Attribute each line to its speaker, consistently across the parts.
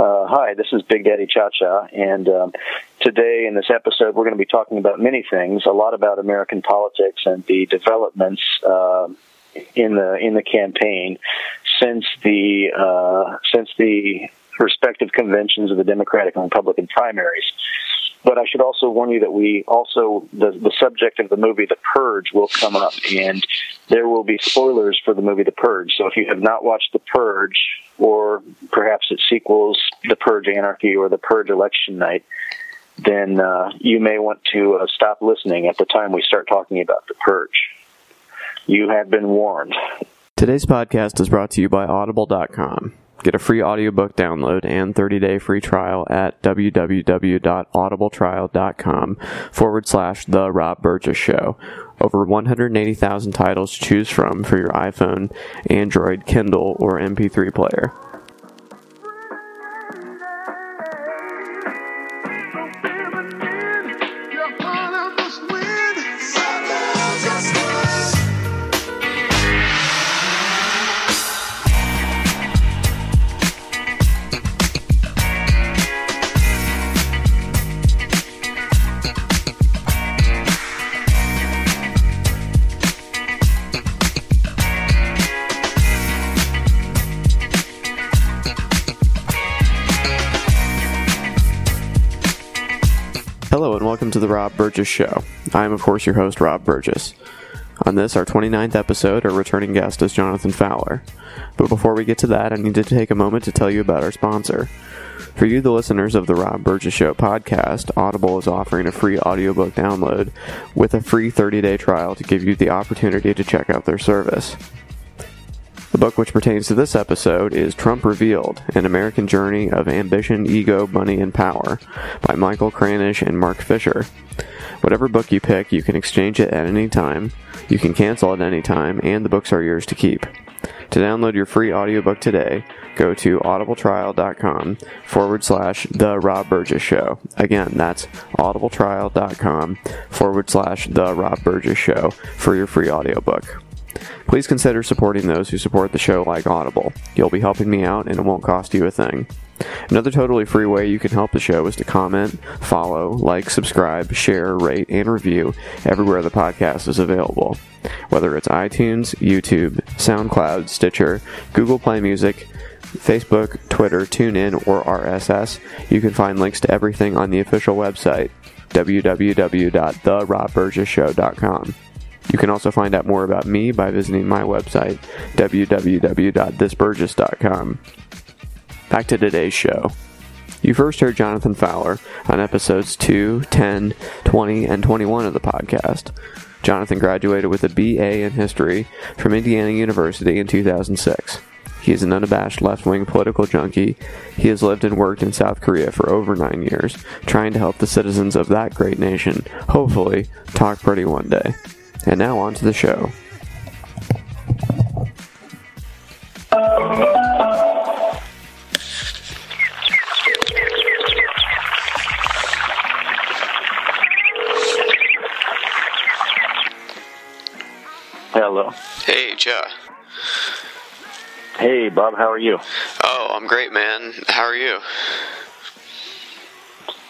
Speaker 1: Uh, hi, this is Big Daddy Cha Cha, and um, today in this episode we're going to be talking about many things, a lot about American politics and the developments uh, in the in the campaign since the uh, since the respective conventions of the Democratic and Republican primaries. But I should also warn you that we also the the subject of the movie The Purge will come up, and there will be spoilers for the movie The Purge. So if you have not watched The Purge, or perhaps its sequels, The Purge Anarchy or The Purge Election Night, then uh, you may want to uh, stop listening at the time we start talking about The Purge. You have been warned.
Speaker 2: Today's podcast is brought to you by Audible.com. Get a free audiobook download and 30-day free trial at www.audibletrial.com forward slash The Rob Burgess Show. Over 180,000 titles to choose from for your iPhone, Android, Kindle, or MP3 player. Rob Burgess Show. I am, of course, your host, Rob Burgess. On this, our 29th episode, our returning guest is Jonathan Fowler. But before we get to that, I need to take a moment to tell you about our sponsor. For you, the listeners of the Rob Burgess Show podcast, Audible is offering a free audiobook download with a free 30 day trial to give you the opportunity to check out their service. The book which pertains to this episode is Trump Revealed An American Journey of Ambition, Ego, Money, and Power by Michael Kranish and Marc Fisher. Whatever book you pick, you can exchange it at any time, you can cancel at any time, and the books are yours to keep. To download your free audiobook today, go to audibletrial.com forward slash The Rob Burgess Show. Again, that's audibletrial.com forward slash The Rob Burgess Show for your free audiobook. Please consider supporting those who support the show like Audible. You'll be helping me out and it won't cost you a thing. Another totally free way you can help the show is to comment, follow, like, subscribe, share, rate, and review everywhere the podcast is available. Whether it's iTunes, YouTube, SoundCloud, Stitcher, Google Play Music, Facebook, Twitter, TuneIn, or RSS, you can find links to everything on the official website, www.therobburgessshow.com. You can also find out more about me by visiting my website, www.thisburgess.com. Back to today's show. You first heard Jonathan Fowler on episodes 2, 10, 20, and 21 of the podcast. Jonathan graduated with a BA in history from Indiana University in 2006. He is an unabashed left wing political junkie. He has lived and worked in South Korea for over nine years, trying to help the citizens of that great nation, hopefully, talk pretty one day. And now on to the show.
Speaker 1: Hello.
Speaker 2: Hey, Joe.
Speaker 1: Hey, Bob. How are you?
Speaker 2: Oh, I'm great, man. How are you?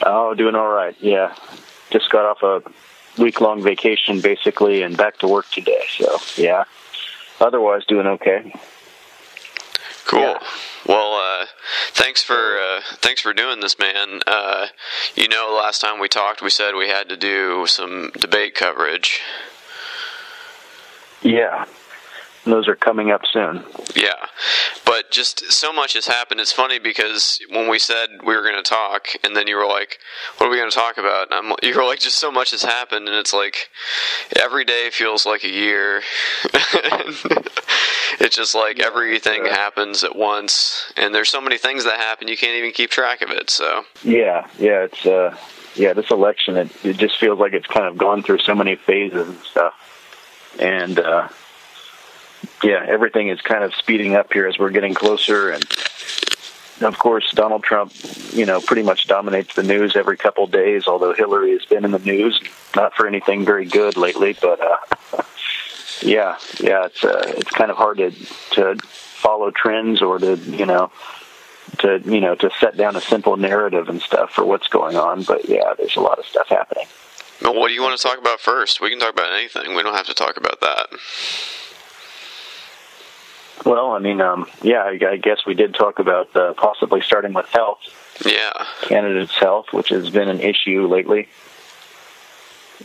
Speaker 1: Oh, doing all right. Yeah, just got off a week long vacation basically, and back to work today. So yeah, otherwise doing okay.
Speaker 2: Cool.
Speaker 1: Yeah.
Speaker 2: Well, uh, thanks for uh, thanks for doing this, man. Uh, you know, last time we talked, we said we had to do some debate coverage.
Speaker 1: Yeah, those are coming up soon.
Speaker 2: Yeah, but just so much has happened. It's funny because when we said we were going to talk, and then you were like, "What are we going to talk about?" And I'm, you were like, "Just so much has happened," and it's like every day feels like a year. it's just like everything
Speaker 1: Yeah.
Speaker 2: happens at once, and there's so many things that happen you can't even keep track of it. So
Speaker 1: Yeah, yeah, it's uh, yeah, this election it, it just feels like it's kind of gone through so many phases and stuff, and uh, yeah, everything is kind of speeding up here as we're getting closer, and of course Donald Trump, you know, pretty much dominates the news every couple of days. Although Hillary has been in the news, not for anything very good lately, but uh, yeah, yeah, it's uh, it's kind of hard to to follow trends or to you know to you know to set down a simple narrative and stuff for what's going on. But yeah, there's a lot of stuff happening.
Speaker 2: Well, what do you want to talk about first? We can talk about anything. We don't have to talk about that.
Speaker 1: Well, I mean, um, yeah, I, I guess we did talk about uh, possibly starting with health.
Speaker 2: Yeah,
Speaker 1: candidates' health, which has been an issue lately.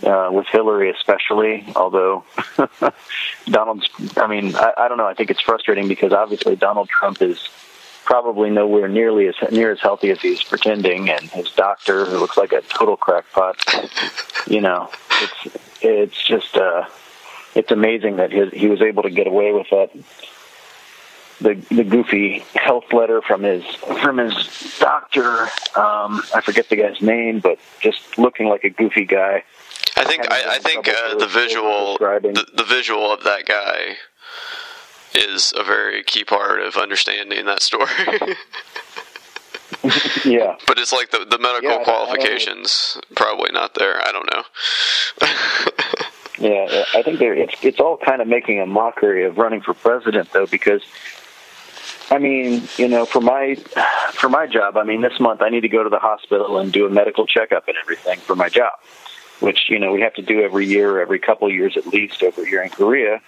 Speaker 1: Uh, with Hillary especially, although Donald's, I mean, I, I don't know. I think it's frustrating because obviously Donald Trump is probably nowhere nearly as near as healthy as he's pretending, and his doctor, who looks like a total crackpot, you know, it's it's just uh, it's amazing that his, he was able to get away with that the the goofy health letter from his from his doctor. Um, I forget the guy's name, but just looking like a goofy guy.
Speaker 2: I think I, I think uh, the visual the, the visual of that guy is a very key part of understanding that story.
Speaker 1: yeah,
Speaker 2: but it's like the the medical yeah, qualifications probably not there. I don't
Speaker 1: know. yeah, I think it's it's all kind of making a mockery of running for president though because I mean, you know, for my for my job, I mean, this month I need to go to the hospital and do a medical checkup and everything for my job, which you know we have to do every year, or every couple years at least over here in Korea.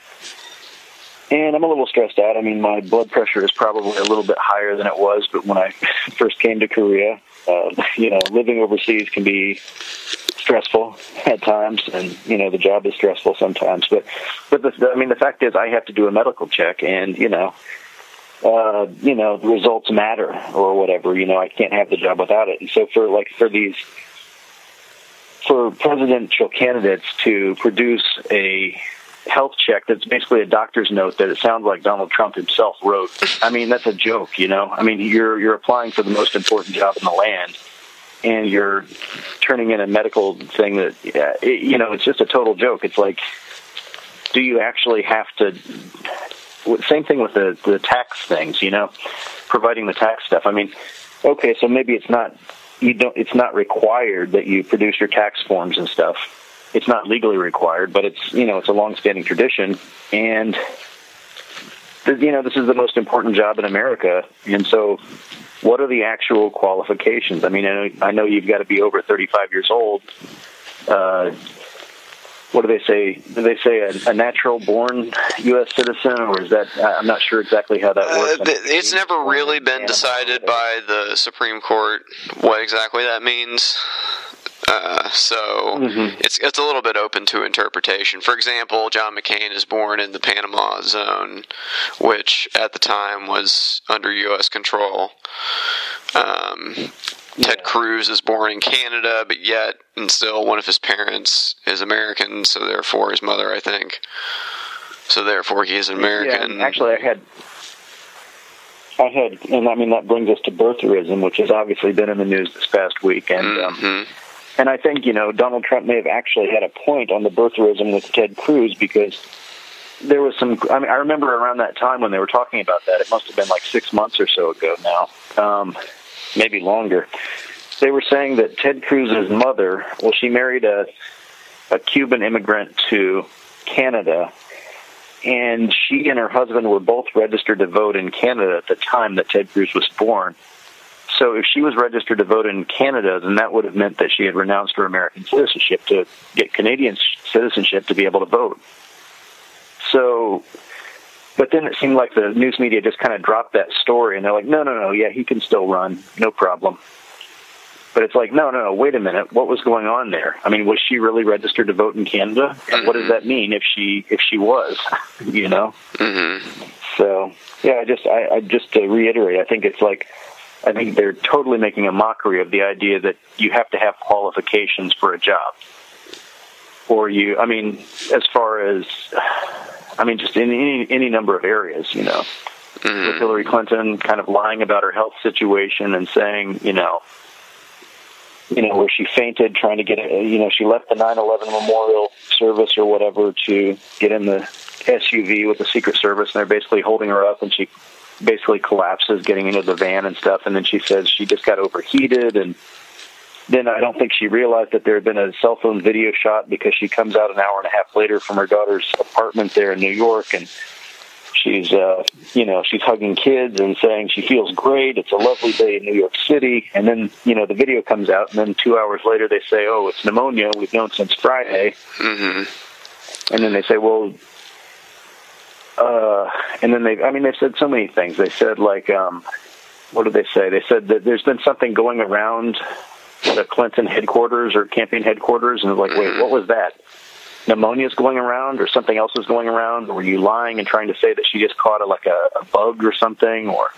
Speaker 1: And I'm a little stressed out. I mean, my blood pressure is probably a little bit higher than it was, but when I first came to Korea, uh, you know, living overseas can be stressful at times, and you know, the job is stressful sometimes. But, but the, I mean, the fact is, I have to do a medical check, and you know, uh, you know, the results matter or whatever. You know, I can't have the job without it. And so for like for these for presidential candidates to produce a health check that's basically a doctor's note that it sounds like Donald Trump himself wrote. I mean, that's a joke, you know. I mean, you're you're applying for the most important job in the land, and you're turning in a medical thing that, it, you know, it's just a total joke. It's like, do you actually have to same thing with the the tax things, you know, providing the tax stuff. I mean, okay, so maybe it's not you don't it's not required that you produce your tax forms and stuff. It's not legally required, but it's you know it's a long-standing tradition, and you know this is the most important job in America, and so what are the actual qualifications? I mean, I know, I know you've got to be over 35 years old. Uh, what do they say? Do they say a, a natural born U.S. citizen, or is that? I'm not sure exactly how that works.
Speaker 2: Uh, it's never really been decided by the Supreme Court what exactly that means. Uh, so mm-hmm. it's it's a little bit open to interpretation. For example, John McCain is born in the Panama Zone, which at the time was under U.S. control. Um, Ted Cruz is born in Canada, but yet and still one of his parents is American, so therefore his mother, I think. So therefore he is an American.
Speaker 1: Yeah, actually, I had, I had, and I mean that brings us to birtherism, which has obviously been in the news this past week, and um, mm-hmm. um, and I think you know Donald Trump may have actually had a point on the birtherism with Ted Cruz because there was some. I mean, I remember around that time when they were talking about that. It must have been like six months or so ago now. Um, maybe longer. They were saying that Ted Cruz's mother, well, she married a a Cuban immigrant to Canada, and she and her husband were both registered to vote in Canada at the time that Ted Cruz was born. So if she was registered to vote in Canada, then that would have meant that she had renounced her American citizenship to get Canadian citizenship to be able to vote. So but then it seemed like the news media just kind of dropped that story, and they're like, no, no, no, yeah, he can still run, no problem. But it's like, no, no, no, wait a minute, what was going on there? I mean, was she really registered to vote in Canada? And what does mm-hmm. that mean if she if she was? you know.
Speaker 2: Mm-hmm.
Speaker 1: So yeah, I just I, I just to reiterate, I think it's like I think they're totally making a mockery of the idea that you have to have qualifications for a job, or you. I mean, as far as I mean, just in any any number of areas, you know. Mm-hmm. With Hillary Clinton kind of lying about her health situation and saying, you know, you know, where she fainted trying to get, a, you know, she left the 9/11 memorial service or whatever to get in the SUV with the Secret Service, and they're basically holding her up, and she basically collapses getting into the van and stuff, and then she says she just got overheated and then I don't think she realized that there had been a cell phone video shot because she comes out an hour and a half later from her daughter's apartment there in New York and she's uh, you know she's hugging kids and saying she feels great. It's a lovely day in New York City, and then you know the video comes out, and then two hours later they say, "Oh, it's pneumonia. We've known since Friday."
Speaker 2: Mm-hmm.
Speaker 1: And then they say, "Well." Uh, and then they, I mean, they've said so many things. They said, like, um, what did they say? They said that there's been something going around the Clinton headquarters or campaign headquarters, and like, wait, what was that? Pneumonia is going around, or something else is going around? Were you lying and trying to say that she just caught a, like a, a bug or something? Or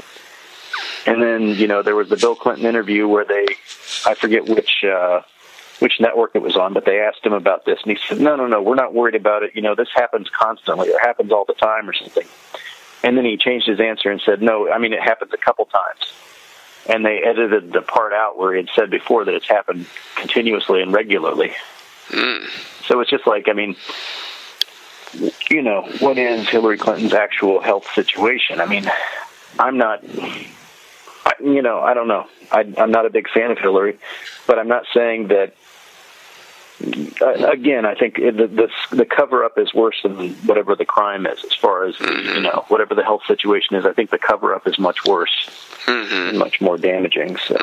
Speaker 1: and then you know there was the Bill Clinton interview where they, I forget which. uh which network it was on, but they asked him about this, and he said, "No, no, no, we're not worried about it. You know, this happens constantly, or happens all the time, or something." And then he changed his answer and said, "No, I mean it happens a couple times." And they edited the part out where he had said before that it's happened continuously and regularly.
Speaker 2: Mm.
Speaker 1: So it's just like, I mean, you know, what is Hillary Clinton's actual health situation? I mean, I'm not, I, you know, I don't know. I, I'm not a big fan of Hillary, but I'm not saying that again, I think the, the the cover up is worse than whatever the crime is, as far as
Speaker 2: Mm-hmm.
Speaker 1: you know, whatever the health situation is. I think the cover up is much worse,
Speaker 2: Mm-hmm.
Speaker 1: much more damaging. So,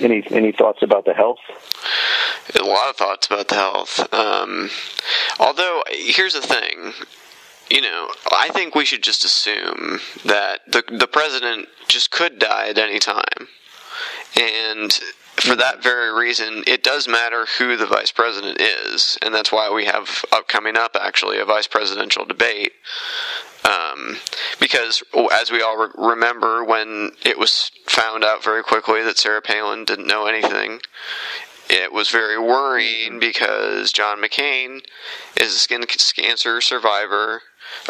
Speaker 1: any any thoughts about the health?
Speaker 2: A lot of thoughts about the health. Um, although, here's the thing. You know, I think we should just assume that the the president just could die at any time, and for that very reason, it does matter who the vice president is, and that's why we have upcoming up actually a vice presidential debate. Um, because as we all re- remember, when it was found out very quickly that Sarah Palin didn't know anything, it was very worrying because John McCain is a skin cancer survivor,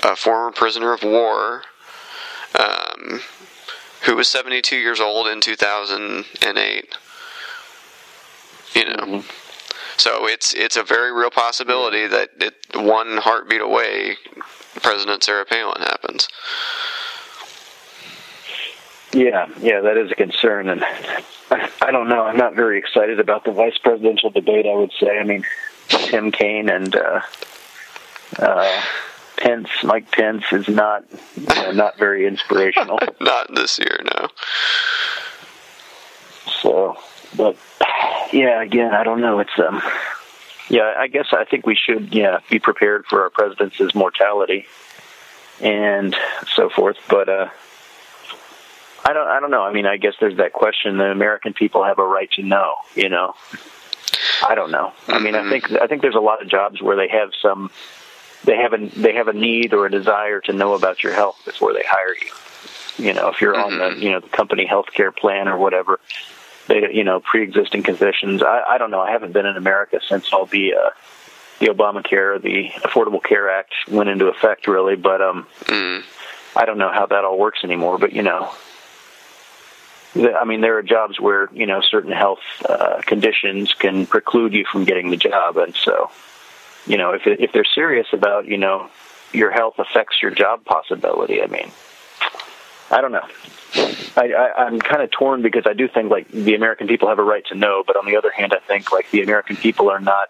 Speaker 2: a former prisoner of war, um, who was 72 years old in 2008. You know, so it's it's a very real possibility that it one heartbeat away, President Sarah Palin happens.
Speaker 1: Yeah, yeah, that is a concern, and I, I don't know. I'm not very excited about the vice presidential debate. I would say. I mean, Tim Kaine and uh, uh, Pence, Mike Pence, is not you know, not very inspirational.
Speaker 2: Not this year, no.
Speaker 1: So, but yeah, again, I don't know. It's um, yeah, I guess I think we should yeah be prepared for our president's mortality and so forth. But uh, I don't I don't know. I mean, I guess there's that question that American people have a right to know. You know, I don't know. I mean, I think I think there's a lot of jobs where they have some they have a they have a need or a desire to know about your health before they hire you. You know, if you're on the you know the company health care plan or whatever, they you know pre-existing conditions. I, I don't know. I haven't been in America since all the uh, the Obamacare, the Affordable Care Act went into effect, really. But um,
Speaker 2: Mm.
Speaker 1: I don't know how that all works anymore. But you know, I mean, there are jobs where you know certain health uh, conditions can preclude you from getting the job, and so you know if if they're serious about you know your health affects your job possibility. I mean, I don't know. I, I, I'm kind of torn because I do think like the American people have a right to know, but on the other hand, I think like the American people are not.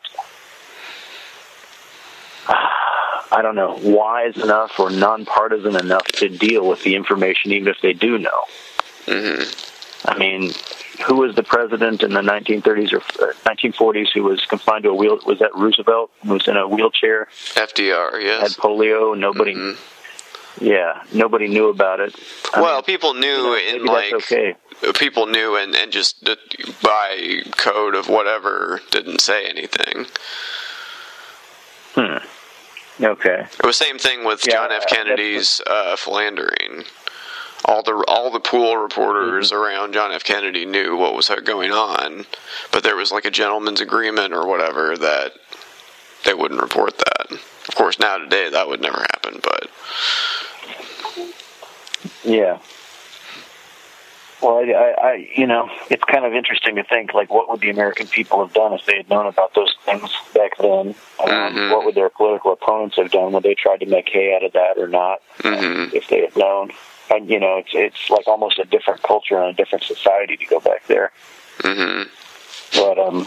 Speaker 1: I don't know, wise enough or nonpartisan enough to deal with the information, even if they do know.
Speaker 2: hmm
Speaker 1: I mean, who was the president in the 1930s or uh, 1940s who was confined to a wheel? Was that Roosevelt? Who was in a wheelchair,
Speaker 2: FDR, yes.
Speaker 1: had polio. Nobody,
Speaker 2: Mhm.
Speaker 1: Yeah, nobody knew about it. I
Speaker 2: Well,
Speaker 1: mean,
Speaker 2: people knew
Speaker 1: you know,
Speaker 2: in like
Speaker 1: okay.
Speaker 2: people knew and and just by code of whatever didn't say anything.
Speaker 1: Hmm. Okay.
Speaker 2: It was the same thing with
Speaker 1: Yeah,
Speaker 2: John F. Kennedy's uh, philandering. All the all the pool reporters
Speaker 1: Mm-hmm.
Speaker 2: around John F. Kennedy knew what was going on, but there was like a gentleman's agreement or whatever that they wouldn't report that. Of course, now today that would never happen, but
Speaker 1: Yeah. Well, I, I, I, you know, it's kind of interesting to think, like, what would the American people have done if they had known about those things back then? Um,
Speaker 2: Mhm.
Speaker 1: What would their political opponents have done? Would they tried to make hay out of that or not?
Speaker 2: Mhm.
Speaker 1: If they had known, and you know, it's it's like almost a different culture and a different society to go back there.
Speaker 2: hmm
Speaker 1: But um,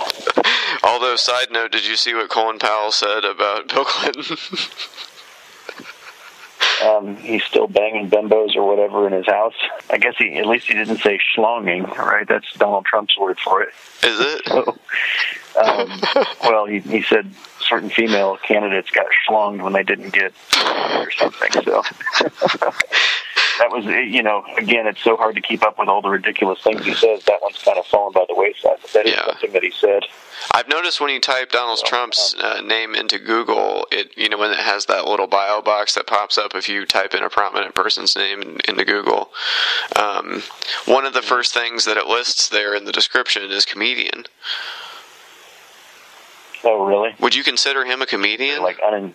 Speaker 2: although side note, did you see what Colin Powell said about Bill Clinton?
Speaker 1: um, he's still banging bimbos or whatever in his house. I guess he at least he didn't say schlonging, right? That's Donald Trump's word for it.
Speaker 2: Is it?
Speaker 1: So, um, well, he he said certain female candidates got schlonged when they didn't get or something. So that was you know again, it's so hard to keep up with all the ridiculous things he says. That one's kind of fallen by the wayside. But that is
Speaker 2: Yeah.
Speaker 1: something that he said.
Speaker 2: I've noticed when you type Donald Trump's uh, name into Google, it you know when it has that little bio box that pops up if you type in a prominent person's name in, into Google. Um, one of the first things that it lists there in the description is comedian.
Speaker 1: Oh, really?
Speaker 2: Would you consider him a comedian?
Speaker 1: Like unin.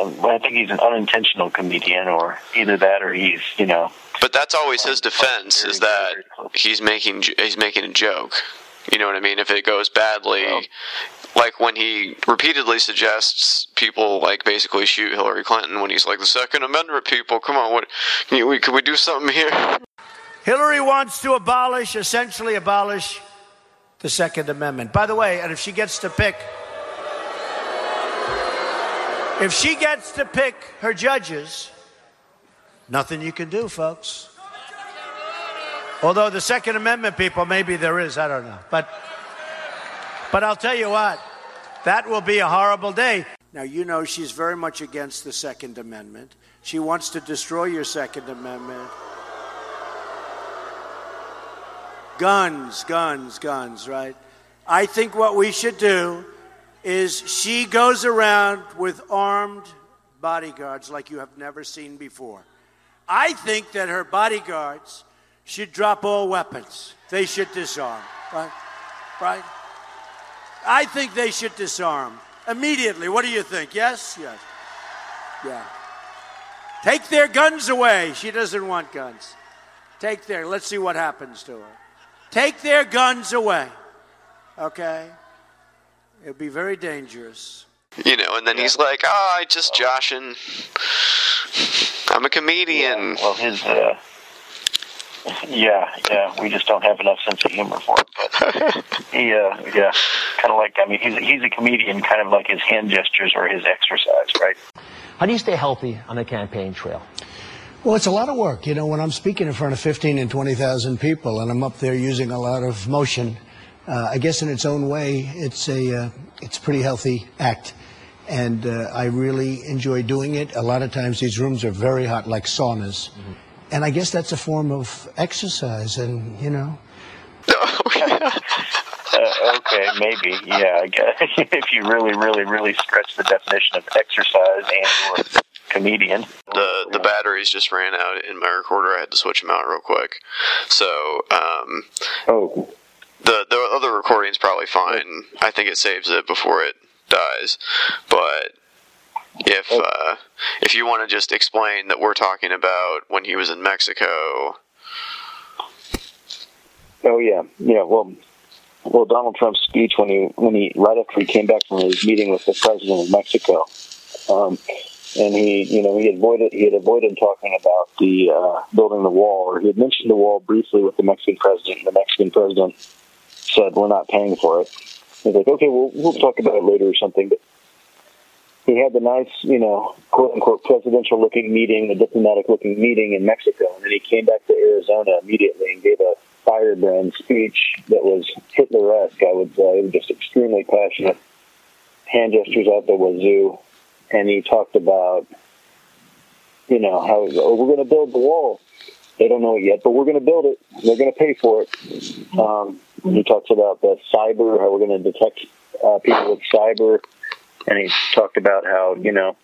Speaker 1: Um, I think he's an unintentional comedian, or either that, or he's you know
Speaker 2: But that's always his defense is that he's making he's making a joke. You know what I mean? If it goes badly,
Speaker 1: Well-
Speaker 2: like when he repeatedly suggests people like basically shoot Hillary Clinton when he's like the Second Amendment people, come on, what can, you, we, can we do something here?
Speaker 3: Hillary wants to abolish, essentially abolish the Second Amendment. By the way, and if she gets to pick, if she gets to pick her judges, nothing you can do, folks. Although the Second Amendment people, maybe there is, I don't know. But, but I'll tell you what, that will be a horrible day. Now, you know she's very much against the Second Amendment. She wants to destroy your Second Amendment. Guns, guns, guns, right? I think what we should do is she goes around with armed bodyguards like you have never seen before. I think that her bodyguards should drop all weapons. They should disarm, right? Right? I think they should disarm immediately. What do you think? Yes? Yes. Yeah. Take their guns away. She doesn't want guns. Take their, let's see what happens to her. Take their guns away. Okay? It'd be very dangerous.
Speaker 2: You know, and then he's like, "Oh, I just joshing. I'm a comedian."
Speaker 1: well his uh, yeah yeah we just don't have enough sense of humor for it. But he uh, yeah kind of like I mean he's he's a comedian kind of like his hand gestures or his exercise right.
Speaker 4: How do you stay healthy on the campaign trail?
Speaker 5: Well, it's a lot of work. You know, when I'm speaking in front of 15 and 20,000 people and I'm up there using a lot of motion, uh, I guess in its own way, it's a, uh, it's a pretty healthy act. And uh, I really enjoy doing it. A lot of times these rooms are very hot, like saunas. And I guess that's a form of exercise. And, you know,
Speaker 1: Uh, okay, maybe yeah. I guess if you really really really stretch the definition of exercise and or comedian.
Speaker 2: the the batteries just ran out in my recorder. I had to switch them out real quick. So um,
Speaker 1: Oh
Speaker 2: the the other recording's probably fine. I think it saves it before it dies. But if uh, if you want to just explain that we're talking about when he was in Mexico,
Speaker 1: Oh yeah, yeah. Well, well, Donald Trump's speech when he when he right after he came back from his meeting with the president of Mexico, um, and he you know he avoided he had avoided talking about the uh, building the wall, or he had mentioned the wall briefly with the Mexican president. The Mexican president said, "We're not paying for it." He's like, "Okay, we'll we'll talk about it later or something." But he had the nice, you know, quote unquote presidential looking meeting, the diplomatic looking meeting in Mexico, and then he came back to Arizona immediately and gave a firebrand speech that was Hitler esque, I would say, just extremely passionate, hand gestures out the wazoo, and he talked about, you know, how oh, we're going to build the wall. They don't know it yet, but we're going to build it. They're going to pay for it. Um, he talks about the cyber, how we're going to detect uh, people with cyber, and he talked about how you know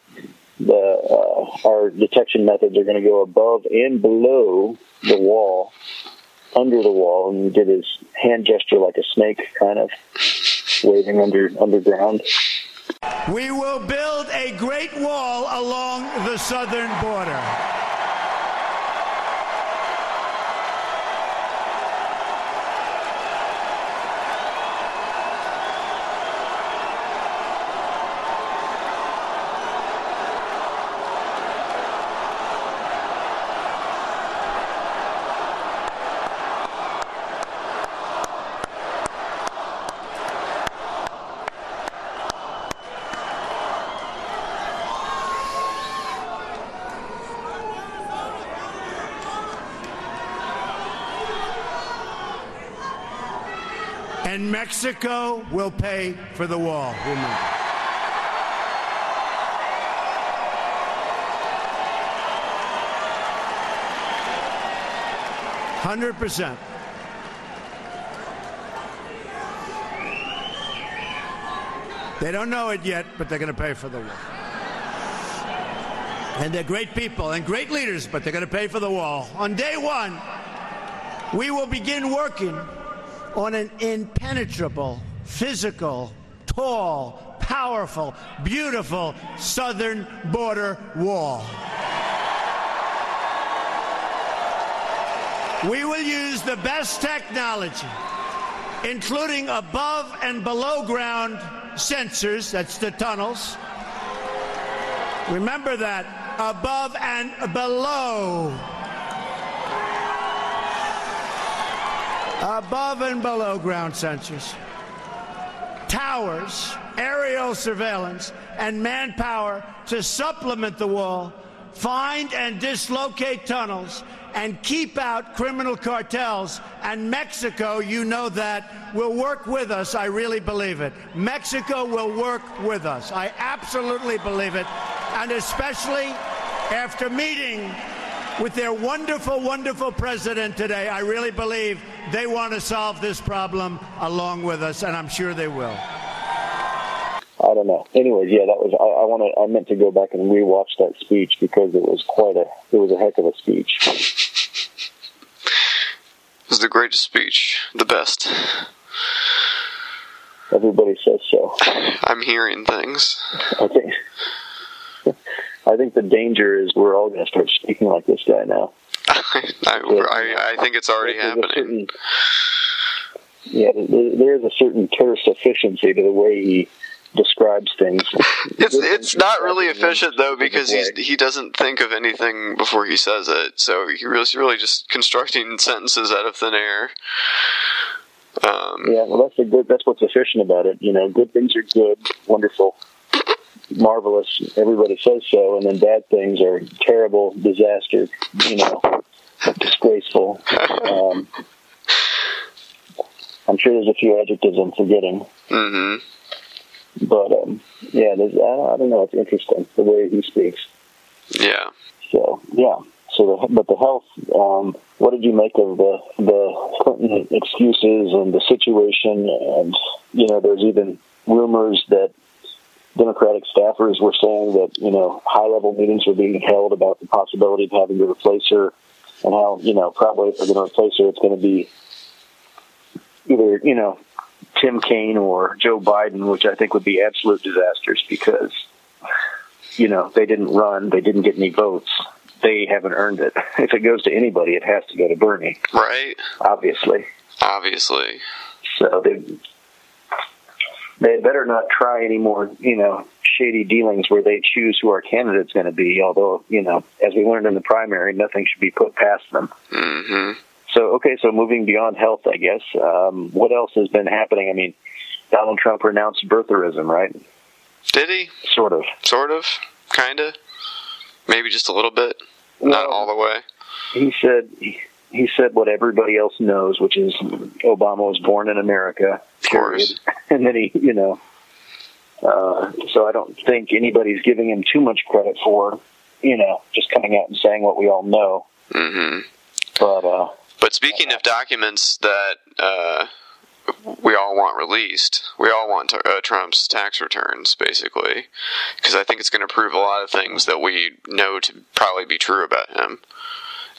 Speaker 1: the uh, our detection methods are going to go above and below the wall, under the wall, and he did his hand gesture like a snake, kind of waving under underground.
Speaker 3: We will build a great wall along the southern border. Mexico will pay for the wall. Hundred percent. They don't know it yet, but they're going to pay for the wall. And they're great people and great leaders, but they're going to pay for the wall. On day one, we will begin working on an impenetrable, physical, tall, powerful, beautiful southern border wall. We will use the best technology, including above and below ground sensors, that's the tunnels. Remember that, above and below. Above and below ground sensors. Towers, aerial surveillance, and manpower to supplement the wall, find and dislocate tunnels, and keep out criminal cartels. And Mexico, you know that, will work with us. I really believe it. Mexico will work with us. I absolutely believe it. And especially after meeting with their wonderful, wonderful president today, I really believe they want to solve this problem along with us, and I'm sure they will.
Speaker 1: I don't know. Anyways, yeah, that was. I, I want to. I meant to go back and rewatch that speech because it was quite a. It was a heck of a speech.
Speaker 2: It was the greatest speech, the best.
Speaker 1: Everybody says so.
Speaker 2: I'm hearing things.
Speaker 1: I think. I think the danger is we're all going to start speaking like this guy now.
Speaker 2: I, I, I think it's already
Speaker 1: There's
Speaker 2: happening.
Speaker 1: certain- yeah, there- is a certain terse efficiency to the way he describes things.
Speaker 2: It's it's not really efficient though because he's he doesn't think of anything before he says it. So he really he's really just constructing sentences out of thin air. Um,
Speaker 1: Yeah, well, that's a good. That's what's efficient about it. You know, good things are good, wonderful, marvelous. Everybody says so, and then bad things are terrible, disaster. You know, disgraceful. Um, I'm sure there's a few adjectives I'm forgetting,
Speaker 2: hmm
Speaker 1: but um, yeah, there's, I, I don't know. It's interesting the way he speaks.
Speaker 2: Yeah.
Speaker 1: So yeah. So, the, but the health. Um, what did you make of the the Clinton excuses and the situation? And you know, there's even rumors that Democratic staffers were saying that you know high level meetings were being held about the possibility of having to replace her, and how you know probably if they're going to replace her, it's going to be either you know Tim Kaine or Joe Biden, which I think would be absolute disasters because you know they didn't run, they didn't get any votes, they haven't earned it. If it goes to anybody, it has to go to Bernie,
Speaker 2: Right.
Speaker 1: obviously.
Speaker 2: Obviously.
Speaker 1: So they they better not try any more, you know, shady dealings where they choose who our candidate's going to be. Although, you know, as we learned in the primary, nothing should be put past them.
Speaker 2: hmm
Speaker 1: So okay, so moving beyond health, I guess. Um, what else has been happening? I mean, Donald Trump renounced birtherism, right?
Speaker 2: Did he?
Speaker 1: Sort of.
Speaker 2: Sort of. Kinda. Maybe just a little bit. Not all the way.
Speaker 1: He said he said what everybody else knows, which is Obama was born in America.
Speaker 2: Of course.
Speaker 1: And then he, you know, uh, so I don't think anybody's giving him too much credit for, you know, just coming out and saying what we all know.
Speaker 2: hmm
Speaker 1: But uh,
Speaker 2: But speaking of documents that uh, we all want released, we all want uh, Trump's tax returns, basically, because I think it's going to prove a lot of things that we know to probably be true about him.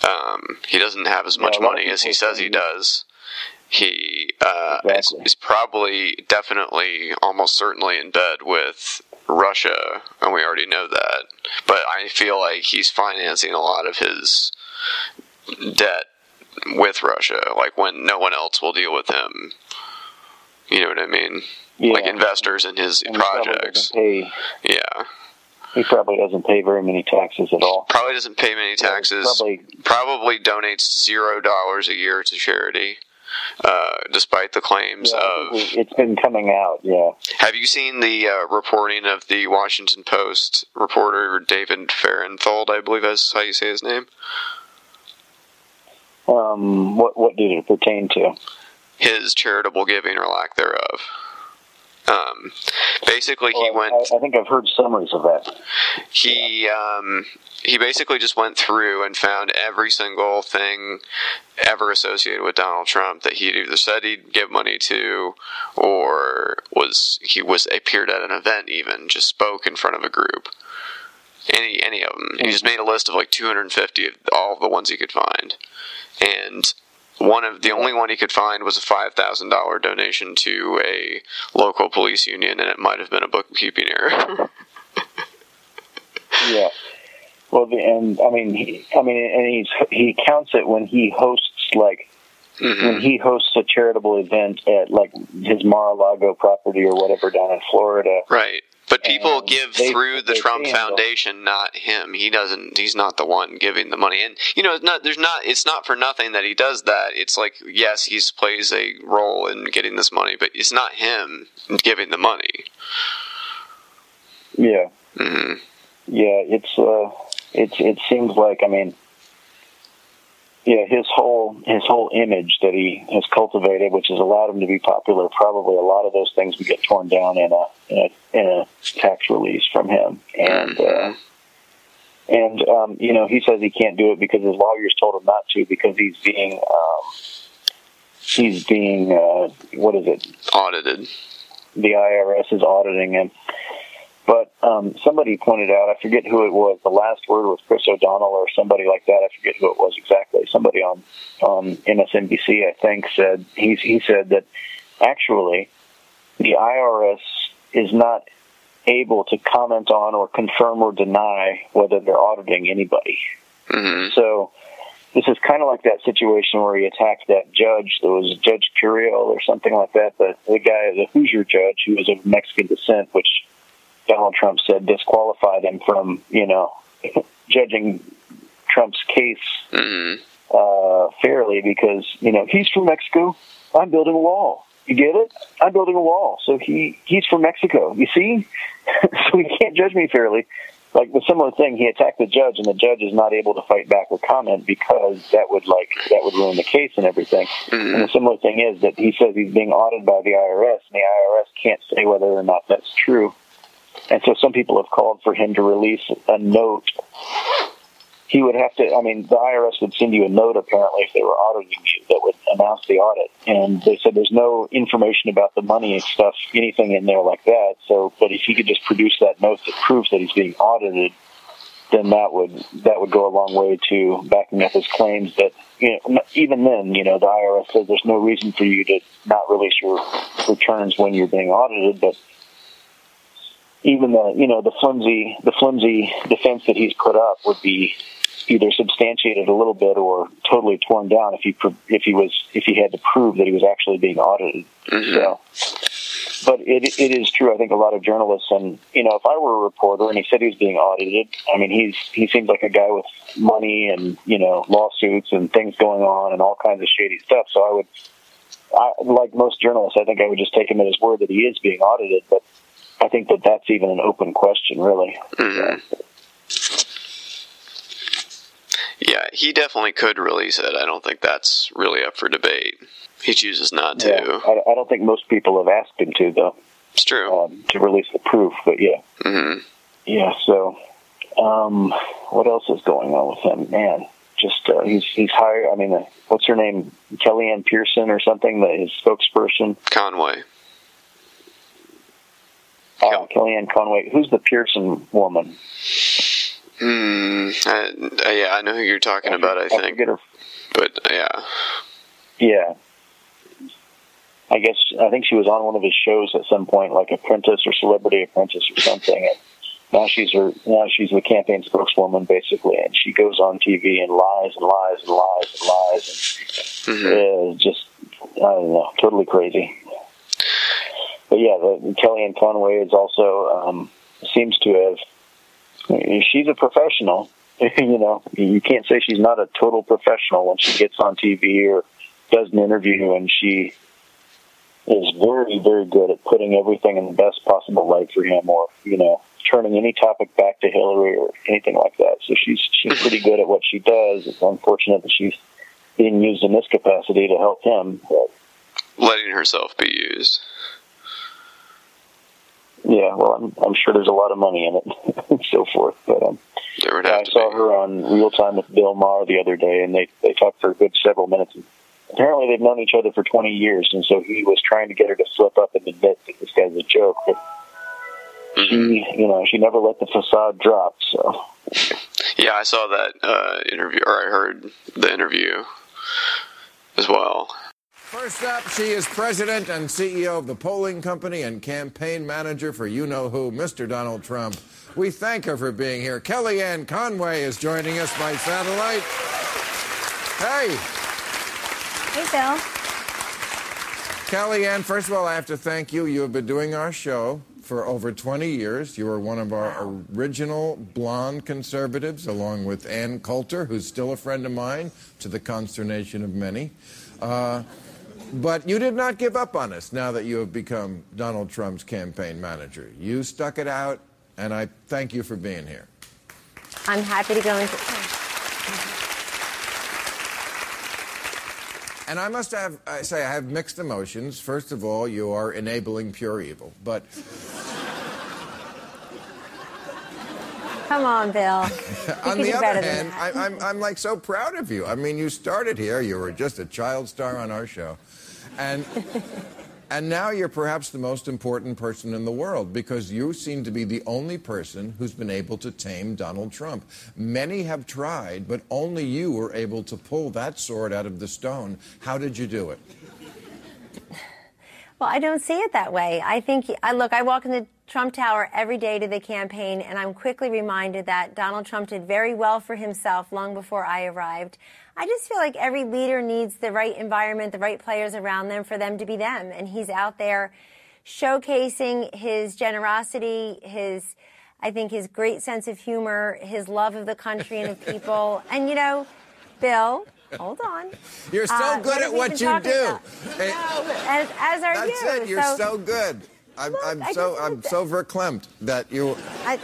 Speaker 2: Um, he doesn't have as much
Speaker 1: Yeah, a lot of
Speaker 2: money as he says he does. He uh,
Speaker 1: Exactly.
Speaker 2: is, is probably, definitely, almost certainly in bed with Russia, and we already know that. But I feel like he's financing a lot of his debt with Russia, like when no one else will deal with him. You know what I mean?
Speaker 1: yeah,
Speaker 2: Like investors in his
Speaker 1: and
Speaker 2: projects. Yeah.
Speaker 1: He probably doesn't pay very many taxes at all.
Speaker 2: Probably doesn't pay many taxes.
Speaker 1: Probably
Speaker 2: Probably donates zero dollars a year to charity, uh, despite the claims
Speaker 1: Yeah,
Speaker 2: of.
Speaker 1: it's been coming out. Yeah,
Speaker 2: Have you seen the uh, reporting of the Washington Post reporter David Fahrenthold? I believe that's how you say his name.
Speaker 1: um, what what did it pertain to?
Speaker 2: his charitable giving or lack thereof. Um, basically, he
Speaker 1: Well,
Speaker 2: went.
Speaker 1: I, I think I've heard summaries of that.
Speaker 2: He um, he basically just went through and found every single thing ever associated with Donald Trump that he either said he'd give money to, or was he was appeared at an event, even just spoke in front of a group. Any any of them. He just made a list of like 250 of all of the ones he could find, and one of the only one he could find was a five thousand dollar donation to a local police union, and it might have been a bookkeeping error.
Speaker 1: Yeah. Well, the, and I mean, he, I mean, and he's he counts it when he hosts like
Speaker 2: Mhm.
Speaker 1: when he hosts a charitable event at like his Mar-a-Lago property or whatever down in Florida.
Speaker 2: Right. But people give
Speaker 1: they-
Speaker 2: through the Trump. Foundation, not him. He doesn't. He's not the one giving the money. And you know, it's not. There's not. It's not for nothing that he does that. It's like yes, he plays a role in getting this money, but it's not him giving the money.
Speaker 1: Yeah.
Speaker 2: hmm
Speaker 1: Yeah, it's uh, it's it seems like I mean, yeah, his whole his whole image that he has cultivated, which has allowed him to be popular. Probably a lot of those things would get torn down in a in a, in a tax release from him, and uh, and um, you know he says he can't do it because his lawyers told him not to because he's being um, he's being uh, what is it
Speaker 2: Audited.
Speaker 1: the IRS is auditing him. But um, somebody pointed out, I forget who it was. The last word was Chris O'Donnell or somebody like that. I forget who it was exactly. Somebody on on MSNBC, I think, said he he said that actually the IRS is not able to comment on or confirm or deny whether they're auditing anybody.
Speaker 2: hmm
Speaker 1: So this is kind of like that situation where he attacked that judge. There was Judge Curiel or something like that. The, the guy, the Hoosier judge, who was of Mexican descent, which Donald Trump said disqualified him from, you know, judging Trump's case
Speaker 2: hmm
Speaker 1: uh, fairly because you know he's from Mexico. I'm building a wall. You get it? I'm building a wall. So he he's from Mexico. You see? so he can't judge me fairly. Like the similar thing, he attacked the judge, and the judge is not able to fight back or comment because that would like that would ruin the case and everything. And the similar thing is that he says he's being audited by the IRS, and the IRS can't say whether or not that's true. And so some people have called for him to release a note he would have to. I mean, the IRS would send you a note apparently if they were auditing you that would announce the audit. And they said there's no information about the money and stuff, anything in there like that. So, but if he could just produce that note that proves that he's being audited, then that would that would go a long way to backing up his claims that you know even then you know the IRS says there's no reason for you to not release your returns when you're being audited, but even the you know the flimsy the flimsy defense that he's put up would be either substantiated a little bit or totally torn down if he if he was if he had to prove that he was actually being audited. Mm-hmm. So, but it it is true. I think a lot of journalists and you know if I were a reporter and he said he was being audited, I mean he's he seems like a guy with money and you know lawsuits and things going on and all kinds of shady stuff. So I would. I, like most journalists, I think I would just take him at his word that he is being audited, but I think that that's even an open question, really.
Speaker 2: Mhm. Yeah, he definitely could release it. I don't think that's really up for debate. He chooses not to.
Speaker 1: Yeah, I, I don't think most people have asked him to, though,
Speaker 2: It's true.
Speaker 1: um, to release the proof. But yeah,
Speaker 2: hmm
Speaker 1: yeah. So, um, what else is going on with him? Man, just uh, he's he's hired. I mean, uh, what's her name? Kellyanne Pearson or something? The, his spokesperson.
Speaker 2: Conway.
Speaker 1: Uh, Kellyanne Conway. Who's the Pearson woman?
Speaker 2: Hmm. I, yeah, I know who you're talking about. I think,
Speaker 1: her
Speaker 2: but yeah.
Speaker 1: Yeah. I guess I think she was on one of his shows at some point, like Apprentice or Celebrity Apprentice or something. And now she's her now she's the campaign spokeswoman basically, and she goes on TV and lies and lies and lies and lies and
Speaker 2: hmm
Speaker 1: uh, just I don't know, totally crazy. But yeah, the, Kellyanne Conway is also um, seems to have. She's a professional. you know, you can't say she's not a total professional when she gets on TV or does an interview, and she is very, very good at putting everything in the best possible light for him, or you know, turning any topic back to Hillary or anything like that. So she's she's pretty good at what she does. It's unfortunate that she's being used in this capacity to help him. But
Speaker 2: letting herself be used.
Speaker 1: Yeah, well, I'm, I'm sure there's a lot of money in it and so forth. But um, yeah, I saw
Speaker 2: be.
Speaker 1: her on Real Time with Bill Maher the other day, and they they talked for a good several minutes. And apparently, they've known each other for 20 years, and so he was trying to get her to flip up and admit that this guy's a joke. But
Speaker 2: Mhm.
Speaker 1: she, you know, she never let the facade drop. So
Speaker 2: Yeah, I saw that uh, interview, or I heard the interview as well.
Speaker 6: First up, she is president and CEO of the polling company and campaign manager for you know who, Mr. Donald Trump. We thank her for being here. Kellyanne Conway is joining us by satellite. Hey,
Speaker 7: Hey, Bill.
Speaker 6: Kellyanne, first of all, I have to thank you. You have been doing our show for over 20 years. You were one of our original blonde conservatives, along with Ann Coulter, who's still a friend of mine, to the consternation of many. Uh, but you did not give up on us now that you have become Donald Trump's campaign manager. You stuck it out, and I thank you for being here.
Speaker 7: I'm happy to go into.
Speaker 6: And I must have I say I have mixed emotions. First of all, you are enabling pure evil, but
Speaker 7: Come on, Bill.
Speaker 6: On the other hand. I, I'm, I'm like so proud of you. I mean, you started here, you were just a child star on our show. And, and now you're perhaps the most important person in the world because you seem to be the only person who's been able to tame Donald Trump. Many have tried, but only you were able to pull that sword out of the stone. How did you do it?
Speaker 7: Well, I don't see it that way. I think, I look, I walk in the Trump Tower every day to the campaign, and I'm quickly reminded that Donald Trump did very well for himself long before I arrived. I just feel like every leader needs the right environment, the right players around them for them to be them. And he's out there showcasing his generosity, his, I think, his great sense of humor, his love of the country and of people. and, you know, Bill, hold on.
Speaker 6: You're so
Speaker 7: Uh,
Speaker 6: good at what you do. Hey,
Speaker 7: As, as are
Speaker 6: That's
Speaker 7: you.
Speaker 6: it. You're so, good. I'm,
Speaker 7: Look,
Speaker 6: I'm so I'm
Speaker 7: to-
Speaker 6: so verklempt that you.
Speaker 7: I,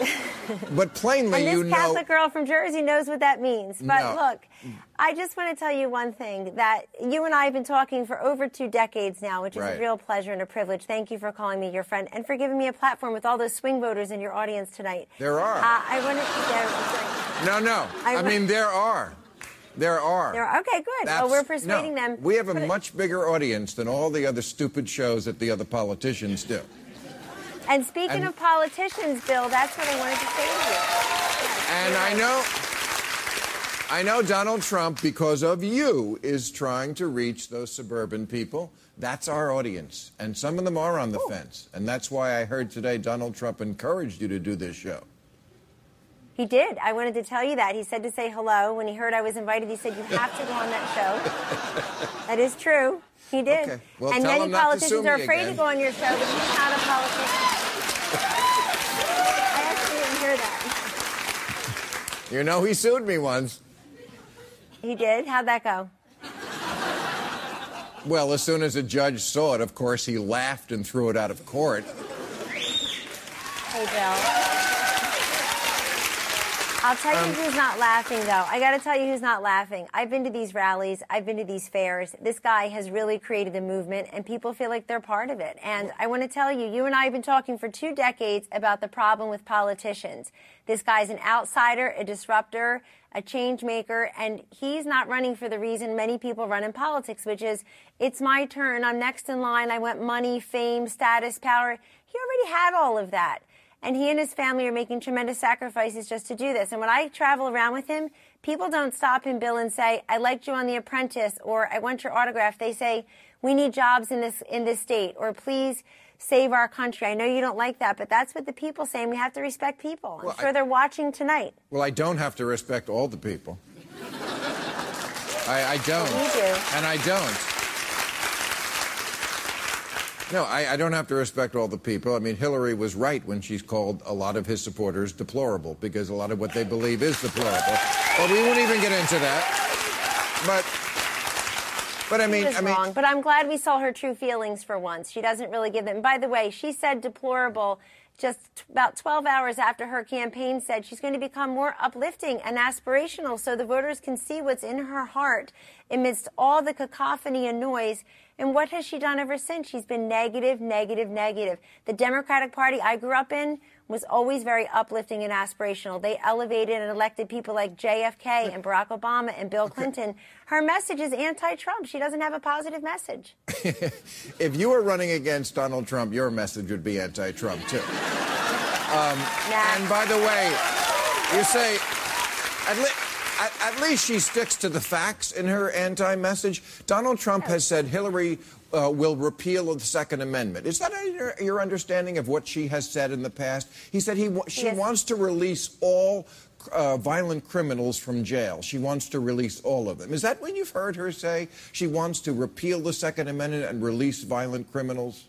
Speaker 6: But plainly,
Speaker 7: and this
Speaker 6: you know.
Speaker 7: Catholic girl from Jersey knows what that means. But
Speaker 6: No.
Speaker 7: look, I just want to tell you one thing that you and I have been talking for over two decades now, which is
Speaker 6: Right.
Speaker 7: a real pleasure and a privilege. Thank you for calling me your friend and for giving me a platform with all those swing voters in your audience tonight.
Speaker 6: There are.
Speaker 7: Uh, I wanted to.
Speaker 6: No, no.
Speaker 7: I
Speaker 6: I, mean, there are. There are.
Speaker 7: There are- okay, good.
Speaker 6: That's-
Speaker 7: well, we're persuading
Speaker 6: no,
Speaker 7: them.
Speaker 6: We have a
Speaker 7: Put it-
Speaker 6: much bigger audience than all the other stupid shows that the other politicians do.
Speaker 7: And speaking
Speaker 6: and-
Speaker 7: of politicians, Bill, that's what I wanted to say to you.
Speaker 6: And I know. I know Donald Trump, because of you, is trying to reach those suburban people. That's our audience. And some of them are on the fence. And that's why I heard today Donald Trump encouraged you to do this show.
Speaker 7: He did. I wanted to tell you that. He said to say hello. When he heard I was invited, he said, You have to go on that show. that is true. He did.
Speaker 6: Okay. Well,
Speaker 7: and many
Speaker 6: him not to
Speaker 7: politicians are afraid
Speaker 6: again.
Speaker 7: to go on your show, but he's not a politician. I actually didn't hear that.
Speaker 6: You know, he sued me once.
Speaker 7: He did? How'd that go?
Speaker 6: Well, as soon as a judge saw it, of course, he laughed and threw it out of court.
Speaker 7: Hey, Bill. I'll tell
Speaker 6: Um,
Speaker 7: you who's not laughing, though. I got to tell you who's not laughing. I've been to these rallies, I've been to these fairs. This guy has really created a movement, and people feel like they're part of it. And I want to tell you, you and I have been talking for two decades about the problem with politicians. This guy's an outsider, a disruptor, a change maker, and he's not running for the reason many people run in politics, which is it's my turn, I'm next in line, I want money, fame, status, power. He already had all of that. And he and his family are making tremendous sacrifices just to do this. And when I travel around with him, people don't stop him, Bill, and say, I liked you on The Apprentice or I want your autograph. They say, we need jobs in this, in this state or please save our country. I know you don't like that, but that's what the people say. And we have to respect people. I'm
Speaker 6: Well,
Speaker 7: sure
Speaker 6: I-
Speaker 7: they're watching tonight.
Speaker 6: Well, I don't have to respect all the people. I, I don't.
Speaker 7: Do.
Speaker 6: And I don't. No, I, I don't have to respect all the people. I mean, Hillary was right when she called a lot of his supporters deplorable because a lot of what they believe is deplorable. But we won't even get into that. But, but I mean, I mean,
Speaker 7: wrong, but I'm glad we saw her true feelings for once. She doesn't really give them. By the way, she said deplorable just about 12 hours after her campaign said she's going to become more uplifting and aspirational so the voters can see what's in her heart amidst all the cacophony and noise. And what has she done ever since? She's been negative, negative, negative. The Democratic Party I grew up in was always very uplifting and aspirational. They elevated and elected people like JFK and Barack Obama and Bill Clinton. Her message is anti Trump. She doesn't have a positive message.
Speaker 6: if you were running against Donald Trump, your message would be anti Trump, too. Um,
Speaker 7: Nah.
Speaker 6: And by the way, you say, at, at, least she sticks to the facts in her anti message. Donald Trump has said Hillary uh, will repeal the Second Amendment. Is that your, your understanding of what she has said in the past? He said he she
Speaker 7: Yes.
Speaker 6: wants to release all uh, violent criminals from jail. She wants to release all of them. Is that when you've heard her say? She wants to repeal the Second Amendment and release violent criminals?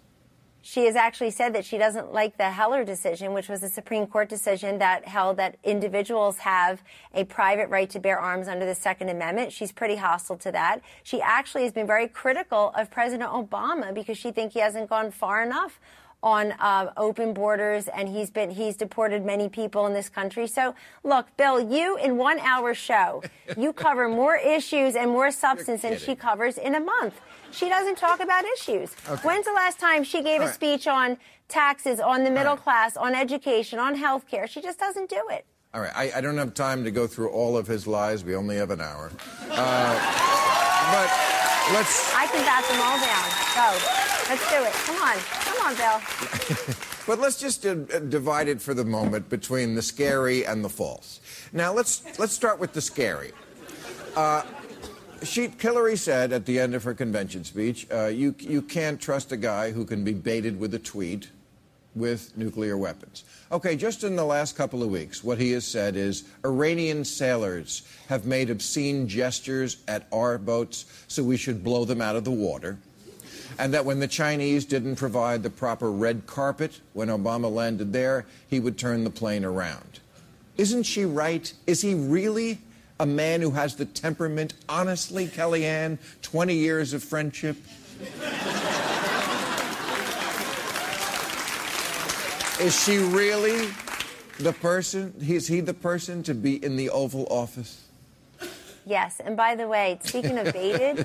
Speaker 7: She has actually said that she doesn't like the Heller decision, which was a Supreme Court decision that held that individuals have a private right to bear arms under the Second Amendment. She's pretty hostile to that. She actually has been very critical of President Obama because she thinks he hasn't gone far enough on uh, open borders and he's been he's deported many people in this country. So look, Bill, you in one hour show, you cover more issues and more substance than she covers in a month. She doesn't talk about issues.
Speaker 6: Okay.
Speaker 7: When's the last time she gave
Speaker 6: All
Speaker 7: a
Speaker 6: right.
Speaker 7: speech on taxes, on the middle
Speaker 6: right.
Speaker 7: class, on education, on health care? She just doesn't do it.
Speaker 6: All right, I, I don't have time to go through all of his lies. We only have an hour. Uh, but let's.
Speaker 7: I can bat them all down. Go. Let's do it. Come on. Come on, Bill.
Speaker 6: But let's just uh, uh, divide it for the moment between the scary and the false. Now let's let's start with the scary. Uh, she, Hillary said at the end of her convention speech, uh, "You you can't trust a guy who can be baited with a tweet with nuclear weapons." Okay, just in the last couple of weeks, what he has said is Iranian sailors have made obscene gestures at our boats, so we should blow them out of the water and that when the Chinese didn't provide the proper red carpet when Obama landed there, he would turn the plane around. Isn't she right? Is he really a man who has the temperament? Honestly, Kellyanne, 20 years of friendship? Is she really the person? Is he the person to be in the Oval Office?
Speaker 7: Yes. And by the way, speaking of baited,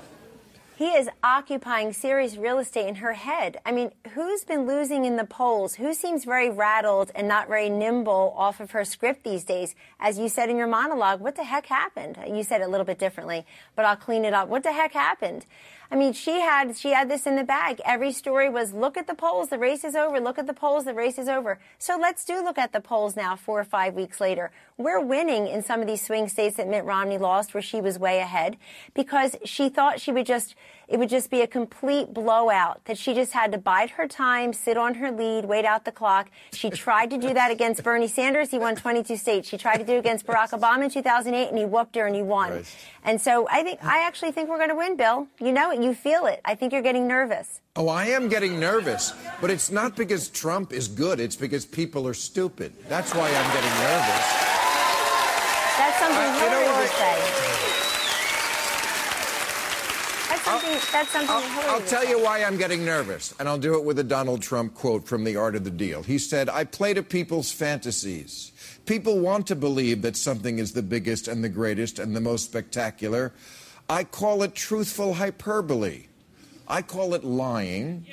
Speaker 7: he is occupying serious real estate in her head. I mean, who's been losing in the polls? Who seems very rattled and not very nimble off of her script these days? As you said in your monologue, what the heck happened? You said it a little bit differently, but I'll clean it up. What the heck happened? I mean, she had she had this in the bag. Every story was look at the polls, the race is over. Look at the polls, the race is over. So let's do look at the polls now, four or five weeks later. We're winning in some of these swing states that Mitt Romney lost, where she was way ahead, because she thought she would just it would just be a complete blowout. That she just had to bide her time, sit on her lead, wait out the clock. She tried to do that against Bernie Sanders. He won 22 states. She tried to do it against Barack Obama in 2008, and he whooped her and he won.
Speaker 6: Right.
Speaker 7: And so I think I actually think we're going to win, Bill. You know it. You feel it. I think you're getting nervous.
Speaker 6: Oh, I am getting nervous, but it's not because Trump is good, it's because people are stupid. That's why I'm getting nervous.
Speaker 7: That's something
Speaker 6: Uh, you know
Speaker 7: would say. That's something. that's something
Speaker 6: I'll,
Speaker 7: Hillary
Speaker 6: I'll tell you why I'm getting nervous, and I'll do it with a Donald Trump quote from The Art of the Deal. He said, I play to people's fantasies. People want to believe that something is the biggest and the greatest and the most spectacular. I call it truthful hyperbole. I call it lying.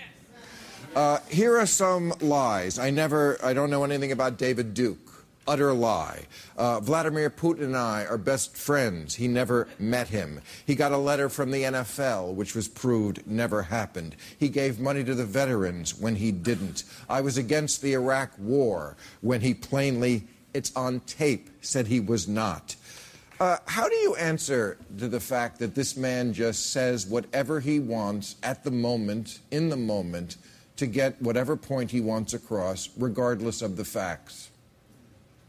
Speaker 6: Uh, here are some lies. I never, I don't know anything about David Duke. Utter lie. Uh, Vladimir Putin and I are best friends. He never met him. He got a letter from the NFL, which was proved never happened. He gave money to the veterans when he didn't. I was against the Iraq war when he plainly, it's on tape, said he was not. Uh, how do you answer to the fact that this man just says whatever he wants at the moment, in the moment, to get whatever point he wants across, regardless of the facts?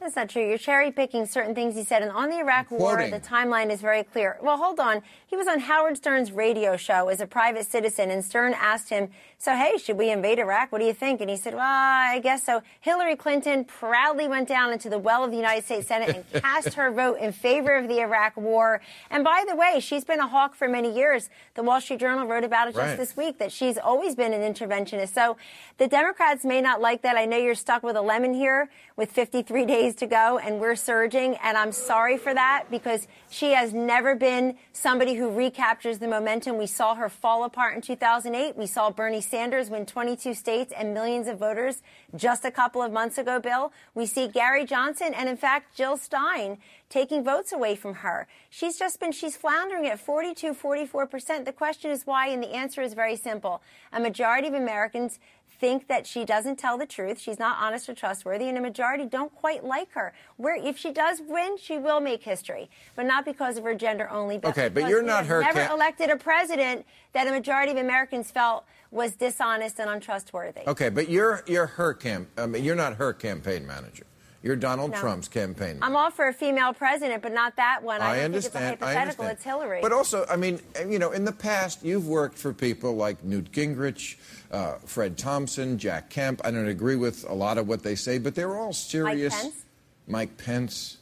Speaker 7: That's not true. You're cherry picking certain things he said. And on the Iraq War, the timeline is very clear. Well, hold on. He was on Howard Stern's radio show as a private citizen, and Stern asked him, So, hey, should we invade Iraq? What do you think? And he said, Well, I guess so. Hillary Clinton proudly went down into the well of the United States Senate and cast her vote in favor of the Iraq War. And by the way, she's been a hawk for many years. The Wall Street Journal wrote about it just
Speaker 6: Right.
Speaker 7: this week that she's always been an interventionist. So the Democrats may not like that. I know you're stuck with a lemon here with 53 days to go, and we're surging. And I'm sorry for that because she has never been somebody who recaptures the momentum. We saw her fall apart in 2008. We saw Bernie Sanders win 22 states and millions of voters just a couple of months ago, Bill. We see Gary Johnson and, in fact, Jill Stein taking votes away from her. She's just been, she's floundering at 42, 44%. The question is why, and the answer is very simple. A majority of Americans think that she doesn't tell the truth. She's not honest or trustworthy, and a majority don't quite like her. Where if she does win, she will make history, but not because of her gender only.
Speaker 6: But okay, but you're not her.
Speaker 7: Never elected a president that a majority of Americans felt was dishonest and untrustworthy.
Speaker 6: Okay, but you're you're her camp. I mean, you're not her campaign manager. You're Donald no. Trump's campaign.
Speaker 7: I'm all for a female president, but not that one. I,
Speaker 6: I understand.
Speaker 7: It's a hypothetical.
Speaker 6: It's
Speaker 7: Hillary.
Speaker 6: But also, I mean, you know, in the past, you've worked for people like Newt Gingrich, uh, Fred Thompson, Jack Kemp. I don't agree with a lot of what they say, but they're all serious.
Speaker 7: Mike Pence.
Speaker 6: Mike Pence.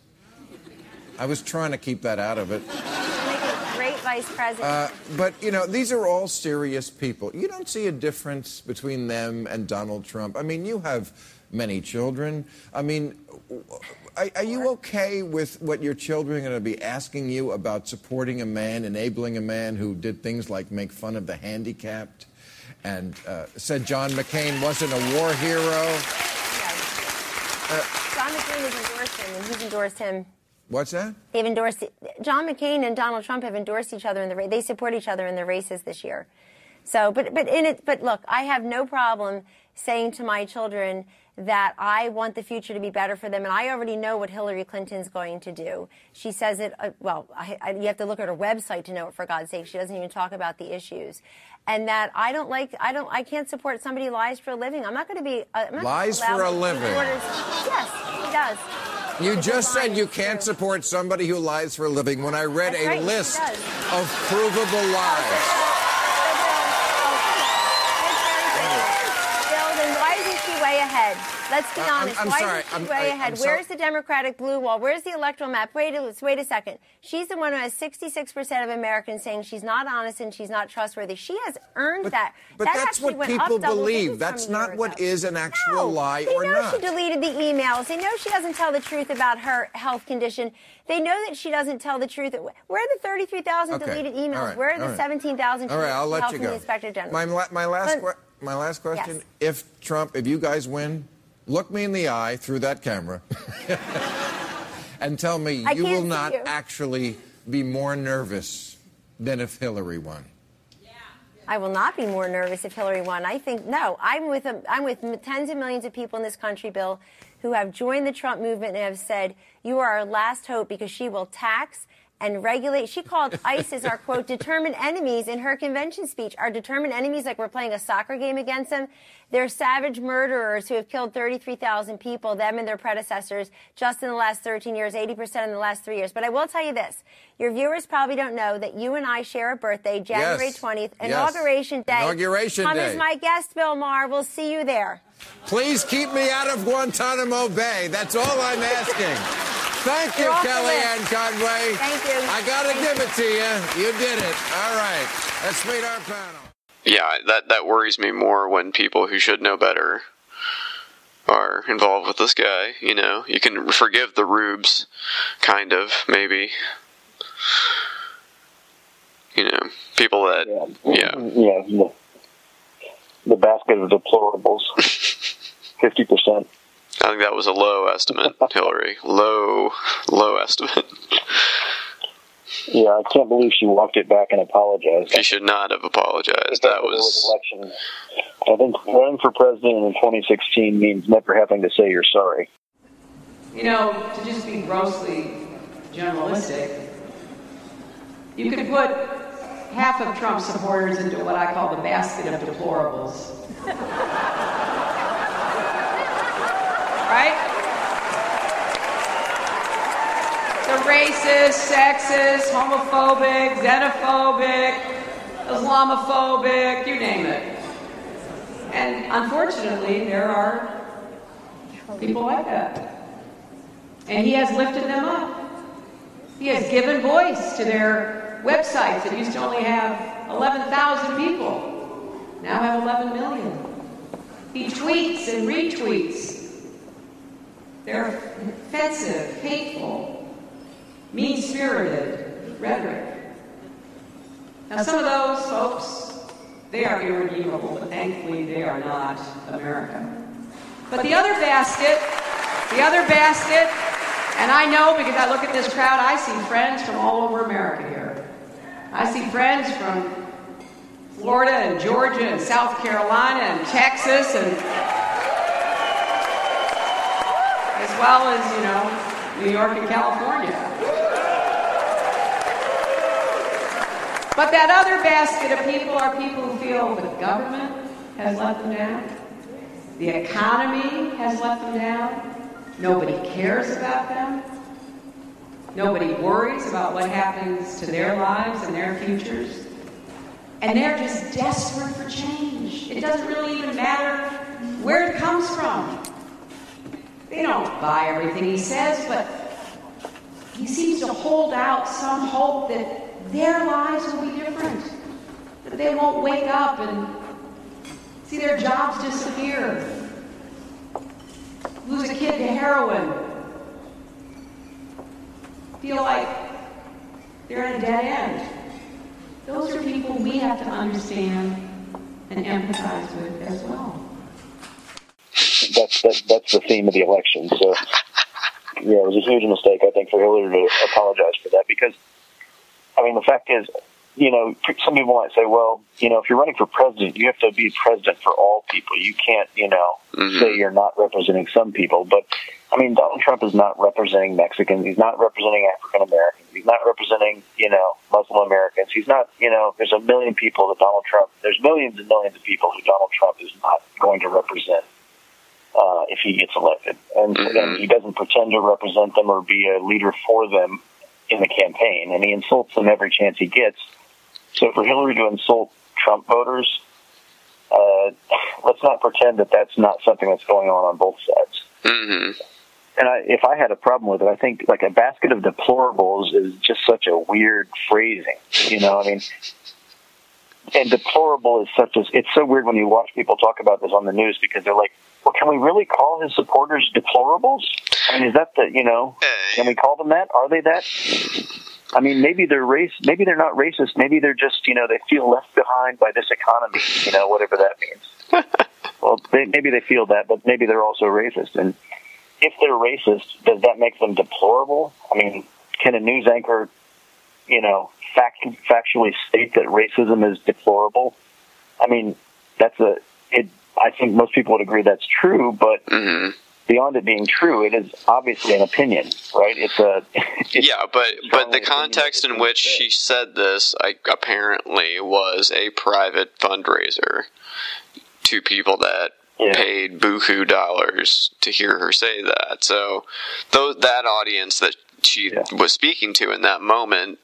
Speaker 6: I was trying to keep that out of it.
Speaker 7: Great vice president. Uh,
Speaker 6: but, you know, these are all serious people. You don't see a difference between them and Donald Trump. I mean, you have many children. I mean, are, are, you okay with what your children are going to be asking you about supporting a man, enabling a man who did things like make fun of the handicapped and uh, said John McCain wasn't a war hero?
Speaker 7: Uh, John McCain has endorsed him, and he's endorsed him.
Speaker 6: What's that?
Speaker 7: They've endorsed John McCain and Donald Trump have endorsed each other in the race. They support each other in the races this year. So, but but in it, but look, I have no problem saying to my children that I want the future to be better for them, and I already know what Hillary Clinton's going to do. She says it, uh, well, I, I, you have to look at her website to know it, for God's sake. She doesn't even talk about the issues. And that I don't like, I don't, I can't support somebody who lies for a living. I'm not going to be. Uh,
Speaker 6: lies for a living?
Speaker 7: Yes, he does.
Speaker 6: You just said you can't support somebody who lies for a living when I read
Speaker 7: That's
Speaker 6: a
Speaker 7: right,
Speaker 6: list of provable lies.
Speaker 7: Ahead. Let's be
Speaker 6: uh,
Speaker 7: honest.
Speaker 6: I'm, I'm
Speaker 7: Why
Speaker 6: sorry.
Speaker 7: is
Speaker 6: I'm,
Speaker 7: way
Speaker 6: I,
Speaker 7: ahead?
Speaker 6: I'm
Speaker 7: Where's the Democratic blue wall? Where's the electoral map? Wait a, wait a second. She's the one who has 66% of Americans saying she's not honest and she's not trustworthy. She has earned
Speaker 6: but,
Speaker 7: that.
Speaker 6: But
Speaker 7: that
Speaker 6: that's what people believe. That's not what is an actual
Speaker 7: no,
Speaker 6: lie
Speaker 7: or
Speaker 6: not.
Speaker 7: They know she deleted the emails. They know she doesn't tell the truth about her health condition. They know that she doesn't tell the truth. Where are the 33,000 okay. deleted emails?
Speaker 6: Right.
Speaker 7: Where are the
Speaker 6: right.
Speaker 7: 17,000
Speaker 6: All right, I'll let
Speaker 7: you
Speaker 6: go.
Speaker 7: Inspector General?
Speaker 6: My, my last, but, my last question:
Speaker 7: yes.
Speaker 6: If Trump, if you guys win, look me in the eye through that camera and tell me you will not
Speaker 7: you.
Speaker 6: actually be more nervous than if Hillary won.
Speaker 7: I will not be more nervous if Hillary won. I think no. I'm with a, I'm with tens of millions of people in this country, Bill, who have joined the Trump movement and have said you are our last hope because she will tax and regulate. She called ISIS our quote determined enemies in her convention speech. Our determined enemies, like we're playing a soccer game against them. They're savage murderers who have killed 33,000 people, them and their predecessors, just in the last 13 years, 80% in the last three years. But I will tell you this: your viewers probably don't know that you and I share a birthday, January
Speaker 6: yes.
Speaker 7: 20th,
Speaker 6: yes.
Speaker 7: Inauguration Day.
Speaker 6: Inauguration
Speaker 7: Come
Speaker 6: Day.
Speaker 7: as my guest, Bill Maher. We'll see you there.
Speaker 6: Please keep me out of Guantanamo Bay. That's all I'm asking. Thank you, Kellyanne Conway.
Speaker 7: Thank you.
Speaker 6: I got to give it to you. You did it. All right. Let's meet our panel.
Speaker 2: Yeah, that, that worries me more when people who should know better are involved with this guy. You know, you can forgive the rubes, kind of, maybe. You know, people that, yeah.
Speaker 1: Yeah, yeah the, the basket of deplorables. 50%.
Speaker 2: I think that was a low estimate, Hillary. Low, low estimate.
Speaker 1: Yeah, I can't believe she walked it back and apologized.
Speaker 2: She should not have apologized. That was
Speaker 1: election. I think running for president in 2016 means never having to say you're sorry.
Speaker 8: You know, to just be grossly generalistic, you could put half of Trump's supporters into what I call the basket of deplorables. right? The racist, sexist, homophobic, xenophobic, Islamophobic, you name it. And unfortunately, there are people like that. And he has lifted them up. He has given voice to their websites that used to only have 11,000 people, now have 11 million. He tweets and retweets They're offensive, hateful, mean spirited rhetoric. Now, some of those folks, they are irredeemable, but thankfully they are not America. But the other basket, the other basket, and I know because I look at this crowd, I see friends from all over America here. I see friends from Florida and Georgia and South Carolina and Texas and as well as, you know, New York and California. But that other basket of people are people who feel the government has let them down, the economy has let them down, nobody cares about them, nobody worries about what happens to their lives and their futures, and they're just desperate for change. It doesn't really even matter where it comes from. They don't buy everything he says, but he seems to hold out some hope that their lives will be different. That they won't wake up and see their jobs disappear, lose a kid to heroin, feel like they're at a dead end. Those are people we have to understand and empathize with as well.
Speaker 1: That's that, that's the theme of the election. So, yeah, it was a huge mistake, I think, for Hillary to apologize for that because I mean, the fact is, you know, some people might say, well, you know, if you're running for president, you have to be president for all people. You can't, you know, mm-hmm. say you're not representing some people. But, I mean, Donald Trump is not representing Mexicans. He's not representing African Americans. He's not representing, you know, Muslim Americans. He's not, you know, there's a million people that Donald Trump, there's millions and millions of people who Donald Trump is not going to represent. Uh, if he gets elected, and, mm-hmm. and he doesn't pretend to represent them or be a leader for them in the campaign, and he insults them every chance he gets. So for Hillary to insult Trump voters, uh, let's not pretend that that's not something that's going on on both sides.
Speaker 2: Mm-hmm.
Speaker 1: And I, if I had a problem with it, I think like a basket of deplorables is just such a weird phrasing. You know, I mean, and deplorable is such a it's so weird when you watch people talk about this on the news because they're like, well, can we really call his supporters deplorables? I mean, is that the you know? Can we call them that? Are they that? I mean, maybe they're race. Maybe they're not racist. Maybe they're just you know they feel left behind by this economy. You know, whatever that means. well, they, maybe they feel that, but maybe they're also racist. And if they're racist, does that make them deplorable? I mean, can a news anchor, you know, fact, factually state that racism is deplorable? I mean, that's a. It. I think most people would agree that's true, but.
Speaker 2: Mm-hmm
Speaker 1: beyond it being true, it is obviously an opinion, right? It's a it's
Speaker 2: yeah, but but the context in which she said this, I, apparently, was a private fundraiser to people that yeah. paid buku dollars to hear her say that. So, those that audience that she yeah. was speaking to in that moment.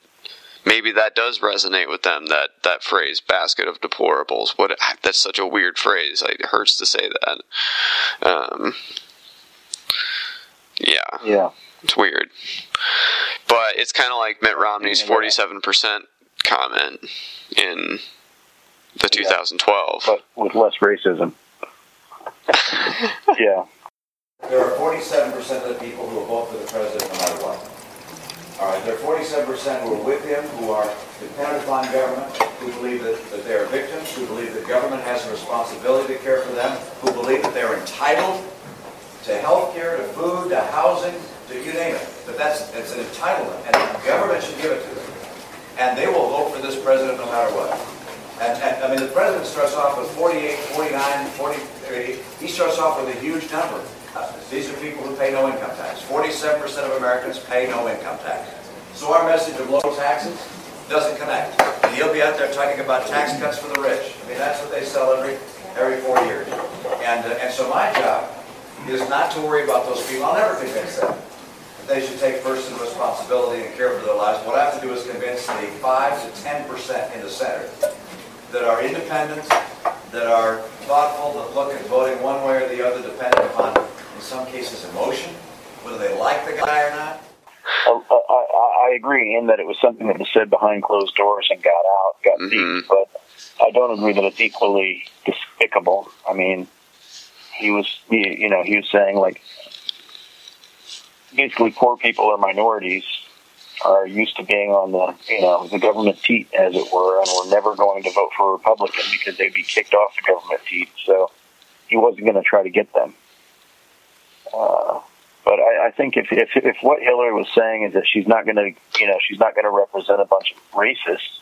Speaker 2: Maybe that does resonate with them. That that phrase "basket of deplorables." What that's such a weird phrase. It hurts to say that. Um, yeah.
Speaker 1: Yeah.
Speaker 2: It's weird. But it's kind of like Mitt Romney's 47% comment in the 2012.
Speaker 1: But with less racism. Yeah.
Speaker 9: There are 47% of the people who will vote for the president no matter what. All right, there are 47% who are with him, who are dependent upon government, who believe that, that they are victims, who believe that government has a responsibility to care for them, who believe that they're entitled to health care, to food, to housing, to you name it. But that's it's an entitlement, and the government should give it to them. And they will vote for this president no matter what. And, and I mean, the president starts off with 48, 49, 40, he starts off with a huge number. Uh, these are people who pay no income tax. 47% of Americans pay no income tax. So our message of low taxes doesn't connect. And he'll be out there talking about tax cuts for the rich. I mean, that's what they sell every every four years. And, uh, and so my job is not to worry about those people. I'll never convince them they should take personal responsibility and care for their lives. What I have to do is convince the 5 to 10% in the Senate that are independent, that are thoughtful, that look at voting one way or the other depending upon, in some cases, emotion, whether they like the guy or not.
Speaker 1: I, I, I agree in that it was something that was said behind closed doors and got out, got mm-hmm. deep, but I don't agree that it's equally despicable. I mean, he was, you know, he was saying like, basically poor people or minorities are used to being on the you know the government seat, as it were, and were never going to vote for a Republican because they'd be kicked off the government seat. So he wasn't going to try to get them. Uh, but I, I think if, if if what Hillary was saying is that she's not going to you know she's not going to represent a bunch of racists,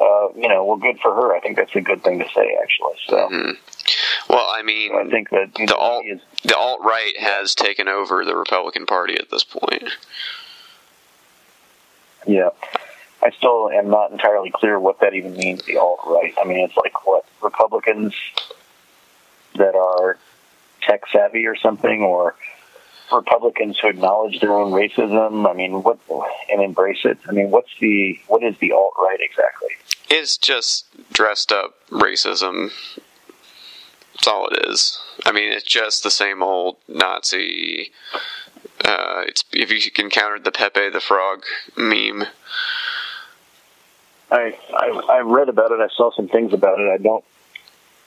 Speaker 1: uh, you know, well, good for her. I think that's a good thing to say, actually. So.
Speaker 2: Mm-hmm. Well, I mean,
Speaker 1: I think that
Speaker 2: the alt
Speaker 1: is-
Speaker 2: the alt right has taken over the Republican Party at this point.
Speaker 1: Yeah. I still am not entirely clear what that even means, the alt right. I mean, it's like what Republicans that are tech savvy or something, or Republicans who acknowledge their own racism. I mean, what and embrace it. I mean, what's the what is the alt right exactly?
Speaker 2: It's just dressed up racism. That's all it is. I mean, it's just the same old Nazi. Uh, it's if you encountered the Pepe the Frog meme.
Speaker 1: I, I I read about it. I saw some things about it. I don't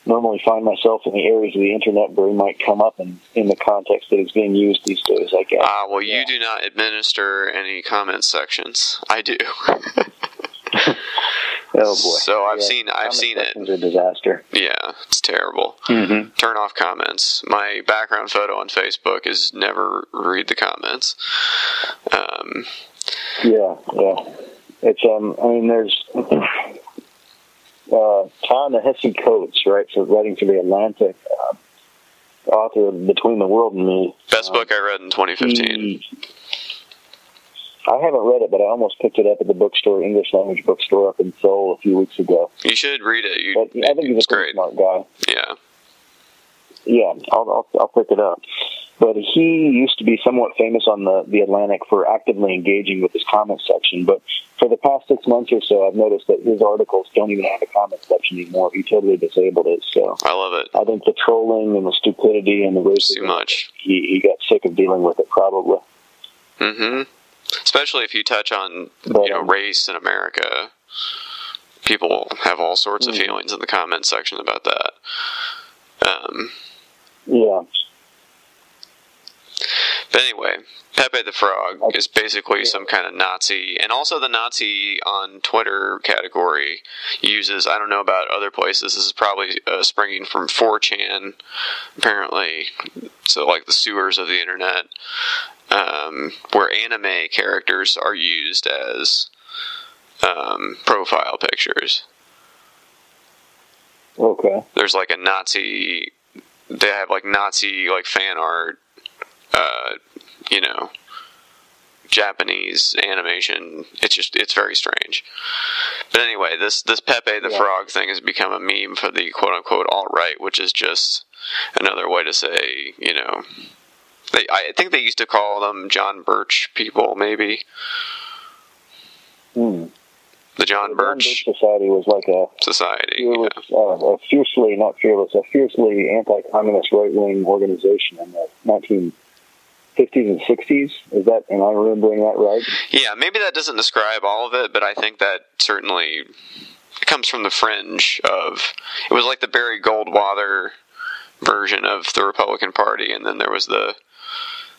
Speaker 1: normally find myself in the areas of the internet where it might come up in, in the context that it's being used these days. I guess.
Speaker 2: Ah, well, you do not administer any comment sections. I do.
Speaker 1: oh boy.
Speaker 2: So I've
Speaker 1: Yeah,
Speaker 2: seen I've seen it.
Speaker 1: a disaster.
Speaker 2: Yeah, it's terrible.
Speaker 1: Mm-hmm.
Speaker 2: Turn off comments. My background photo on Facebook is never read the comments. Um,
Speaker 1: Yeah, yeah. It's um. I mean, there's uh, Ta-Nehisi Coates, right? For writing for the Atlantic, uh, author of Between the World and Me.
Speaker 2: best book I read in 2015.
Speaker 1: He- I haven't read it, but I almost picked it up at the bookstore, English language bookstore up in Seoul a few weeks ago.
Speaker 2: You should read it. You,
Speaker 1: But I think he's a pretty
Speaker 2: great.
Speaker 1: smart guy.
Speaker 2: Yeah.
Speaker 1: Yeah, I'll, I'll I'll pick it up. But he used to be somewhat famous on the the Atlantic for actively engaging with his comment section. But for the past six months or so, I've noticed that his articles don't even have a comment section anymore. He totally disabled it. So
Speaker 2: I love it.
Speaker 1: I think the trolling and the stupidity and the
Speaker 2: It's too
Speaker 1: racism,
Speaker 2: much.
Speaker 1: he, he got sick of dealing with it probably.
Speaker 2: hmm Especially if you touch on you know race in America, people have all sorts of
Speaker 1: Mhm.
Speaker 2: feelings in the comment section about that. Um,
Speaker 1: Yeah,
Speaker 2: But anyway, Pepe the Frog
Speaker 1: Okay.
Speaker 2: is basically some kind of Nazi, and also the Nazi on Twitter category uses. I don't know about other places. This is probably uh, springing from 4chan, apparently. So like the sewers of the internet, um, where anime characters are used as um, profile pictures.
Speaker 1: okay.
Speaker 2: There's like a Nazi. They have like Nazi like fan art. Uh, you know, Japanese animation. It's just it's very strange. But anyway, this this Pepe the
Speaker 1: Yeah.
Speaker 2: Frog thing has become a meme for the quote unquote alt right, which is just another way to say you know. They, I think they used to call them John Birch people, maybe
Speaker 1: Hmm.
Speaker 2: the John
Speaker 1: The John
Speaker 2: Birch
Speaker 1: Birch Society was like a
Speaker 2: Society.
Speaker 1: fearless,
Speaker 2: yeah.
Speaker 1: uh, a fiercely, not fearless, a fiercely anti-communist right-wing organization in the 1950s and 60s. Is that, am I remembering that right?
Speaker 2: Yeah, maybe that doesn't describe all of it, but I think that certainly comes from the fringe of. It was like the Barry Goldwater version of the Republican Party, and then there was the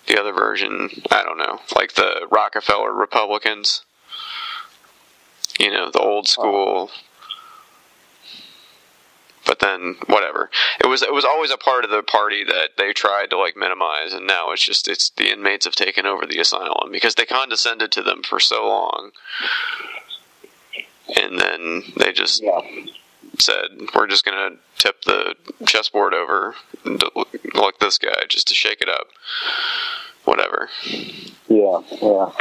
Speaker 2: the other version. I don't know, like the Rockefeller Republicans. You know, the old school. But then, whatever. It was it was always a part of the party that they tried to like minimize, and now it's just it's the inmates have taken over the asylum because they condescended to them for so long, and then they just
Speaker 1: Yeah.
Speaker 2: said we're just gonna tip the chessboard over and like this guy just to shake it up. Whatever.
Speaker 1: Yeah, yeah.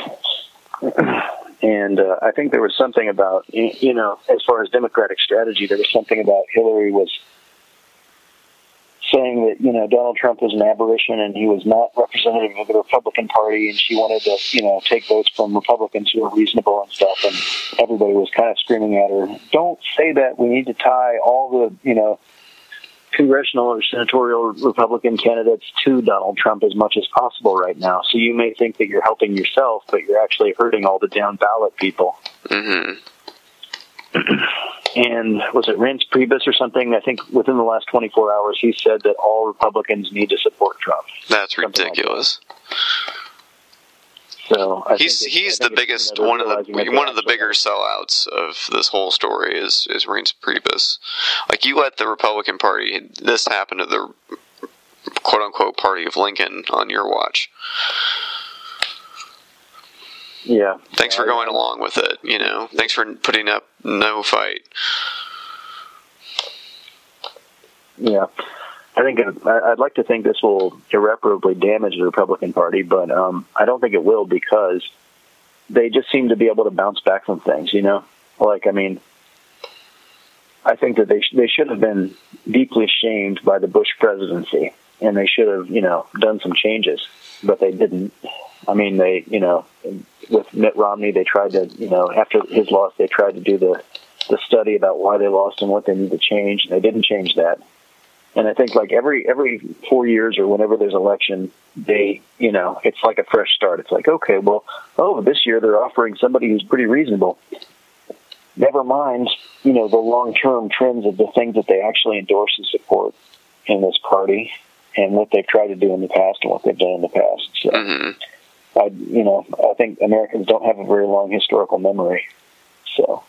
Speaker 1: And uh, I think there was something about, you know, as far as Democratic strategy, there was something about Hillary was saying that, you know, Donald Trump was an aberration and he was not representative of the Republican Party and she wanted to, you know, take votes from Republicans who are reasonable and stuff. And everybody was kind of screaming at her, don't say that. We need to tie all the, you know, congressional or senatorial Republican candidates to Donald Trump as much as possible right now. So you may think that you're helping yourself, but you're actually hurting all the down ballot people.
Speaker 2: hmm
Speaker 1: And was it Reince Priebus or something? I think within the last 24 hours, he said that all Republicans need to support Trump.
Speaker 2: That's
Speaker 1: Something like
Speaker 2: ridiculous.
Speaker 1: So I
Speaker 2: he's
Speaker 1: it-
Speaker 2: he's
Speaker 1: I
Speaker 2: the biggest one of the
Speaker 1: realizing that they
Speaker 2: one of the bigger sellouts of this whole story is is Reince Priebus. Like you let the Republican Party this happened to the quote unquote party of Lincoln on your watch.
Speaker 1: Yeah.
Speaker 2: Thanks for
Speaker 1: I-
Speaker 2: going along with it. You know, thanks for putting up no fight.
Speaker 1: Yeah, I think I'd like to think this will irreparably damage the Republican Party, but um, I don't think it will because they just seem to be able to bounce back from things. You know, like I mean, I think that they sh- they should have been deeply shamed by the Bush presidency, and they should have you know done some changes, but they didn't. I mean, they you know with Mitt Romney, they tried to you know after his loss, they tried to do the the study about why they lost and what they need to change, and they didn't change that. And I think like every every four years or whenever there's election, they you know it's like a fresh start. It's like okay, well, oh, this year they're offering somebody who's pretty reasonable. Never mind, you know, the long term trends of the things that they actually endorse and support in this party, and what they've tried to do in the past and what they've done in the past. So, I you know I think Americans don't have a very long historical memory, so.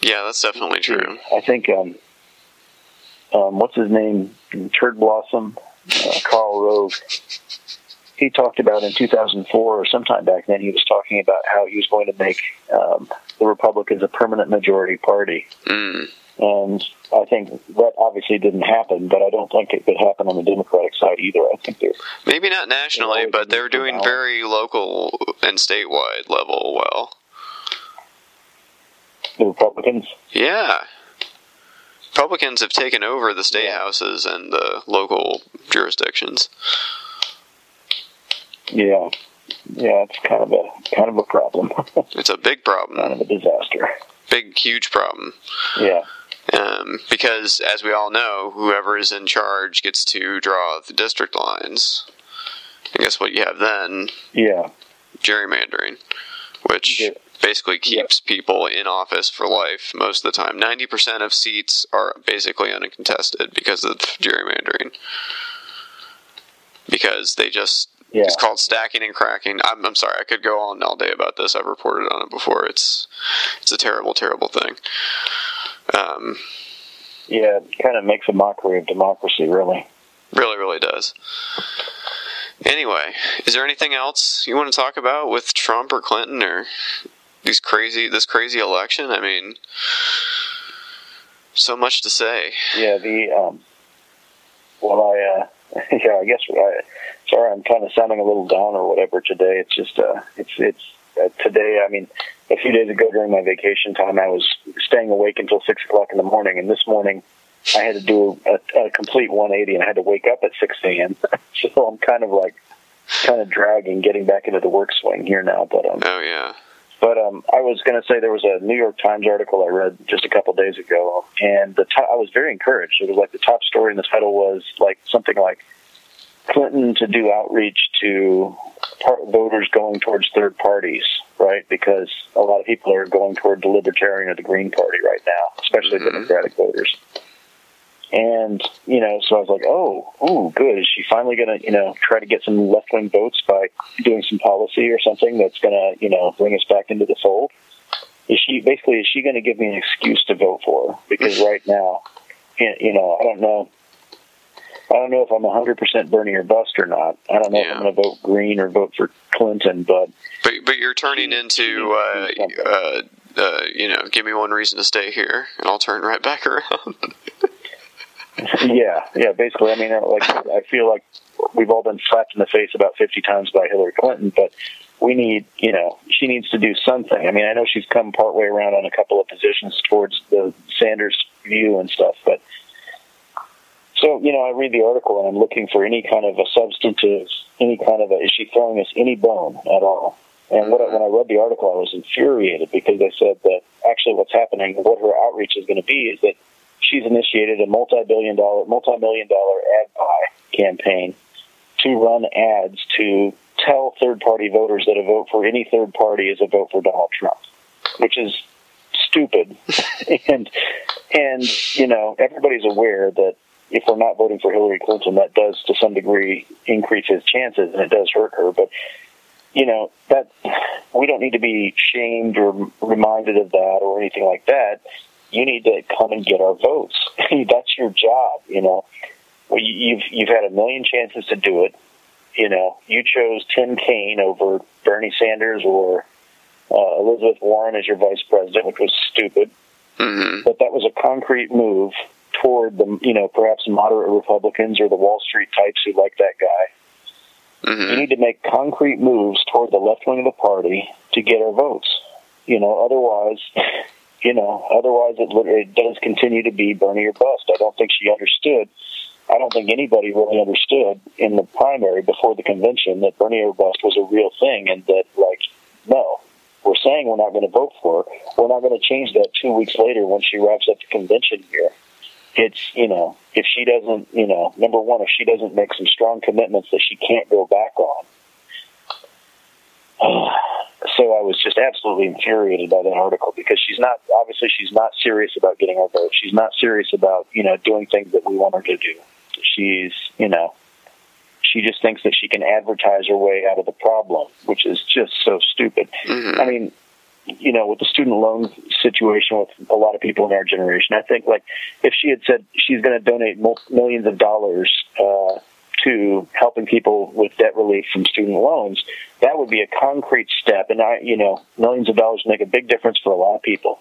Speaker 2: Yeah, that's definitely true.
Speaker 1: I think um, um, what's his name, Turd Blossom, uh, Karl Rove. He talked about in 2004 or sometime back then. He was talking about how he was going to make um, the Republicans a permanent majority party,
Speaker 2: Mm.
Speaker 1: and I think that obviously didn't happen. But I don't think it could happen on the Democratic side either. I think they're
Speaker 2: Maybe not nationally, but they're doing very local and statewide level well.
Speaker 1: the Republicans.
Speaker 2: Yeah. Republicans have taken over the state houses and the local jurisdictions.
Speaker 1: Yeah, yeah, it's kind of a kind of a problem,
Speaker 2: It's a big problem.
Speaker 1: kind of a disaster.
Speaker 2: Big, huge problem.
Speaker 1: Yeah.
Speaker 2: Um, because, as we all know, whoever is in charge gets to draw the district lines. And guess what you have then?
Speaker 1: Yeah.
Speaker 2: Gerrymandering, which basically keeps people in office for life most of the time. 90% of seats are basically uncontested because of gerrymandering. Because they just.
Speaker 1: Yeah.
Speaker 2: It's called stacking and cracking. I'm, I'm sorry, I could go on all day about this. I've reported on it before. It's it's a terrible, terrible thing. Um,
Speaker 1: Yeah, it kind of makes a mockery of democracy, really.
Speaker 2: Really, really does. Anyway, is there anything else you want to talk about with Trump or Clinton or these crazy this crazy election? I mean, so much to say.
Speaker 1: Yeah, the um, well, I uh, yeah, I guess I, sorry, I'm kind of sounding a little down or whatever today. It's just uh, it's it's uh, today. I mean, a few days ago during my vacation time, I was staying awake until six o'clock in the morning, and this morning I had to do a, a complete 180, and I had to wake up at 6 a.m. so I'm kind of like kind of dragging getting back into the work swing here now. But um,
Speaker 2: oh yeah.
Speaker 1: But um, I was going to say there was a New York Times article I read just a couple days ago, and the top, I was very encouraged. It was like the top story in the title was like something like Clinton to do outreach to par- voters going towards third parties, right? Because a lot of people are going toward the Libertarian or the Green Party right now, especially Democratic voters. And you know, so I was like, "Oh, ooh, good. Is she finally going to, you know, try to get some left wing votes by doing some policy or something that's going to, you know, bring us back into the fold?" Is she basically is she going to give me an excuse to vote for her? Because right now, you know, I don't know. I don't know if I'm 100% Bernie or bust or not. I don't know if I'm going to vote Green or vote for Clinton, but
Speaker 2: But but you're turning into uh, uh, uh, you know, give me one reason to stay here, and I'll turn right back around.
Speaker 1: Yeah, yeah. Basically, I mean, uh, like I feel like we've all been slapped in the face about fifty times by Hillary Clinton, but we need, you know, she needs to do something. I mean, I know she's come partway around on a couple of positions towards the Sanders view and stuff, but so you know, I read the article and I'm looking for any kind of a substantive, any kind of a. Is she throwing us any bone at all? And what, when I read the article, I was infuriated because they said that actually what's happening, what her outreach is going to be, is that she's initiated a multi-billion dollar, multi-million dollar ad buy campaign to run ads to tell third-party voters that a vote for any third party is a vote for Donald Trump, which is stupid. and and you know everybody's aware that if we're not voting for Hillary Clinton, that does to some degree increase his chances, and it does hurt her. But you know that we don't need to be shamed or reminded of that or anything like that. You need to come and get our votes. That's your job. You know, well, you've you've had a million chances to do it. You know, you chose Tim Kaine over Bernie Sanders or uh, Elizabeth Warren as your vice president, which was stupid.
Speaker 2: Mm-hmm.
Speaker 1: But that was a concrete move toward the, you know, perhaps moderate Republicans or the Wall Street types who like that guy.
Speaker 2: Mm-hmm.
Speaker 1: You need to make concrete moves toward the left wing of the party to get our votes. You know, otherwise, you know, otherwise it, it does continue to be Bernie or bust. I don't think she understood. I don't think anybody really understood in the primary before the convention that Bernie or bust was a real thing, and that like, no, we're saying we're not going to vote for her. We're not going to change that two weeks later when she wraps up the convention here. It's, you know, if she doesn't, you know, number one, if she doesn't make some strong commitments that she can't go back on. So I was just absolutely infuriated by that article because she's not, obviously, she's not serious about getting our vote. She's not serious about, you know, doing things that we want her to do. She's, you know, she just thinks that she can advertise her way out of the problem, which is just so stupid.
Speaker 2: Mm-hmm.
Speaker 1: I mean, you know, with the student loan situation with a lot of people in our generation, I think like if she had said she's going to donate millions of dollars uh, to helping people with debt relief from student loans, that would be a concrete step. And I, you know, millions of dollars make a big difference for a lot of people.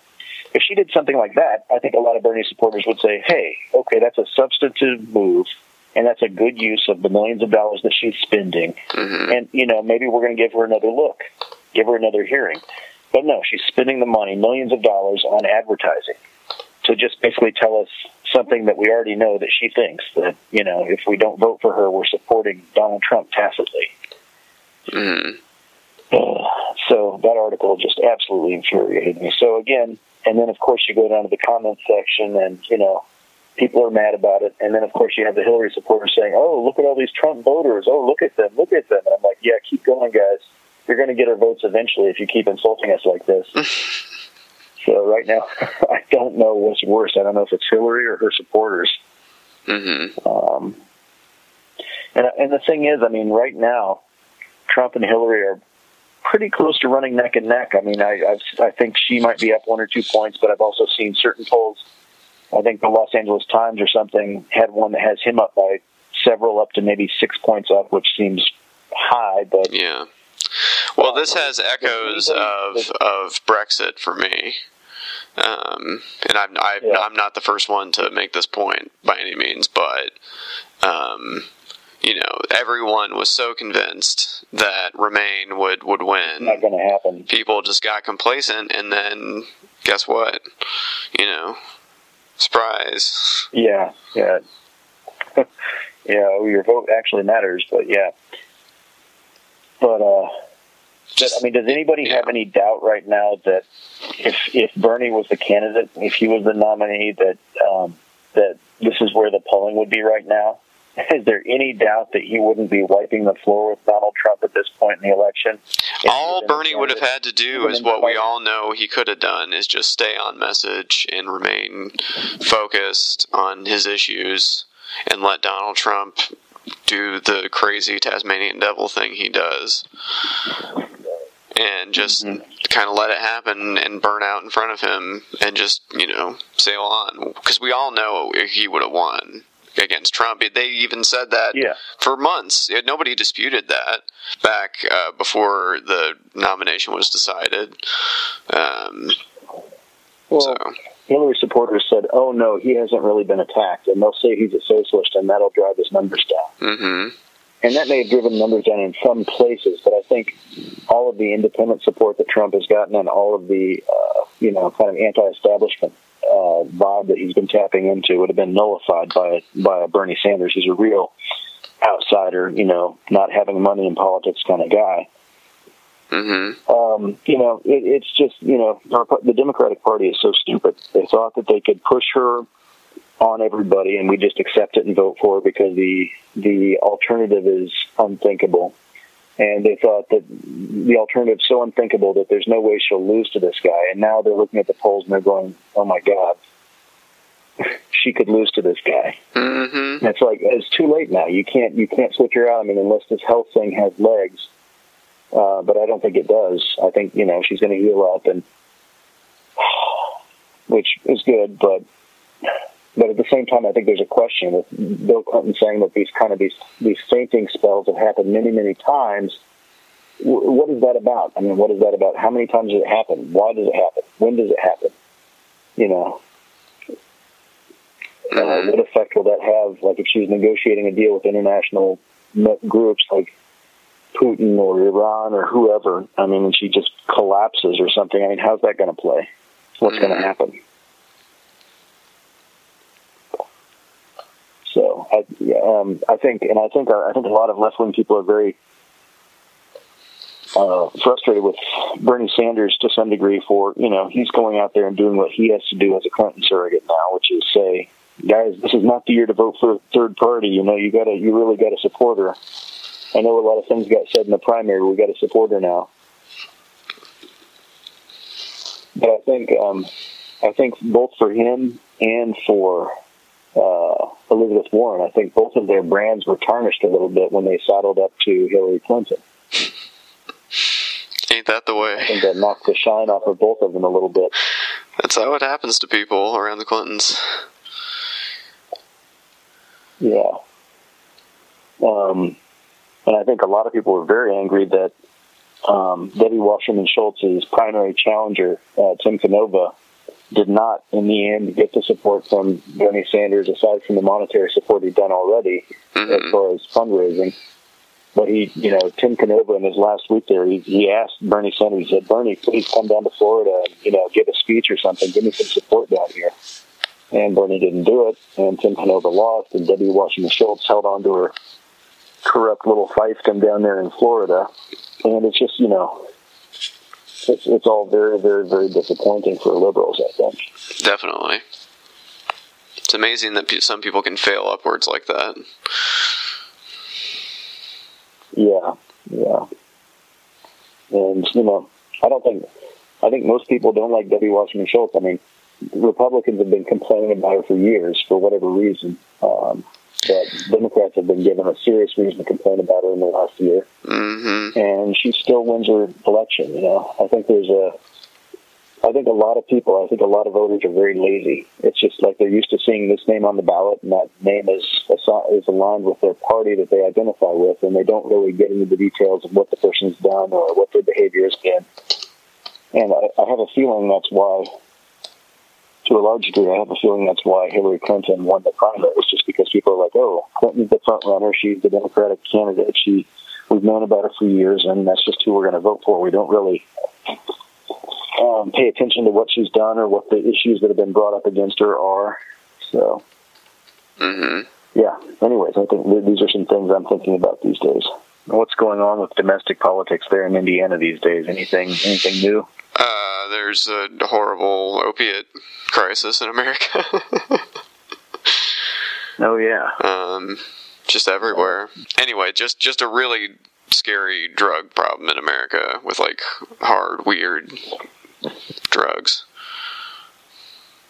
Speaker 1: If she did something like that, I think a lot of Bernie supporters would say, "Hey, okay, that's a substantive move." and that's a good use of the millions of dollars that she's spending.
Speaker 2: Mm-hmm.
Speaker 1: And you know, maybe we're going to give her another look, give her another hearing. But no, she's spending the money, millions of dollars, on advertising to just basically tell us something that we already know that she thinks that you know, if we don't vote for her, we're supporting Donald Trump tacitly.
Speaker 2: Mm-hmm.
Speaker 1: so that article just absolutely infuriated me. So again, and then of course you go down to the comment section, and you know, people are mad about it. And then, of course, you have the Hillary supporters saying, "Oh, look at all these Trump voters! Oh, look at them! Look at them!" And I'm like, "Yeah, keep going, guys. You're going to get our votes eventually if you keep insulting us like this." so right now, I don't know what's worse. I don't know if it's Hillary or her supporters.
Speaker 2: Mm-hmm.
Speaker 1: Um, and and the thing is, I mean, right now, Trump and Hillary are pretty close to running neck and neck. I mean, I I've, I think she might be up one or two points, but I've also seen certain polls I think the Los Angeles Times or something had one that has him up by several, up to maybe six points up, which seems high. But
Speaker 2: yeah, well, this has echoes of of Brexit for me. Um, and I'm I,
Speaker 1: Yeah.
Speaker 2: I'm not the first one to make this point by any means, but um, you know, everyone was so convinced that Remain would would win.
Speaker 1: not going to happen.
Speaker 2: People just got complacent, and then guess what? You know, surprise.
Speaker 1: Yeah, yeah, yeah. Your vote actually matters, but yeah. But uh, but, I mean, does anybody have any doubt right now that if if Bernie was the candidate, if he was the nominee, that um, that this is where the polling would be right now? Is there any doubt that he wouldn't be wiping the floor with Donald Trump at this point in the election?
Speaker 2: All
Speaker 1: was in the
Speaker 2: Bernie would have had to do is what we all know he could have done is just stay on message and remain focused on his issues and let Donald Trump do the crazy Tasmanian devil thing he does and just
Speaker 1: Mm-hmm.
Speaker 2: kind of let it happen and burn out in front of him and just, you know, sail on because we all know he would have won against Trump. They even said that
Speaker 1: Yeah.
Speaker 2: for months. Nobody disputed that back uh, before the nomination was decided. Um,
Speaker 1: Well,
Speaker 2: so
Speaker 1: Hillary supporters said, "Oh no, he hasn't really been attacked," and they'll say he's a socialist, and that'll drive his numbers down.
Speaker 2: hmm
Speaker 1: And that may have driven numbers down in some places, but I think all of the independent support that Trump has gotten, and all of the uh, you know kind of anti-establishment uh, vibe that he's been tapping into, would have been nullified by by a Bernie Sanders, who's a real outsider, you know, not having money in politics kind of guy.
Speaker 2: hmm
Speaker 1: um, you know, it, it's just, you know, the Democratic Party is so stupid. They thought that they could push her on everybody and we just accept it and vote for her because the the alternative is unthinkable. And they thought that the alternative is so unthinkable that there's no way she'll lose to this guy. And now they're looking at the polls and they're going, "Oh my God, she could lose to this guy."
Speaker 2: hmm
Speaker 1: And it's like it's too late now. You can't you can't switch her out. I mean, unless this health thing has legs. Uh, but I don't think it does. I think you know she's going to heal up, and which is good. But but at the same time, I think there's a question with Bill Clinton saying that these kind of these these fainting spells have happened many many times. W- what is that about? I mean, what is that about? How many times does it happen? Why does it happen? When does it happen? You know, uh, what effect will that have? Like if she's negotiating a deal with international groups like Putin or Iran or whoever, I mean, and she just collapses or something. I mean, how's that going to play? What's going to happen? So I, um, I think, and I think, I think a lot of left wing people are very uh, frustrated with Bernie Sanders to some degree for you know he's going out there and doing what he has to do as a Clinton surrogate now, which is say, guys, this is not the year to vote for a third party. You know, you got to, you really got to support her. I know a lot of things got said in the primary. We got to support her now. But I think, um, I think both for him and for uh, Elizabeth Warren, I think both of their brands were tarnished a little bit when they saddled up to Hillary Clinton.
Speaker 2: Ain't that the way?
Speaker 1: I think that knocked the shine off of both of them a little bit.
Speaker 2: That's how it happens to people around the Clintons.
Speaker 1: Yeah. Um, and I think a lot of people were very angry that um, Debbie Wasserman Schultz's primary challenger, uh, Tim Canova, did not, in the end, get the support from Bernie Sanders, aside from the monetary support he'd done already mm-hmm. as far as fundraising. But he, you know, Tim Canova in his last week there, he, he asked Bernie Sanders, he said, Bernie, please come down to Florida and, you know, give a speech or something. Give me some support down here. And Bernie didn't do it, and Tim Canova lost, and Debbie Wasserman Schultz held on to her corrupt little fiefdom down there in Florida. And it's just, you know, it's, it's all very, very, very disappointing for liberals, I think.
Speaker 2: Definitely. It's amazing that some people can fail upwards like that.
Speaker 1: Yeah, yeah. And, you know, I don't think, I think most people don't like Debbie Wasserman Schultz. I mean, Republicans have been complaining about her for years for whatever reason. Um, but Democrats have been given a serious reason to complain about her in the last year.
Speaker 2: Mm-hmm.
Speaker 1: And she still wins her election, you know. I think there's a, I think a lot of people, I think a lot of voters are very lazy. It's just like they're used to seeing this name on the ballot, and that name is is aligned with their party that they identify with, and they don't really get into the details of what the person's done or what their behavior has been. And I, I have a feeling that's why, to a large degree, I have a feeling that's why Hillary Clinton won the primary. It's just because people are like, "Oh, Clinton's the front runner. She's the Democratic candidate. She, we've known about her for years, and that's just who we're going to vote for." We don't really um, pay attention to what she's done or what the issues that have been brought up against her are. So,
Speaker 2: Mm-hmm.
Speaker 1: yeah. Anyways, I think th- these are some things I'm thinking about these days. What's going on with domestic politics there in Indiana these days? Anything? Anything new?
Speaker 2: Uh, there's a horrible opiate crisis in America.
Speaker 1: Oh yeah.
Speaker 2: um, just everywhere. Anyway, just just a really scary drug problem in America with like hard, weird drugs.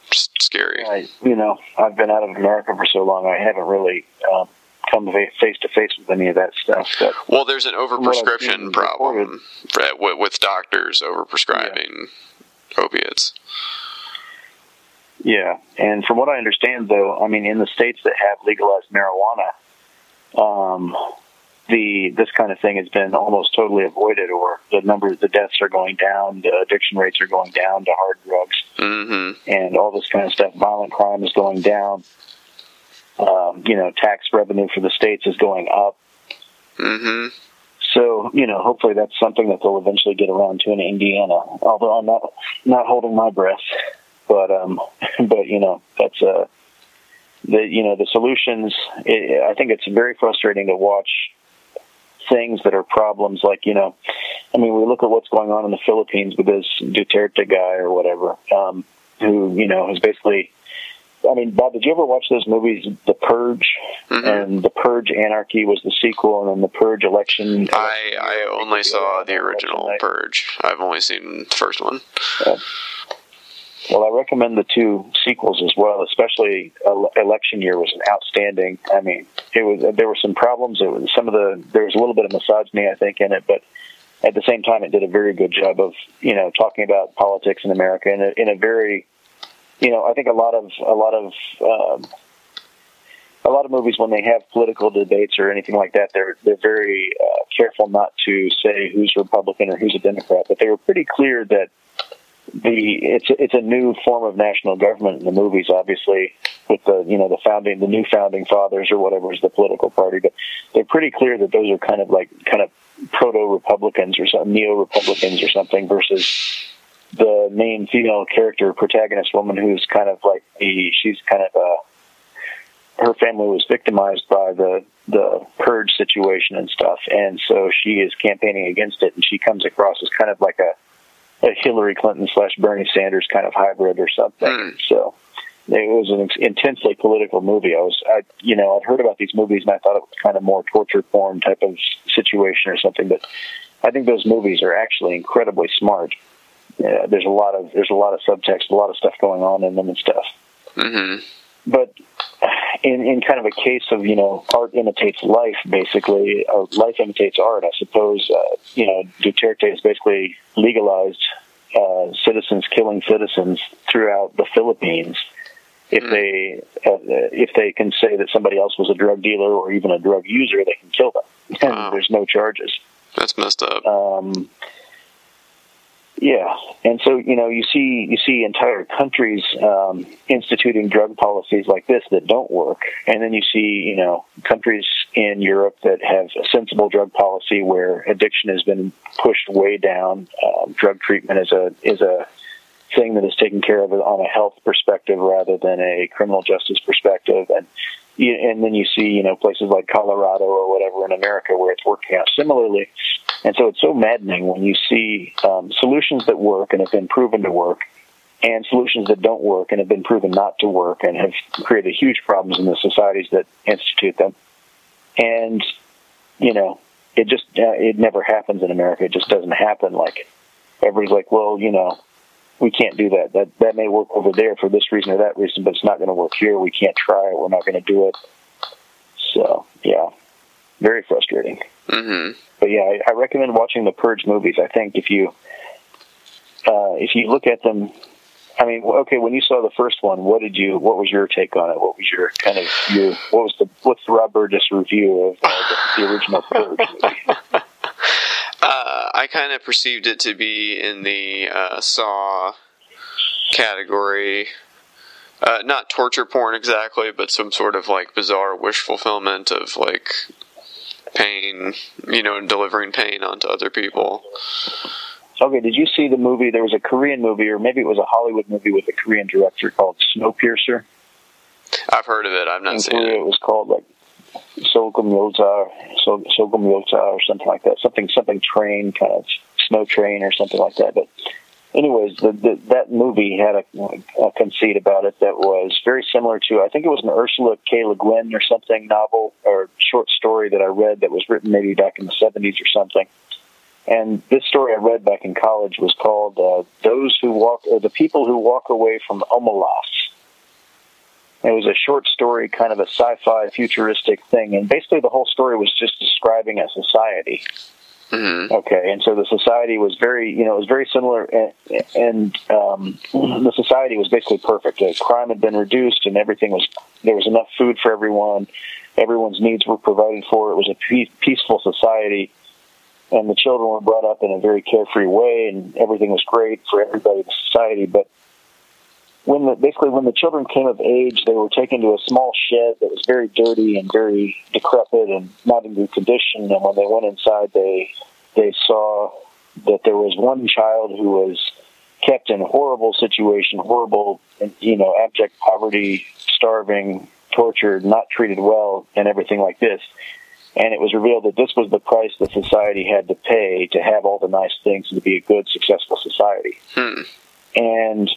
Speaker 2: Just scary.
Speaker 1: I, you know, I've been out of America for so long. I haven't really um, come face to face with any of that stuff. But
Speaker 2: Well, there's an
Speaker 1: what I've seen
Speaker 2: overprescription problem for- with, doctors overprescribing opiates.
Speaker 1: Yeah, and from what I understand, though, I mean, in the states that have legalized marijuana, um, the this kind of thing has been almost totally avoided, or the numbers, the deaths are going down, the addiction rates are going down to hard drugs,
Speaker 2: Mm-hmm.
Speaker 1: and all this kind of stuff. Violent crime is going down. Um, you know, tax revenue for the states is going up.
Speaker 2: Mm-hmm.
Speaker 1: So, you know, hopefully that's something that they'll eventually get around to in Indiana. Although I'm not not holding my breath, but um, but you know, that's uh, the you know the solutions. It, I think it's very frustrating to watch things that are problems like you know, I mean, we look at what's going on in the Philippines with this Duterte guy or whatever, um, who you know has basically. I mean, Bob, did you ever watch those movies, The Purge?
Speaker 2: Mm-hmm.
Speaker 1: And The Purge Anarchy was the sequel, and then The Purge Election.
Speaker 2: I I only saw the original Purge. I've only seen the first one.
Speaker 1: Well, I recommend the two sequels as well. Especially Election Year was an outstanding. I mean, it was there were some problems. It was some of the there was a little bit of misogyny, I think, in it, but at the same time, it did a very good job of you know talking about politics in America in a, in a very you know I think a lot of a lot of um, a lot of movies when they have political debates or anything like that, they're they're very uh, careful not to say who's Republican or who's a Democrat. But they were pretty clear that the it's it's a new form of national government in the movies, obviously with the you know the founding the new founding fathers or whatever is the political party. But they're pretty clear that those are kind of like kind of proto Republicans or neo Republicans or something versus the main female character protagonist woman who's kind of like the she's kind of a her family was victimized by the the purge situation and stuff, and so she is campaigning against it, and she comes across as kind of like a a Hillary Clinton slash Bernie Sanders kind of hybrid or something. Mm. So it was an intensely political movie. I was, I, you know, I'd heard about these movies and I thought it was kind of more torture porn type of situation or something. But I think those movies are actually incredibly smart. Yeah, there's a lot of there's a lot of subtext, a lot of stuff going on in them and stuff.
Speaker 2: Mm-hmm.
Speaker 1: But in in kind of a case of you know art imitates life, basically, or life imitates art. I suppose uh, you know Duterte has basically legalized uh, citizens killing citizens throughout the Philippines. If mm. they uh, if they can say that somebody else was a drug dealer or even a drug user, they can kill them, and wow. there's no charges.
Speaker 2: That's messed up.
Speaker 1: Um, yeah, and so you know you see you see entire countries um, instituting drug policies like this that don't work, and then you see you know countries in Europe that have a sensible drug policy where addiction has been pushed way down. Um, drug treatment is a is a thing that is taken care of on a health perspective rather than a criminal justice perspective, and and then you see you know places like Colorado or whatever in America where it's working out similarly. And so it's so maddening when you see um, solutions that work and have been proven to work, and solutions that don't work and have been proven not to work and have created huge problems in the societies that institute them. And you know, it just uh, it never happens in America. It just doesn't happen. Like everybody's like, well, you know, we can't do that. That that may work over there for this reason or that reason, but it's not going to work here. We can't try it. We're not going to do it. So yeah, very frustrating.
Speaker 2: Mm-hmm.
Speaker 1: But yeah, I, I recommend watching the Purge movies. I think if you uh, if you look at them, I mean, okay, when you saw the first one, what did you? What was your take on it? What was your kind of your? What was the? What's the Rob Burgess review of uh, the, the original Purge movie?
Speaker 2: Uh, I kind of perceived it to be in the uh, Saw category. Uh, not torture porn exactly, but some sort of like bizarre wish fulfillment of like pain, you know, delivering pain onto other people.
Speaker 1: Okay, did you see the movie? There was a Korean movie, or maybe it was a Hollywood movie with a Korean director called Snowpiercer.
Speaker 2: I've heard of it. I've not
Speaker 1: in
Speaker 2: seen
Speaker 1: Korea,
Speaker 2: it.
Speaker 1: It was called like Sogumyota, Sogumyota, or something like that. Something, something train, kind of snow train, or something like that. But, anyways, the, the, that movie had a, a conceit about it that was very similar to, I think it was an Ursula K. Le Guin or something novel or short story that I read that was written maybe back in the seventies or something. And this story I read back in college was called uh, "Those Who Walk," or "The People Who Walk Away from Omelas." It was a short story, kind of a sci-fi futuristic thing, and basically the whole story was just describing a society.
Speaker 2: Mm-hmm.
Speaker 1: Okay, and so the society was very, you know, it was very similar, and, and um, the society was basically perfect. The crime had been reduced, and everything was there was enough food for everyone. Everyone's needs were provided for. It was a pe- peaceful society, and the children were brought up in a very carefree way, and everything was great for everybody in the society. But when the, basically when the children came of age, they were taken to a small shed that was very dirty and very decrepit and not in good condition. And when they went inside, they they saw that there was one child who was kept in a horrible situation, horrible, you know, abject poverty, starving, tortured, not treated well, and everything like this. And it was revealed that this was the price that society had to pay to have all the nice things and to be a good, successful society.
Speaker 2: Hmm.
Speaker 1: And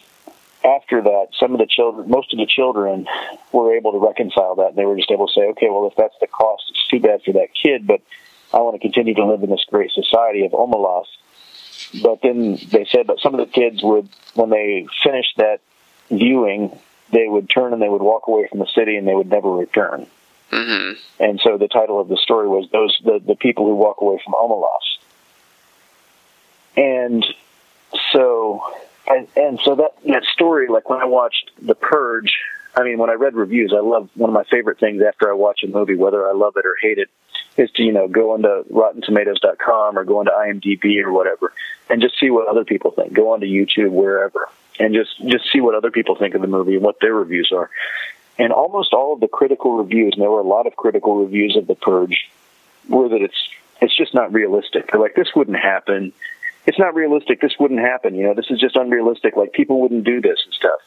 Speaker 1: after that, some of the children, most of the children, were able to reconcile that. They were just able to say, okay, well, if that's the cost, it's too bad for that kid, but I want to continue to live in this great society of Omelas. but then they said that some of the kids would, when they finished that viewing, they would turn and they would walk away from the city and they would never return.
Speaker 2: Mm-hmm.
Speaker 1: And so the title of the story was those the, the people who walk away from Omelas. And so and, and so that that story, like when I watched The Purge, I mean, when I read reviews, I love one of my favorite things after I watch a movie, whether I love it or hate it, is to you know go into RottenTomatoes.com or go into IMDb or whatever, and just see what other people think. Go onto YouTube, wherever, and just just see what other people think of the movie and what their reviews are. And almost all of the critical reviews, and there were a lot of critical reviews of The Purge, were that it's it's just not realistic. They're like, this wouldn't happen. It's not realistic. This wouldn't happen. You know, this is just unrealistic. Like people wouldn't do this and stuff.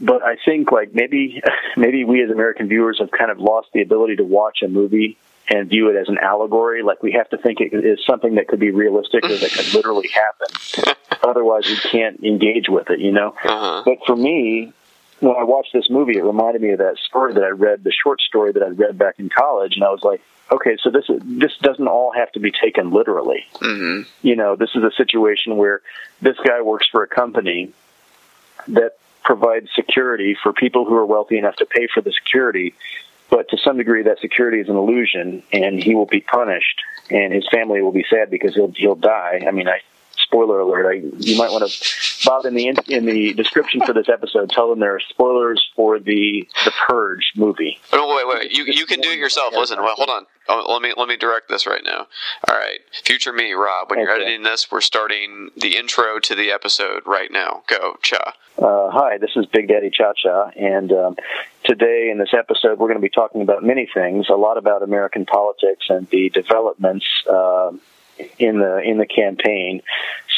Speaker 1: But I think like maybe maybe we as American viewers have kind of lost the ability to watch a movie and view it as an allegory. Like we have to think it is something that could be realistic or that could literally happen. Otherwise, we can't engage with it. You know.
Speaker 2: Uh-huh.
Speaker 1: But for me, when I watched this movie, it reminded me of that story that I read, the short story that I read back in college, and I was like, okay, so this this doesn't all have to be taken literally.
Speaker 2: Mm-hmm.
Speaker 1: You know, this is a situation where this guy works for a company that provides security for people who are wealthy enough to pay for the security, but to some degree that security is an illusion, and he will be punished, and his family will be sad because he'll he'll die. I mean, I spoiler alert. I, you might want to, Bob, in the in the description for this episode, tell them there are spoilers for the the Purge movie.
Speaker 2: Oh, wait, wait. You you can do it yourself. Listen, well, hold on. Oh, let me let me direct this right now. All right, future me, Rob. When you're editing this, we're starting the intro to the episode right now. Go, cha.
Speaker 1: Uh, hi, this is Big Daddy Cha Cha, and um, today in this episode we're going to be talking about many things. A lot about American politics and the developments uh, in the in the campaign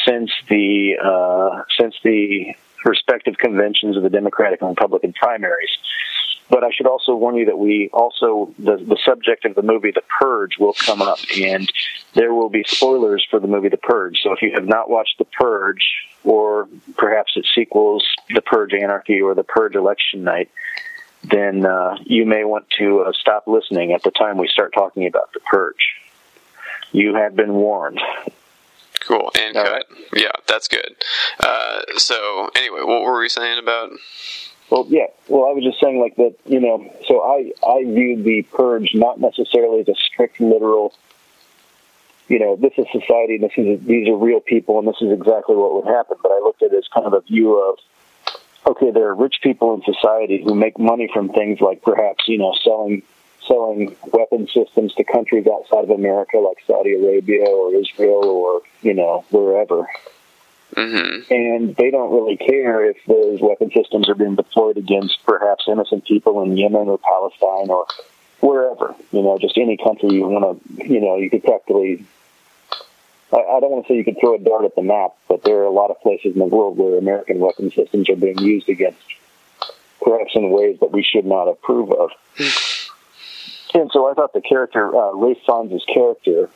Speaker 1: since the uh, since the respective conventions of the Democratic and Republican primaries. But I should also warn you that we also the the subject of the movie The Purge will come up, and there will be spoilers for the movie The Purge. So if you have not watched The Purge, or perhaps its sequels, The Purge Anarchy or The Purge Election Night, then uh, you may want to uh, stop listening at the time we start talking about The Purge. You have been warned.
Speaker 2: Cool. And
Speaker 1: All
Speaker 2: cut.
Speaker 1: right.
Speaker 2: Yeah, that's good. Uh, so anyway, what were we saying about?
Speaker 1: Well, yeah. Well, I was just saying like that. You know, so I I viewed the purge not necessarily as a strict literal. You know, this is society. And this is these are real people, and this is exactly what would happen. But I looked at it as kind of a view of, okay, there are rich people in society who make money from things like perhaps you know selling selling weapon systems to countries outside of America, like Saudi Arabia or Israel or you know wherever
Speaker 2: Mm-hmm.
Speaker 1: and they don't really care if those weapon systems are being deployed against perhaps innocent people in Yemen or Palestine or wherever. You know, just any country you want to. You know, you could practically. I, I don't want to say you could throw a dart at the map, but there are a lot of places in the world where American weapon systems are being used against perhaps in ways that we should not approve of. And so I thought the character, uh, Ray Fiennes' character,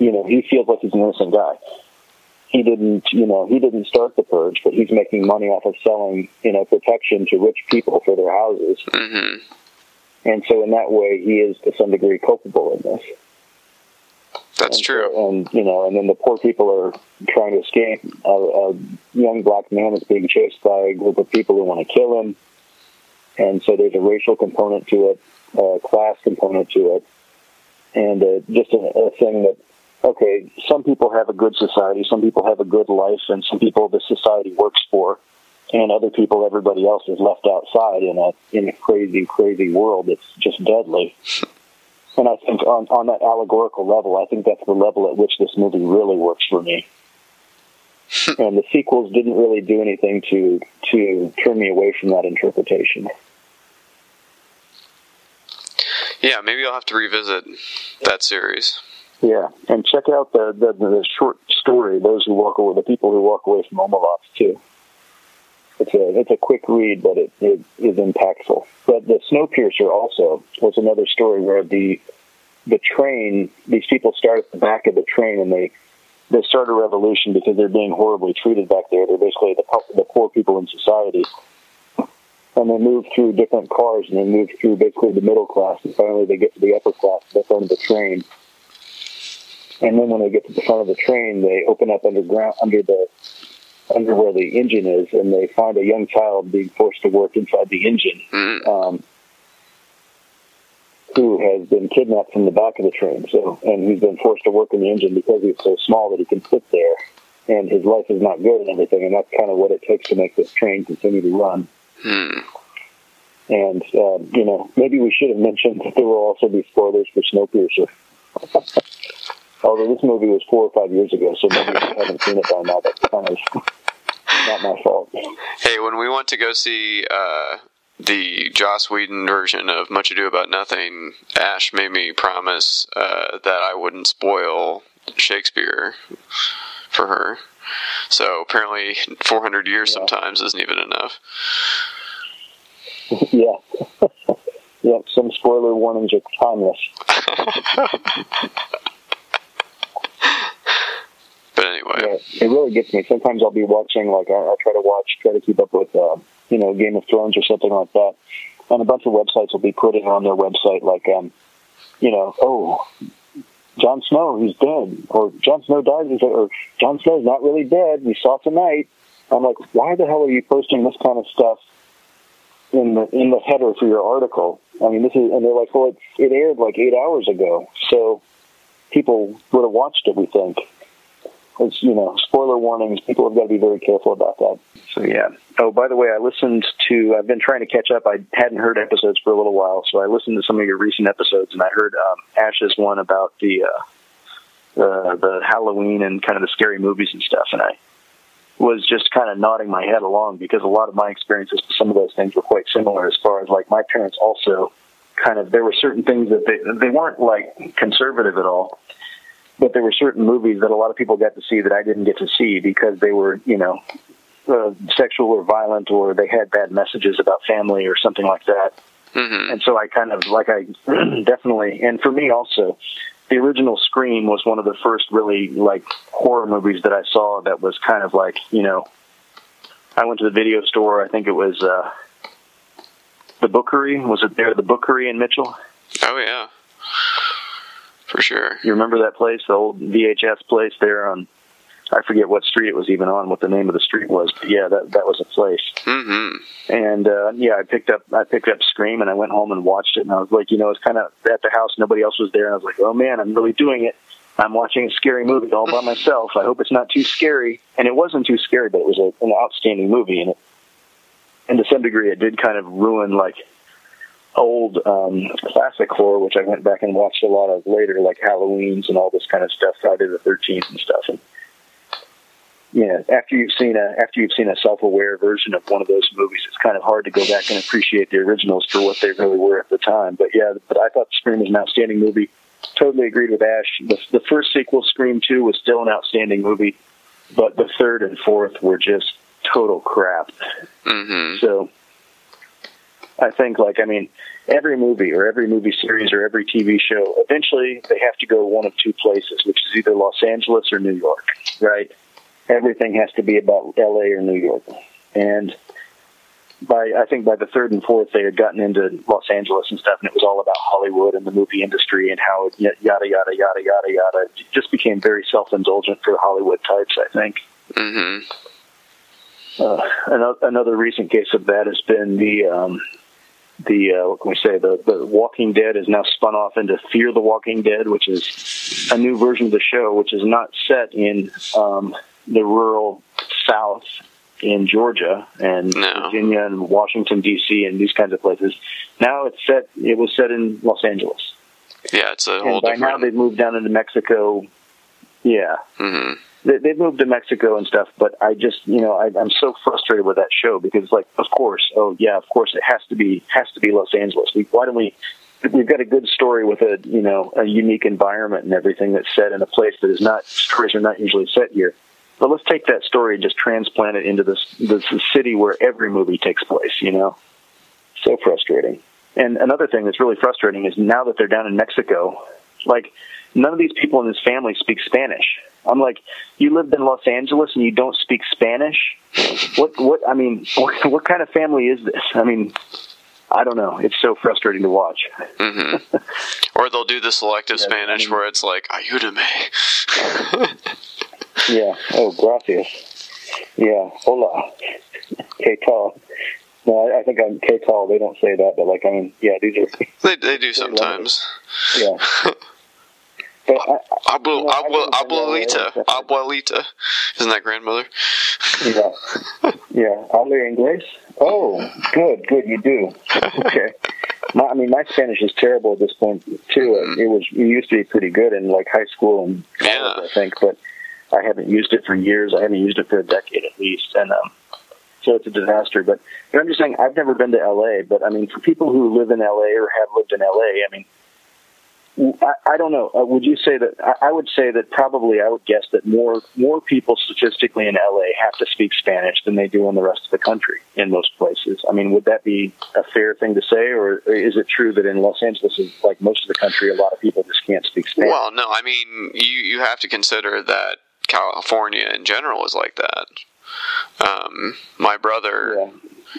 Speaker 1: you know, he feels like he's an innocent guy he didn't, you know, he didn't start the purge, but he's making money off of selling, you know, protection to rich people for their houses.
Speaker 2: Mm-hmm.
Speaker 1: And so in that way, he is to some degree culpable in this.
Speaker 2: That's
Speaker 1: and,
Speaker 2: true.
Speaker 1: And, you know, and then the poor people are trying to escape. A, a young black man is being chased by a group of people who want to kill him. And so there's a racial component to it, a class component to it, and uh, just a, a thing that okay, some people have a good society, some people have a good life, and some people the society works for, and other people, everybody else is left outside in a in a crazy, crazy world that's just deadly. And I think on on that allegorical level, I think that's the level at which this movie really works for me. and the sequels didn't really do anything to to turn me away from that interpretation.
Speaker 2: Yeah, maybe I'll have to revisit that series.
Speaker 1: Yeah, and check out the, the the short story. Those who walk away, the people who walk away from Omelas too. It's a it's a quick read, but it, it is impactful. But the Snowpiercer also was another story where the the train. These people start at the back of the train, and they they start a revolution because they're being horribly treated back there. They're basically the the poor people in society. And they move through different cars, and they move through basically the middle class, and finally they get to the upper class. They front of the train, And then when they get to the front of the train, they open up underground under the under where the engine is, and they find a young child being forced to work inside the engine, um, who has been kidnapped from the back of the train. So, and he's been forced to work in the engine because he's so small that he can fit there, and his life is not good and everything. And that's kind of what it takes to make this train continue to run.
Speaker 2: Hmm.
Speaker 1: And um, you know, maybe we should have mentioned that there will also be spoilers for Snowpiercer. Although this movie was four or five years ago, so maybe you haven't seen it by now, that's kind of not my fault.
Speaker 2: Hey, when we went to go see uh, the Joss Whedon version of Much Ado About Nothing, Ash made me promise uh, that I wouldn't spoil Shakespeare for her. So apparently, 400 years sometimes isn't even enough.
Speaker 1: yeah. yeah, some spoiler warnings are timeless. It really gets me. Sometimes I'll be watching, like, I- I'll try to watch, try to keep up with, uh, you know, Game of Thrones or something like that. And a bunch of websites will be putting on their website, like, um, you know, oh, Jon Snow, he's dead. Or Jon Snow died, he's- or Jon Snow's not really dead. We saw tonight. I'm like, why the hell are you posting this kind of stuff in the in the header for your article? I mean, this is, and they're like, well, it, it aired like eight hours ago, so people would have watched it. We think it's you know spoiler warnings. People have got to be very careful about that. So yeah. Oh, by the way, I listened to. I've been trying to catch up. I hadn't heard episodes for a little while, so I listened to some of your recent episodes, and I heard um, Ash's one about the uh, the the Halloween and kind of the scary movies and stuff, and I was just kind of nodding my head along because a lot of my experiences with some of those things were quite similar. As far as like my parents also kind of there were certain things that they they weren't like conservative at all but there were certain movies that a lot of people got to see that I didn't get to see because they were, you know, uh, sexual or violent or they had bad messages about family or something like that.
Speaker 2: Mm-hmm.
Speaker 1: And so I kind of like I definitely, and for me also, the original Scream was one of the first really like horror movies that I saw that was kind of like, you know, I went to the video store. I think it was uh, the Bookery. Was it there? The Bookery in Mitchell.
Speaker 2: oh yeah, for sure.
Speaker 1: You remember that place, the old VHS place there on I forget what street it was even on, what the name of the street was. But yeah, that that was a place.
Speaker 2: Mm-hmm.
Speaker 1: And uh yeah, I picked up I picked up Scream and I went home and watched it and I was like, you know, it's kind of at the house, nobody else was there, and I was like, oh man, I'm really doing it. I'm watching a scary movie all by myself. I hope it's not too scary. And it wasn't too scary, but it was a, an outstanding movie, and it, and to some degree, it did kind of ruin like old um, classic horror, which I went back and watched a lot of later, like Halloween's and all this kind of stuff, Friday the Thirteenth and stuff. And yeah, after you've seen a after you've seen a self-aware version of one of those movies, it's kind of hard to go back and appreciate the originals for what they really were at the time. But yeah, but I thought Scream was an outstanding movie. Totally agreed with Ash. The, the first sequel, Scream Two, was still an outstanding movie, but the third and fourth were just total crap.
Speaker 2: Mm-hmm.
Speaker 1: So I think, like, I mean, every movie or every movie series or every TV show, eventually they have to go one of two places, which is either Los Angeles or New York, right? Everything has to be about LA or New York. And by, I think by the third and fourth, they had gotten into Los Angeles and stuff, and it was all about Hollywood and the movie industry and how it yada, yada, yada, yada, yada. It just became very self indulgent for Hollywood types, I think.
Speaker 2: Mm-hmm.
Speaker 1: Uh, another, another recent case of that has been the um, the uh, what can we say the the Walking Dead is now spun off into Fear the Walking Dead, which is a new version of the show, which is not set in um, the rural South in Georgia and
Speaker 2: No.
Speaker 1: Virginia and Washington D.C. and these kinds of places. Now it's set. It was set in Los Angeles,
Speaker 2: Yeah, it's a whole
Speaker 1: and by now they've moved down into Mexico. Yeah,
Speaker 2: mm-hmm.
Speaker 1: They, they've moved to Mexico and stuff, but I just, you know, I, I'm so frustrated with that show because, like, of course, oh yeah, of course, it has to be has to be Los Angeles. We, why don't we? We've got a good story with a, you know, a unique environment and everything that's set in a place that is not stories are not usually set here. But let's take that story and just transplant it into this this city where every movie takes place. You know, so frustrating. And another thing that's really frustrating is now that they're down in Mexico, like none of these people in this family speak Spanish. I'm like, you lived in Los Angeles and you don't speak Spanish? What? What? I mean, what, what kind of family is this? I mean, I don't know. It's so frustrating to watch.
Speaker 2: Mm-hmm. or they'll do the selective yeah, Spanish I mean, where it's like "ayúdame."
Speaker 1: yeah. Oh, gracias. Yeah. Hola. Que tal? No, I, I think I'm K tall. They don't say that, but like I mean, yeah, these are.
Speaker 2: They they do sometimes.
Speaker 1: Yeah. But I,
Speaker 2: Abu, you know, Abu, abuelita, abuelita, isn't that grandmother?
Speaker 1: Yeah, yeah. Habla English? Oh, good, good. You do. Okay. My, I mean, my Spanish is terrible at this point too. It was it used to be pretty good in like high school and college, yeah. I think, but I haven't used it for years. I haven't used it for a decade at least, and um, so it's a disaster. But, but I'm just saying, I've never been to LA, but I mean, for people who live in LA or have lived in LA, I mean I, I don't know. Uh, would you say that? I, I would say that probably I would guess that more more people statistically in LA have to speak Spanish than they do in the rest of the country in most places. I mean, would that be a fair thing to say, or is it true that in Los Angeles, like most of the country, a lot of people just can't speak Spanish?
Speaker 2: Well, no. I mean, you you have to consider that California in general is like that. Um, my brother.
Speaker 1: Yeah.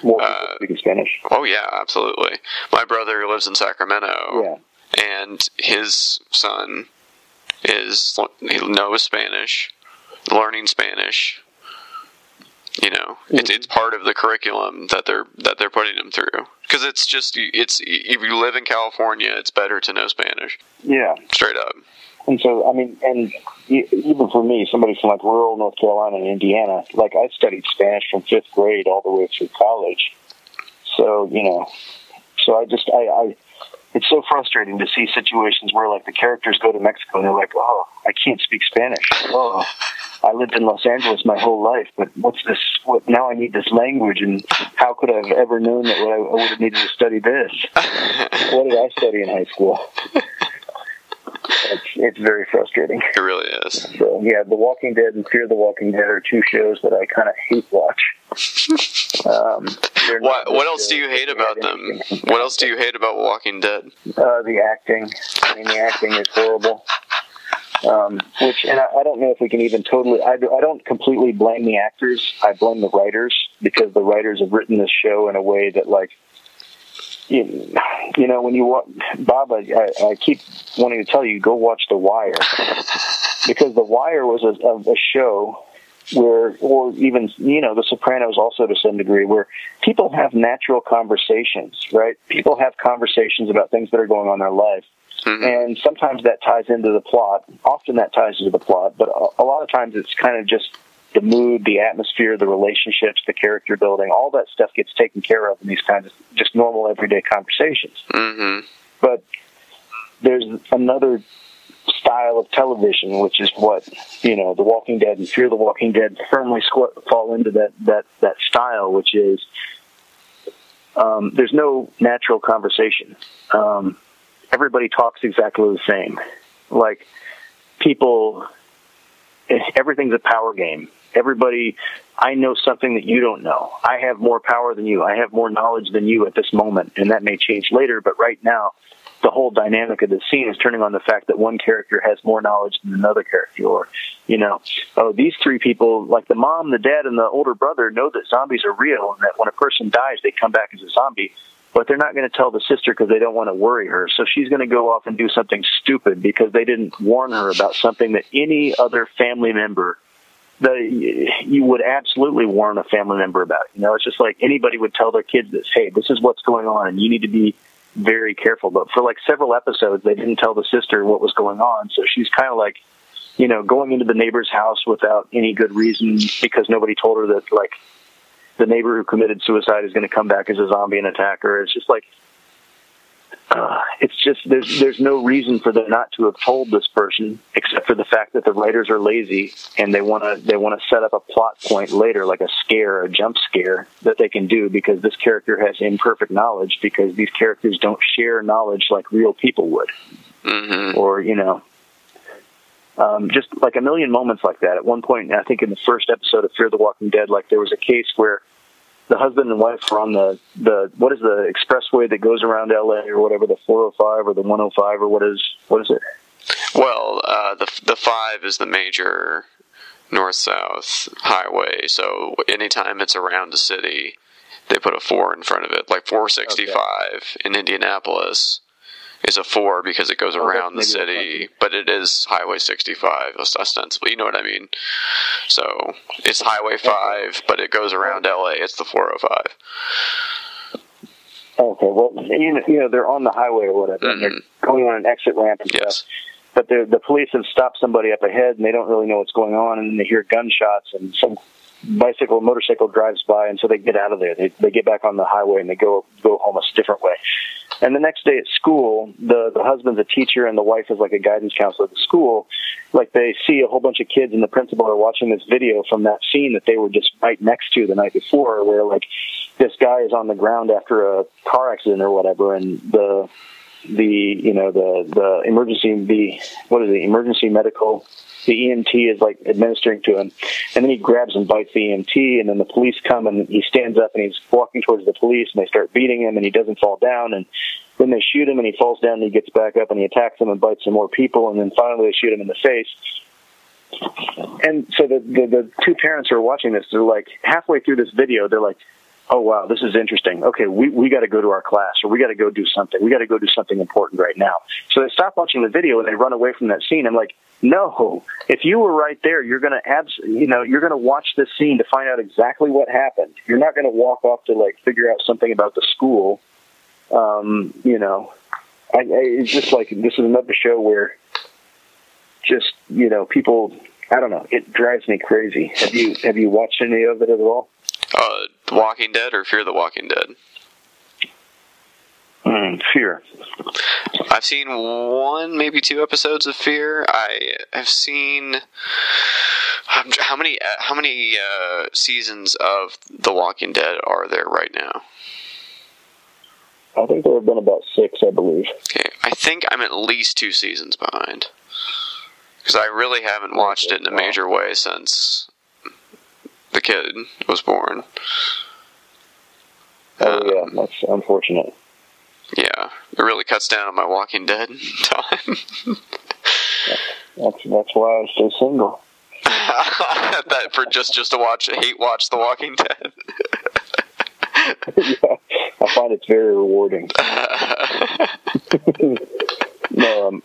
Speaker 1: More people uh, speaking Spanish.
Speaker 2: Oh yeah, absolutely. My brother lives in Sacramento.
Speaker 1: Yeah
Speaker 2: and his son is he knows Spanish, learning Spanish. You know, mm-hmm. it's it's part of the curriculum that they're that they're putting him through because it's just it's if you live in California, it's better to know Spanish.
Speaker 1: Yeah,
Speaker 2: straight up.
Speaker 1: And so, I mean, and even for me, somebody from like rural North Carolina and Indiana, like I studied Spanish from fifth grade all the way through college. So you know, so I just I, I it's so frustrating to see situations where like the characters go to Mexico and they're like, oh, I can't speak Spanish. Oh, I lived in Los Angeles my whole life, but what's this? What now? I need this language, and how could I have ever known that I, I would have needed to study this? what did I study in high school? It's, it's very frustrating.
Speaker 2: It really is.
Speaker 1: So yeah, The Walking Dead and Fear the Walking Dead are two shows that I kind of hate watch.
Speaker 2: Um, what what else do you hate about them? What else do you hate about Walking Dead?
Speaker 1: Uh, the acting. I mean, the acting is horrible. Um, which, and I, I don't know if we can even totally. I, I don't completely blame the actors. I blame the writers because the writers have written this show in a way that, like, you, you know, when you watch Bob, I, I keep wanting to tell you, go watch The Wire because The Wire was a, a, show where, or even, you know, The Sopranos also to some degree, where people have natural conversations, right? People have conversations about things that are going on in their life. Mm-hmm. And sometimes that ties into the plot. Often that ties into the plot, but a, a lot of times it's kind of just the mood, the atmosphere, the relationships, the character building, all that stuff gets taken care of in these kinds of just normal everyday conversations.
Speaker 2: Mm-hmm.
Speaker 1: But there's another style of television, which is what you know, The Walking Dead and Fear the Walking Dead firmly squ- fall into that that that style, which is um, there's no natural conversation. Um, everybody talks exactly the same. Like people, everything's a power game. Everybody, I know something that you don't know. I have more power than you. I have more knowledge than you at this moment, and that may change later. But right now, the whole dynamic of the scene is turning on the fact that one character has more knowledge than another character, or you know, oh, these three people, like the mom, the dad, and the older brother, know that zombies are real, and that when a person dies, they come back as a zombie. But they're not going to tell the sister because they don't want to worry her. So she's going to go off and do something stupid because they didn't warn her about something that any other family member the you would absolutely warn a family member about. it. You know, it's just like anybody would tell their kids this. Hey, this is what's going on, and you need to be very careful. But for like several episodes, they didn't tell the sister what was going on, so she's kind of like, you know, going into the neighbor's house without any good reason because nobody told her that like the neighbor who committed suicide is going to come back as a zombie and attack her. It's just like uh, it's just there's there's no reason for them not to have told this person except for the fact that the writers are lazy and they want to they want to set up a plot point later like a scare a jump scare that they can do because this character has imperfect knowledge because these characters don't share knowledge like real people would
Speaker 2: mm-hmm.
Speaker 1: or you know um, just like a million moments like that at one point i think in the first episode of fear the walking dead like there was a case where the husband and wife were on the the what is the expressway that goes around LA or whatever the 405 or the 105 or what is what is it?
Speaker 2: Well, uh, the the five is the major north south highway. So anytime it's around a city, they put a four in front of it, like 465 in Indianapolis is a four because it goes
Speaker 1: Oh,
Speaker 2: around the city, but it is Highway 65 ostensibly. You know what I mean? So it's Highway 5, but it goes around LA. It's the 405.
Speaker 1: Okay, well, you know, you know, they're on the highway or whatever, and they're mm-hmm. going on an exit ramp and
Speaker 2: Yes.
Speaker 1: stuff. But the the police have stopped somebody up ahead, and they don't really know what's going on, and they hear gunshots, and some bicycle, motorcycle drives by, and so they get out of there. They they get back on the highway and they go go home a different way. And the next day at school, the the husband's a teacher and the wife is like a guidance counselor at the school. Like they see a whole bunch of kids and the principal are watching this video from that scene that they were just right next to the night before, where like this guy is on the ground after a car accident or whatever, and the the you know the the emergency the what is it emergency medical the EMT is like administering to him, and then he grabs and bites the EMT, and then the police come and he stands up and he's walking towards the police, and they start beating him, and he doesn't fall down, and then they shoot him, and he falls down, and he gets back up, and he attacks them and bites some more people, and then finally they shoot him in the face. And so the, the the two parents who are watching this, they're like halfway through this video, they're like, "Oh wow, this is interesting. Okay, we we got to go to our class, or we got to go do something. We got to go do something important right now." So they stop watching the video and they run away from that scene. I'm like, "No, if you were right there, you're gonna abs, you know, you're gonna watch this scene to find out exactly what happened. You're not gonna walk off to like figure out something about the school." Um, you know, I, I, it's just like this is another show where just you know people. I don't know. It drives me crazy. Have you have you watched any of it at all?
Speaker 2: Uh, The Walking Dead or Fear the Walking Dead?
Speaker 1: Mm, fear.
Speaker 2: I've seen one, maybe two episodes of Fear. I have seen um, how many uh, how many uh, seasons of The Walking Dead are there right now?
Speaker 1: I think there have been about six, I believe.
Speaker 2: Okay, I think I'm at least two seasons behind because I really haven't watched it in a major way since the kid was born.
Speaker 1: Oh yeah, that's unfortunate.
Speaker 2: Yeah, it really cuts down on my Walking Dead time.
Speaker 1: That's that's why I stay single.
Speaker 2: that for just just to watch hate watch The Walking Dead.
Speaker 1: yeah, I find it's very rewarding. no, um,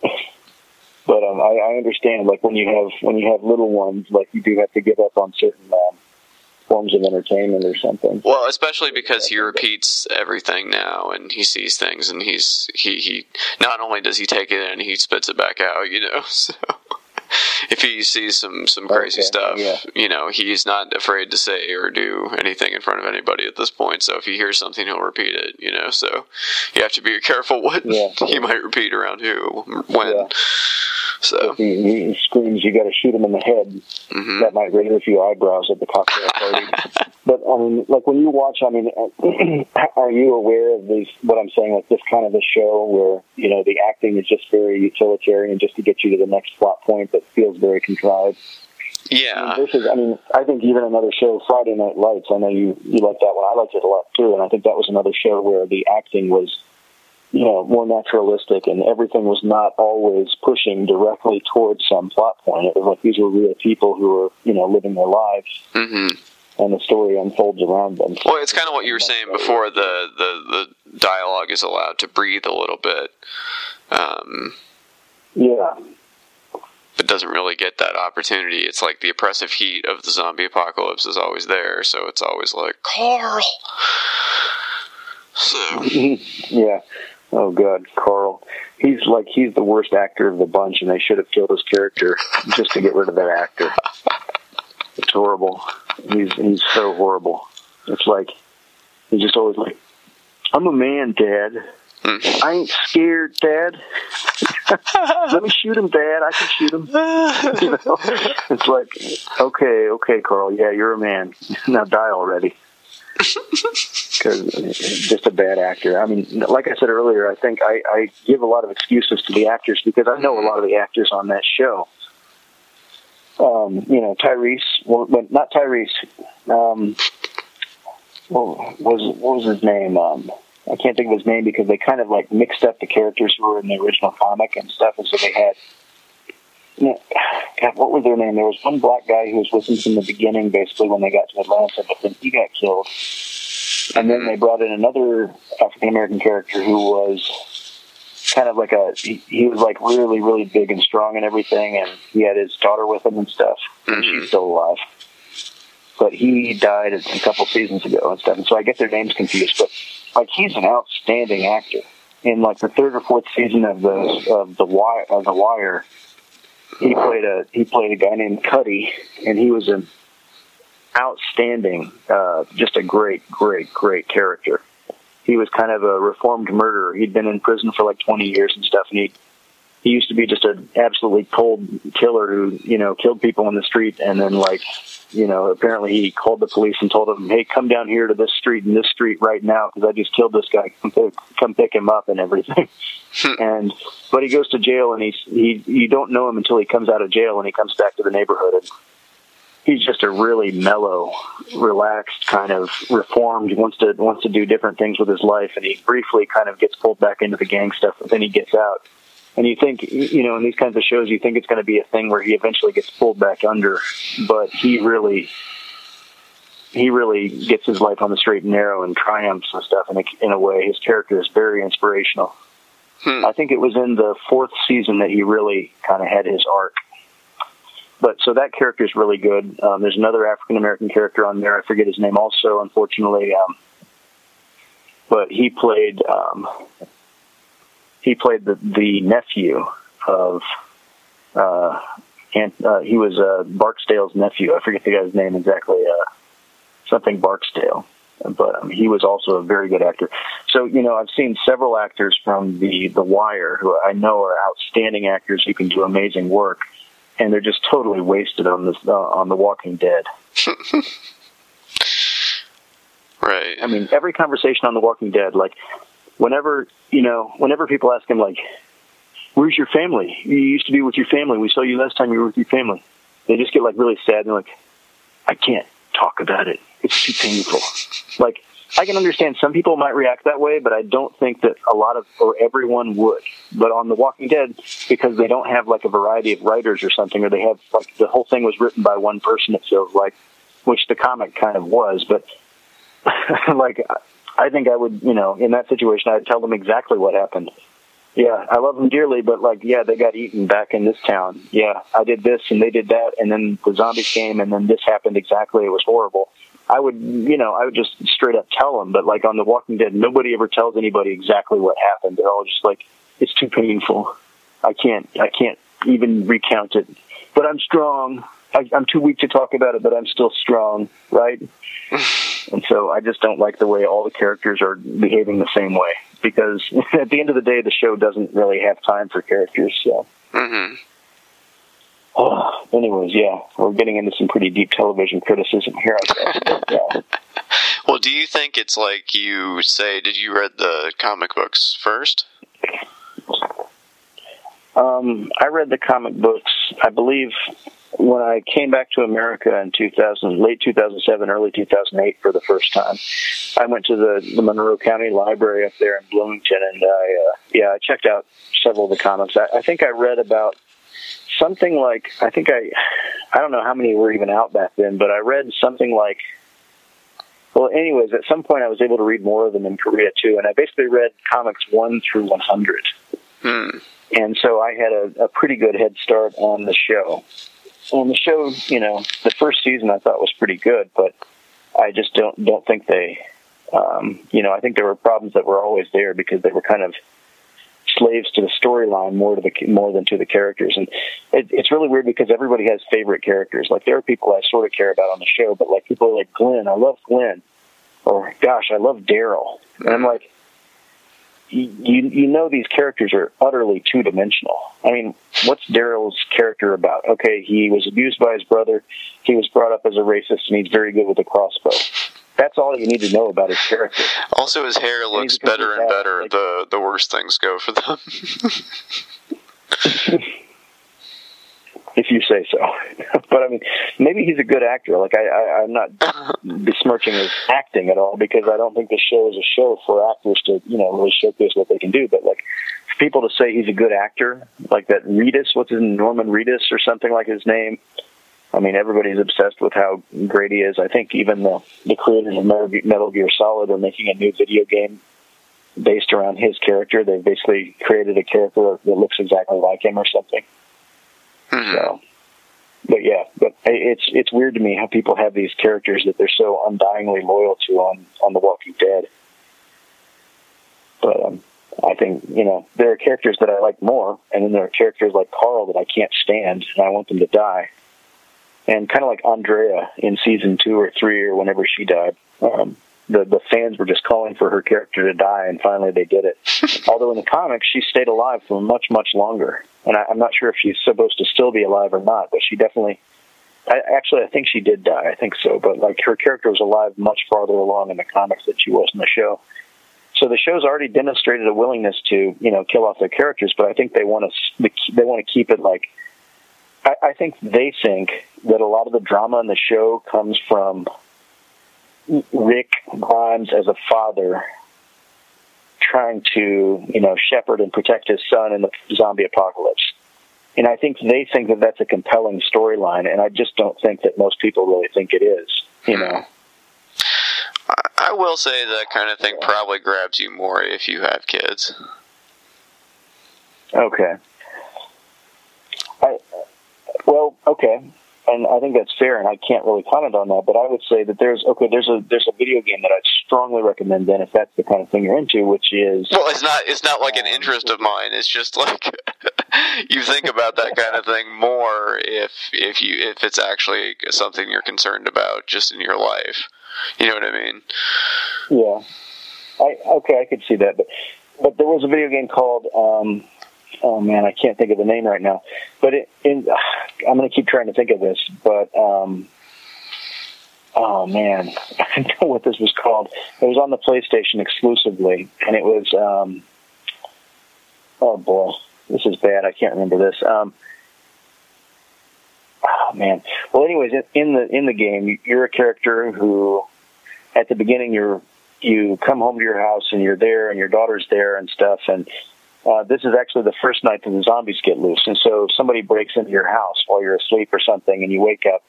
Speaker 1: but um, I, I understand. Like when you have when you have little ones, like you do have to give up on certain um, forms of entertainment or something.
Speaker 2: Well, especially because he repeats everything now, and he sees things, and he's he he. Not only does he take it in, he spits it back out. You know, so if he sees some some crazy
Speaker 1: Okay,
Speaker 2: stuff,
Speaker 1: yeah.
Speaker 2: you know, he's not afraid to say or do anything in front of anybody at this point. So if he hears something, he'll repeat it. You know, so you have to be careful what
Speaker 1: Yeah.
Speaker 2: he might repeat around who when.
Speaker 1: Yeah.
Speaker 2: So
Speaker 1: If he, he screams, you got to shoot him in the head.
Speaker 2: mhm.
Speaker 1: That might raise a few eyebrows at the cocktail party. but I mean, like when you watch, I mean, are you aware of these? What I'm saying, like this kind of a show where you know the acting is just very utilitarian, just to get you to the next plot point that feels very contrived. I mean,
Speaker 2: yeah,
Speaker 1: versus, I mean, I think even another show, Friday Night Lights. I know you you like that one. I liked it a lot too, and I think that was another show where the acting was, you know, more naturalistic, and everything was not always pushing directly towards some plot point. It was like these were real people who were, you know, living their lives,
Speaker 2: hmm
Speaker 1: and the story unfolds around them.
Speaker 2: Well, it's kind of what you were saying before. The, the the dialogue is allowed to breathe a little bit. Um,
Speaker 1: Yeah,
Speaker 2: but doesn't really get that opportunity. It's like the oppressive heat of the zombie apocalypse is always there, so it's always like Carl. So
Speaker 1: yeah. Oh God, Carl. He's like he's the worst actor of the bunch, and they should have killed his character just to get rid of that actor. It's horrible. He's he's so horrible. It's like he's just always like, "I'm a man, Dad.
Speaker 2: Mm.
Speaker 1: I ain't scared, Dad. Let me shoot him, Dad. I can shoot him." You know? It's like, okay, okay, Carl. Yeah, you're a man. Now die already because just a bad actor. I mean, like I said earlier, I think I, I give a lot of excuses to the actors because I know a lot of the actors on that show. Um, you know, Tyreese, well, but not Tyreese. Um, what was what was his name? Um, I can't think of his name because they kind of like mixed up the characters who were in the original comic and stuff, and so they had. you know, God, what was their name? There was one black guy who was with them from the beginning, basically when they got to Atlanta, but then he got killed. And then they mm-hmm. brought in another African American character who was kind of like a he, he was like really really big and strong and everything, and he had his daughter with him and stuff. And she's mm-hmm. still alive, but he died a couple seasons ago and stuff. And so I get their names confused, but like he's an outstanding actor. In like the third or fourth season of the of the wire of the Wire, he played a he played a guy named Cutty, and he was an outstanding, uh, just a great, great, great character. He was kind of a reformed murderer. He'd been in prison for like 20 years and stuff, and he he used to be just an absolutely cold killer who you know killed people in the street, and then like you know apparently he called the police and told them, hey, come down here to this street and this street right now because I just killed this guy. Come pick, come pick him up and everything. Hmm. and but he goes to jail and he's he you don't know him until he comes out of jail and he comes back to the neighborhood and he's just a really mellow, relaxed kind of reformed. He wants to wants to do different things with his life, and he briefly kind of gets pulled back into the gang stuff, but then he gets out. And you think, you know, in these kinds of shows, you think it's going to be a thing where he eventually gets pulled back under, but he really, he really gets his life on the straight and narrow and triumphs and stuff. In a, in a way, his character is very inspirational. I think it was in the fourth season that he really kind of had his arc but so that character is really good. Um, there's another African American character on there. I forget his name also, unfortunately. Um, but he played um, he played the the nephew of uh, and uh, he was uh, Barksdale's nephew. I forget the guy's name exactly. Uh, something Barksdale. But um, he was also a very good actor. So you know, I've seen several actors from the The Wire who I know are outstanding actors who can do amazing work and they're just totally wasted on this uh, on The Walking Dead.
Speaker 2: right.
Speaker 1: I mean, every conversation on The Walking Dead, like whenever you know, whenever people ask him, like, "Where's your family? You used to be with your family. We saw you last time you were with your family." They just get like really sad and they're like, "I can't talk about it. It's too painful." like. I can understand some people might react that way, but I don't think that a lot of or everyone would. But on The Walking Dead, because they don't have like a variety of writers or something, or they have like the whole thing was written by one person, it feels like, which the comic kind of was. But like, I think I would, you know, in that situation, I'd tell them exactly what happened. Yeah, I love them dearly, but like, yeah, they got eaten back in this town. Yeah, I did this and they did that, and then the zombies came, and then this happened exactly. It was horrible. I would, you know, I would just straight up tell them. But like on The Walking Dead, nobody ever tells anybody exactly what happened. They're all just like, it's too painful. I can't, I can't even recount it. But I'm strong. I, I'm too weak to talk about it, but I'm still strong, right? and so I just don't like the way all the characters are behaving the same way because at the end of the day, the show doesn't really have time for characters. So.
Speaker 2: Mm-hmm.
Speaker 1: Oh, anyways, yeah, we're getting into some pretty deep television criticism here. I guess. Yeah.
Speaker 2: Well, do you think it's like you say? Did you read the comic books first?
Speaker 1: Um, I read the comic books. I believe when I came back to America in 2000, late 2007, early 2008 for the first time, I went to the, the Monroe County Library up there in Bloomington, and I, uh, yeah, I checked out several of the comics. I, I think I read about something like I think I I don't know how many were even out back then, but I read something like well, anyways, at some point I was able to read more of them in Korea too, and I basically read comics one through one hundred.
Speaker 2: Hmm.
Speaker 1: And so I had a, a pretty good head start on the show. On the show, you know, the first season I thought was pretty good, but I just don't don't think they, um, you know, I think there were problems that were always there because they were kind of slaves to the storyline more to the more than to the characters, and it, it's really weird because everybody has favorite characters. Like there are people I sort of care about on the show, but like people like Glenn, I love Glenn, or gosh, I love Daryl, and I'm like, you you know these characters are utterly two dimensional. I mean, what's Daryl's character about? Okay, he was abused by his brother, he was brought up as a racist, and he's very good with a crossbow. That's all you need to know about his character.
Speaker 2: Also, his hair looks better and better the the worse things go for them.
Speaker 1: if you say so. but I mean, maybe he's a good actor. Like I, I, I'm not uh-huh. besmirching his acting at all because I don't think the show is a show for actors to, you know, really showcase what they can do. But like, for people to say he's a good actor, like that Reedus, what's his name? Norman Reedus or something like his name. I mean, everybody's obsessed with how great he is. I think even the the creators of Metal Gear Solid are making a new video game based around his character. They've basically created a character that looks exactly like him or something.
Speaker 2: Mm-hmm.
Speaker 1: So, but yeah, but it's it's weird to me how people have these characters that they're so undyingly loyal to on on The Walking Dead. But um, I think you know there are characters that I like more, and then there are characters like Carl that I can't stand, and I want them to die. And kind of like Andrea in season two or three, or whenever she died, um, the the fans were just calling for her character to die, and finally they did it. Although in the comics she stayed alive for much much longer, and I, I'm not sure if she's supposed to still be alive or not, but she definitely. I, actually, I think she did die. I think so, but like her character was alive much farther along in the comics than she was in the show. So the show's already demonstrated a willingness to, you know, kill off their characters, but I think they want to they want to keep it like. I, I think they think that a lot of the drama in the show comes from Rick Grimes as a father trying to, you know, shepherd and protect his son in the zombie apocalypse. And I think they think that that's a compelling storyline, and I just don't think that most people really think it is, you hmm. know.
Speaker 2: I will say that kind of thing probably grabs you more if you have kids.
Speaker 1: Okay. I, well, okay and I think that's fair, and I can't really comment on that. But I would say that there's okay, there's a there's a video game that I'd strongly recommend. Then, if that's the kind of thing you're into, which is
Speaker 2: well, it's not it's not like an interest of mine. It's just like you think about that kind of thing more if if you if it's actually something you're concerned about just in your life. You know what I mean?
Speaker 1: Yeah. I okay, I could see that, but but there was a video game called. um oh man, I can't think of the name right now. But it, in, I'm going to keep trying to think of this. But um, oh man, I don't know what this was called. It was on the PlayStation exclusively, and it was um, oh boy, this is bad. I can't remember this. Um, oh man. Well, anyways, in the in the game, you're a character who, at the beginning, you're you come home to your house and you're there and your daughter's there and stuff and uh, this is actually the first night that the zombies get loose. And so somebody breaks into your house while you're asleep or something, and you wake up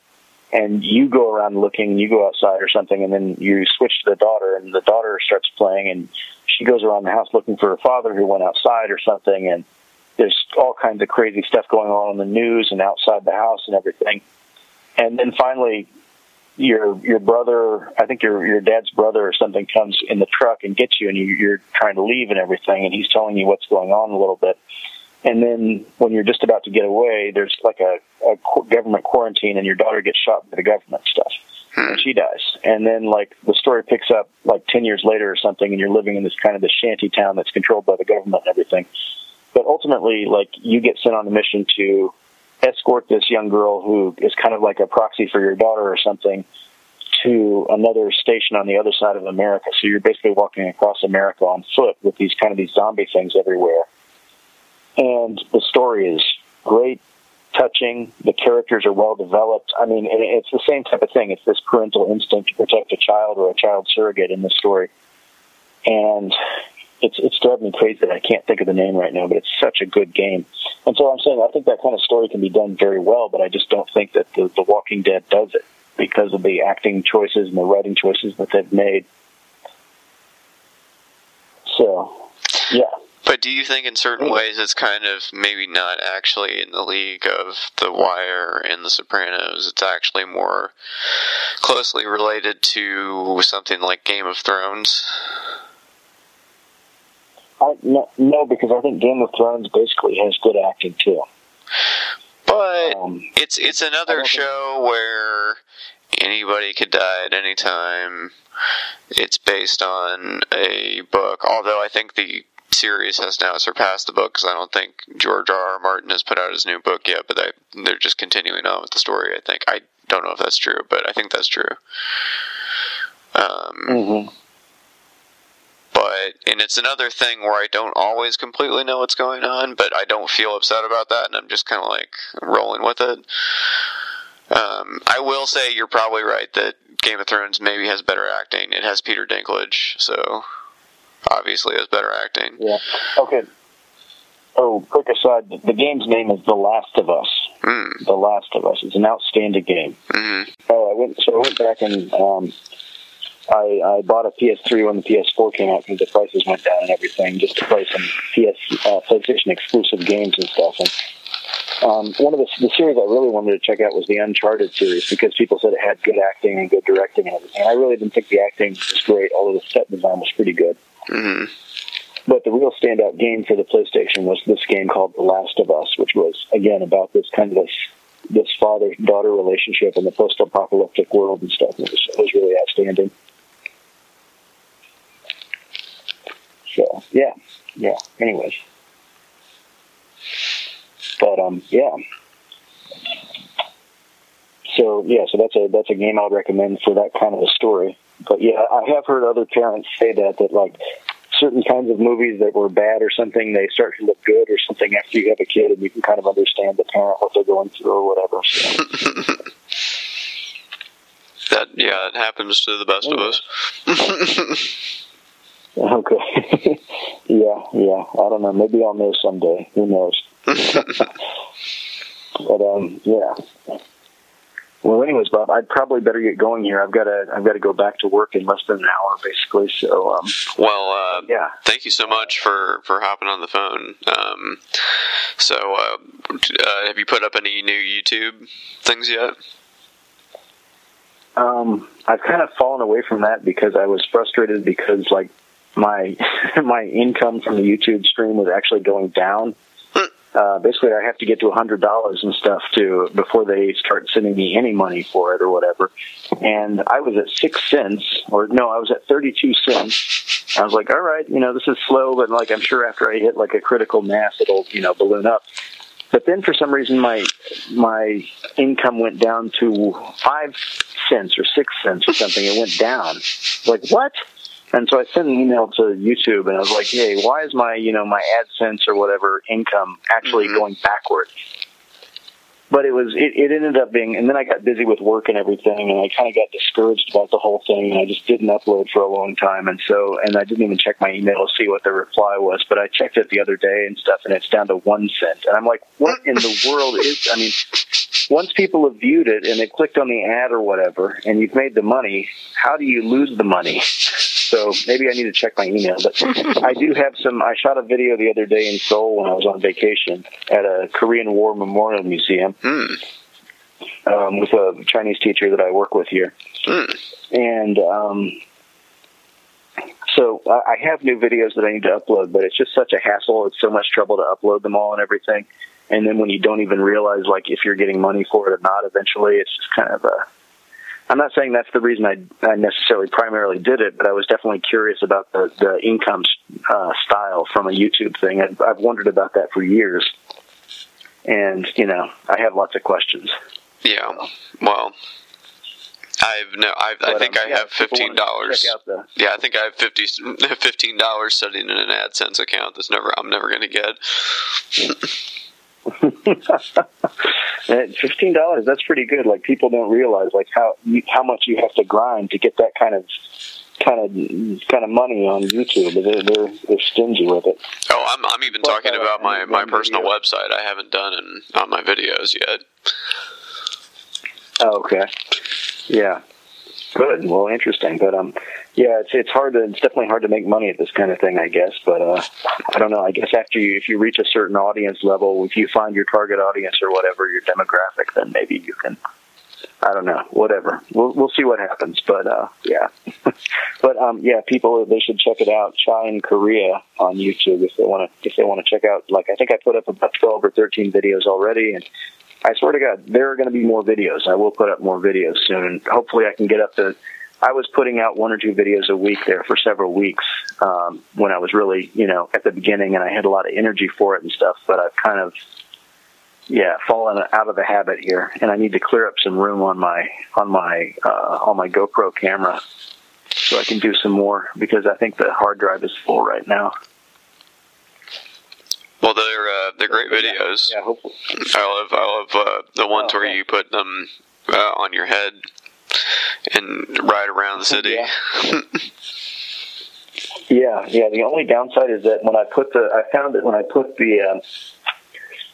Speaker 1: and you go around looking, and you go outside or something, and then you switch to the daughter, and the daughter starts playing, and she goes around the house looking for her father who went outside or something, and there's all kinds of crazy stuff going on in the news and outside the house and everything. And then finally, your your brother, I think your your dad's brother or something comes in the truck and gets you, and you, you're trying to leave and everything, and he's telling you what's going on a little bit. And then when you're just about to get away, there's like a, a government quarantine, and your daughter gets shot by the government stuff, and she dies. And then like the story picks up like ten years later or something, and you're living in this kind of the shanty town that's controlled by the government and everything. But ultimately, like you get sent on a mission to escort this young girl who is kind of like a proxy for your daughter or something to another station on the other side of America. So you're basically walking across America on foot with these kind of these zombie things everywhere. And the story is great, touching. The characters are well developed. I mean, it's the same type of thing. It's this parental instinct to protect a child or a child surrogate in the story. And it's it's driving me crazy that I can't think of the name right now, but it's such a good game. And so I'm saying I think that kind of story can be done very well, but I just don't think that the, the Walking Dead does it because of the acting choices and the writing choices that they've made. So, yeah.
Speaker 2: But do you think in certain ways it's kind of maybe not actually in the league of The Wire and The Sopranos? It's actually more closely related to something like Game of Thrones?
Speaker 1: I, no, no, because I think Game of Thrones basically has good acting too.
Speaker 2: But um, it's it's another show think... where anybody could die at any time. It's based on a book, although I think the series has now surpassed the book because I don't think George R. R. Martin has put out his new book yet, but they, they're just continuing on with the story. I think I don't know if that's true, but I think that's true. Um,
Speaker 1: mm-hmm
Speaker 2: but and it's another thing where I don't always completely know what's going on, but I don't feel upset about that, and I'm just kind of like rolling with it. Um, I will say you're probably right that Game of Thrones maybe has better acting. It has Peter Dinklage, so obviously has better acting.
Speaker 1: Yeah. Okay. Oh, quick aside: the game's name is The Last of Us.
Speaker 2: Mm.
Speaker 1: The Last of Us. It's an outstanding game.
Speaker 2: Mm-hmm.
Speaker 1: Oh, I went. So I went back and um, I, I bought a PS3 when the PS4 came out because the prices went down and everything, just to play some PS uh, PlayStation exclusive games and stuff. And um, one of the, the series I really wanted to check out was the Uncharted series because people said it had good acting and good directing and everything. And I really didn't think the acting was great, although the set design was pretty good.
Speaker 2: Mm-hmm.
Speaker 1: But the real standout game for the PlayStation was this game called The Last of Us, which was again about this kind of this this father daughter relationship in the post apocalyptic world and stuff. It was, it was really outstanding. So yeah, yeah. Anyways, but um, yeah. So yeah, so that's a that's a game I would recommend for that kind of a story. But yeah, I have heard other parents say that that like certain kinds of movies that were bad or something, they start to look good or something after you have a kid, and you can kind of understand the parent what they're going through or whatever. So.
Speaker 2: that yeah, it happens to the best of us.
Speaker 1: okay. yeah, yeah. I don't know. Maybe I'll know someday. Who knows? but um, yeah. Well, anyways, Bob, I'd probably better get going here. I've got to, I've got to go back to work in less than an hour, basically. So, um,
Speaker 2: well, uh,
Speaker 1: yeah.
Speaker 2: Thank you so much for for hopping on the phone. Um, so, uh, uh, have you put up any new YouTube things yet?
Speaker 1: Um, I've kind of fallen away from that because I was frustrated because like my my income from the YouTube stream was actually going down. Uh, basically, I have to get to a hundred dollars and stuff to before they start sending me any money for it or whatever. And I was at six cents, or no, I was at thirty-two cents. I was like, all right, you know, this is slow, but like I'm sure after I hit like a critical mass, it'll you know balloon up. But then for some reason, my my income went down to five cents or six cents or something. It went down. Like what? And so I sent an email to YouTube and I was like, "Hey, why is my, you know, my AdSense or whatever income actually mm-hmm. going backwards?" But it was it, it ended up being, and then I got busy with work and everything, and I kind of got discouraged about the whole thing, and I just didn't upload for a long time, and so, and I didn't even check my email to see what the reply was, but I checked it the other day and stuff, and it's down to one cent, and I'm like, what in the world is? I mean, once people have viewed it and they clicked on the ad or whatever, and you've made the money, how do you lose the money? So maybe I need to check my email. But I do have some. I shot a video the other day in Seoul when I was on vacation at a Korean War Memorial Museum
Speaker 2: mm.
Speaker 1: um, with a Chinese teacher that I work with here,
Speaker 2: mm.
Speaker 1: and. Um, so I have new videos that I need to upload, but it's just such a hassle. It's so much trouble to upload them all and everything. And then when you don't even realize, like, if you're getting money for it or not, eventually it's just kind of a I'm not saying that's the reason I, I necessarily primarily did it, but I was definitely curious about the, the income uh, style from a YouTube thing. I've, I've wondered about that for years. And, you know, I have lots of questions.
Speaker 2: Yeah. Well, I've no. I've, I think um, I yeah, have fifteen dollars. Yeah, I think I have 50, fifteen dollars sitting in an AdSense account that's never. I'm never going to get.
Speaker 1: Fifteen dollars. That's pretty good. Like people don't realize like how how much you have to grind to get that kind of kind of kind of money on YouTube. They're they're, they're stingy with it.
Speaker 2: Oh, I'm I'm even Plus, talking uh, about my my personal video. website. I haven't done in, on my videos yet.
Speaker 1: Oh, okay. Yeah. Good. Well, interesting. But um, yeah, it's it's hard to it's definitely hard to make money at this kind of thing, I guess. But uh, I don't know. I guess after you, if you reach a certain audience level, if you find your target audience or whatever your demographic, then maybe you can. I don't know. Whatever. We'll we'll see what happens. But uh, yeah. but um, yeah, people they should check it out. Chai in Korea on YouTube if they want to if they want to check out. Like I think I put up about twelve or thirteen videos already, and I swear to God, there are going to be more videos. I will put up more videos soon, and hopefully, I can get up to. I was putting out one or two videos a week there for several weeks um, when I was really, you know, at the beginning, and I had a lot of energy for it and stuff. But I've kind of, yeah, fallen out of the habit here, and I need to clear up some room on my on my uh, on my GoPro camera so I can do some more because I think the hard drive is full right now.
Speaker 2: Well, they're uh, they're great videos.
Speaker 1: Yeah, hopefully.
Speaker 2: I love I love uh, the ones oh, where you put them uh, on your head and ride around the city.
Speaker 1: Yeah. yeah, yeah. The only downside is that when I put the, I found that when I put the, um,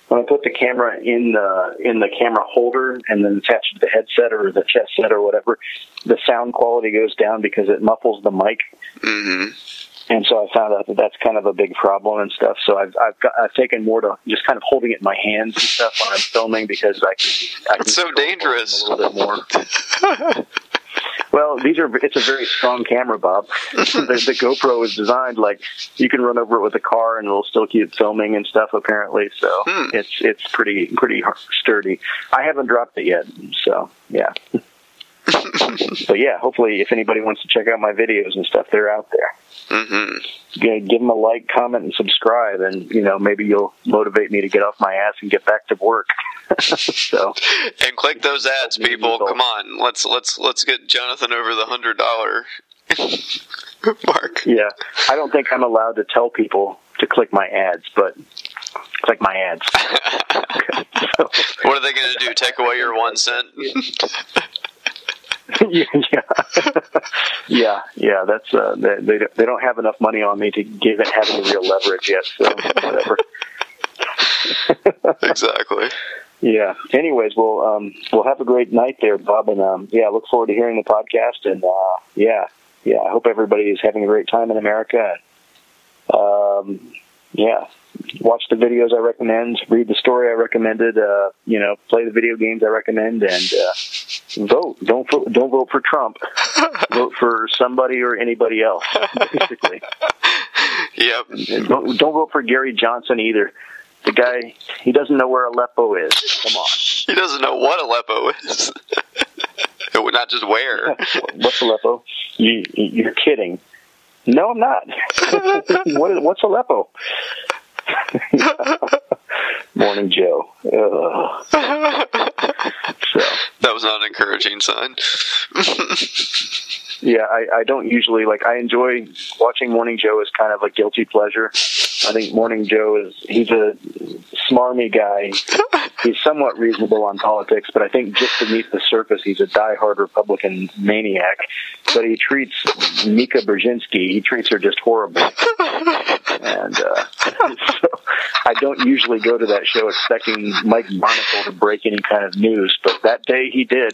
Speaker 1: when I put the camera in the in the camera holder and then attach it to the headset or the chest set or whatever, the sound quality goes down because it muffles the mic.
Speaker 2: Mm-hmm.
Speaker 1: And so I found out that that's kind of a big problem and stuff. So I've I've, got, I've taken more to just kind of holding it in my hands and stuff when I'm filming because I can. I can
Speaker 2: It's so dangerous.
Speaker 1: A little bit more. well, these are. It's a very strong camera, Bob. the, the GoPro is designed like you can run over it with a car and it'll still keep filming and stuff. Apparently, so
Speaker 2: Hmm.
Speaker 1: it's it's pretty pretty sturdy. I haven't dropped it yet, so yeah. But yeah, hopefully, if anybody wants to check out my videos and stuff, they're out there
Speaker 2: Mm-hmm.
Speaker 1: you know, give them a like, comment, and subscribe, and you know maybe you'll motivate me to get off my ass and get back to work. so
Speaker 2: And click those ads, people. Come on, let's let's let's get Jonathan over the hundred dollar mark.
Speaker 1: yeah, I don't think I'm allowed to tell people to click my ads, but click my ads. so,
Speaker 2: What are they going to do? Take away your one cent?
Speaker 1: yeah, yeah, yeah. That's uh, they, they don't- they don't have enough money on me to give it have any real leverage yet. So whatever.
Speaker 2: exactly.
Speaker 1: Yeah. Anyways, well, um, we'll have a great night there, Bob, and um, yeah, look forward to hearing the podcast. And uh, yeah, yeah, I hope everybody is having a great time in America. Um, yeah, watch the videos I recommend, read the story I recommended, uh, you know, play the video games I recommend, and uh, vote. Don't vote, don't vote for Trump. vote for somebody or anybody else. Basically,
Speaker 2: Yep.
Speaker 1: Don't don't vote for Gary Johnson either. The guy, he doesn't know where Aleppo is. Come on.
Speaker 2: He doesn't know what Aleppo is. not just where.
Speaker 1: What's Aleppo? You, you're kidding. No, I'm not. what is, what's Aleppo? Morning Joe. So,
Speaker 2: That was not an encouraging sign.
Speaker 1: yeah, I, I don't usually like. I enjoy watching Morning Joe as kind of a guilty pleasure. I think Morning Joe is he's a smarmy guy. He's somewhat reasonable on politics, but I think just beneath the surface, he's a diehard Republican maniac. But he treats Mika Brzezinski, he treats her just horribly. And uh, so I don't usually go to that show expecting Mike Barnicle to break any kind of news, but that day he did.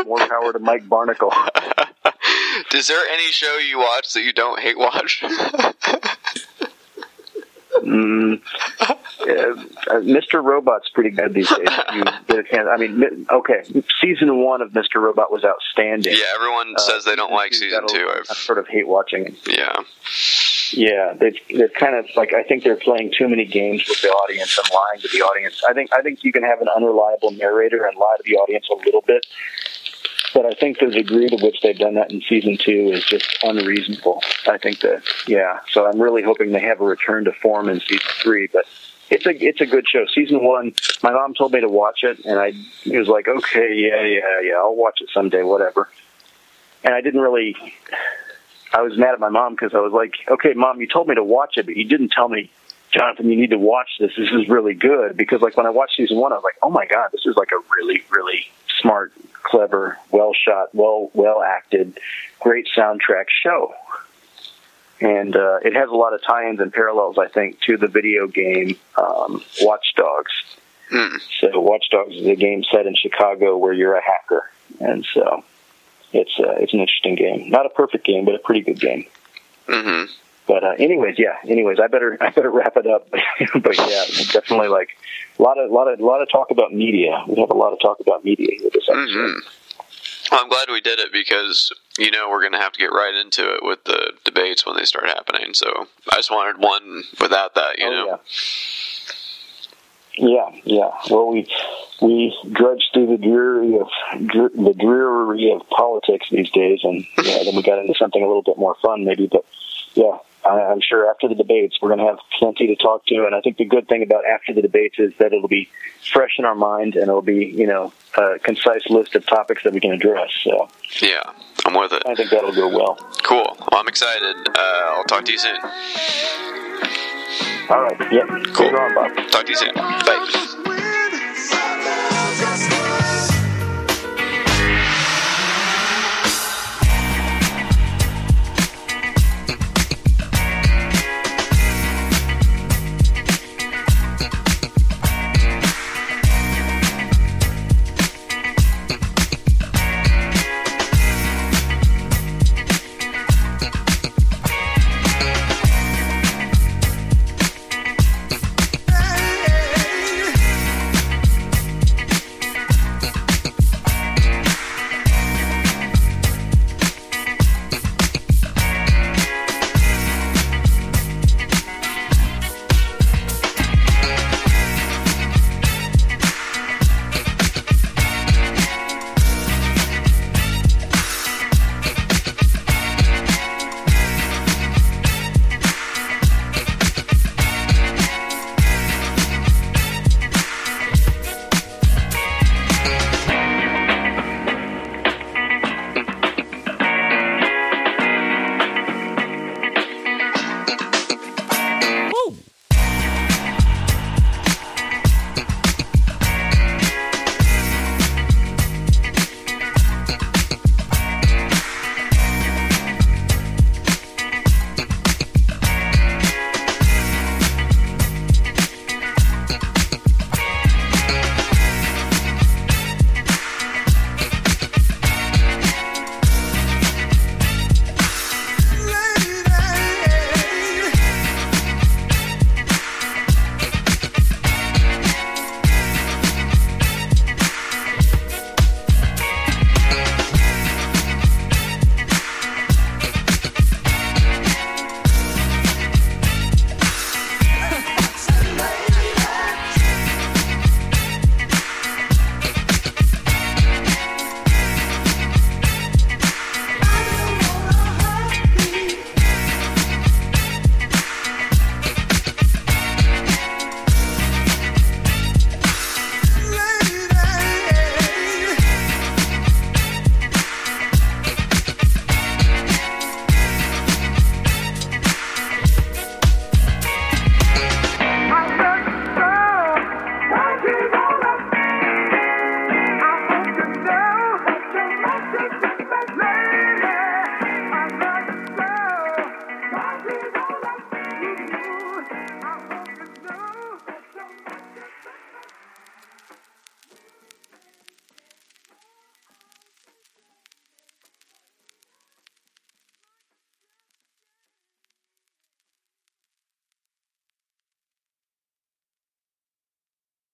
Speaker 1: More power to Mike Barnicle.
Speaker 2: Is there any show you watch that you don't hate watch?
Speaker 1: Mm, uh, Mr. Robot's pretty good these days. You get a chance. I mean, okay, season one of Mr. Robot was outstanding.
Speaker 2: yeah, everyone
Speaker 1: Uh,
Speaker 2: says they don't like season two.
Speaker 1: I
Speaker 2: I've,
Speaker 1: sort of hate watching it.
Speaker 2: yeah.
Speaker 1: Yeah, they've they're kind of like I think they're playing too many games with the audience and lying to the audience. I think I think you can have an unreliable narrator and lie to the audience a little bit, but I think the degree to which they've done that in season two is just unreasonable. I think that yeah, so I'm really hoping they have a return to form in season three, but. It's a it's a good show. Season one, my mom told me to watch it, and I it was like, okay, yeah, yeah, yeah, I'll watch it someday, whatever. And I didn't really I was mad at my mom because I was like, okay, mom, you told me to watch it, but you didn't tell me, Jonathan, you need to watch this. This is really good. Because like when I watched season one, I was like, oh my God, this is like a really, really smart, clever, well shot, well, well acted, great soundtrack show. And uh, it has a lot of tie-ins and parallels, I think, to the video game um, Watch Dogs.
Speaker 2: Hmm.
Speaker 1: So Watch Dogs is a game set in Chicago where you're a hacker, and so it's uh, it's an interesting game. Not a perfect game, but a pretty good game.
Speaker 2: hmm
Speaker 1: But uh, anyways, yeah. Anyways, I better I better wrap it up. but yeah, definitely like a lot of lot of lot of talk about media. We have a lot of talk about media here this episode.
Speaker 2: hmm Well, I'm glad we did it because you know we're going to have to get right into it with the debates when they start happening. So I just wanted one without that, you
Speaker 1: Oh,
Speaker 2: know.
Speaker 1: Yeah, yeah. Well, we we drudge through the dreary of dr- the dreary of politics these days, and yeah, then we got into something a little bit more fun, maybe. But yeah, I'm sure after the debates, we're going to have plenty to talk to. And I think the good thing about after the debates is that it'll be fresh in our mind, and it'll be you know a concise list of topics that we can address. So
Speaker 2: Yeah, I'm with it.
Speaker 1: I think that'll go well.
Speaker 2: Cool. Well, I'm excited. Uh, I'll talk to you soon.
Speaker 1: All right. Yep.
Speaker 2: Cool.
Speaker 1: On, Bob.
Speaker 2: Talk to you soon. Bye.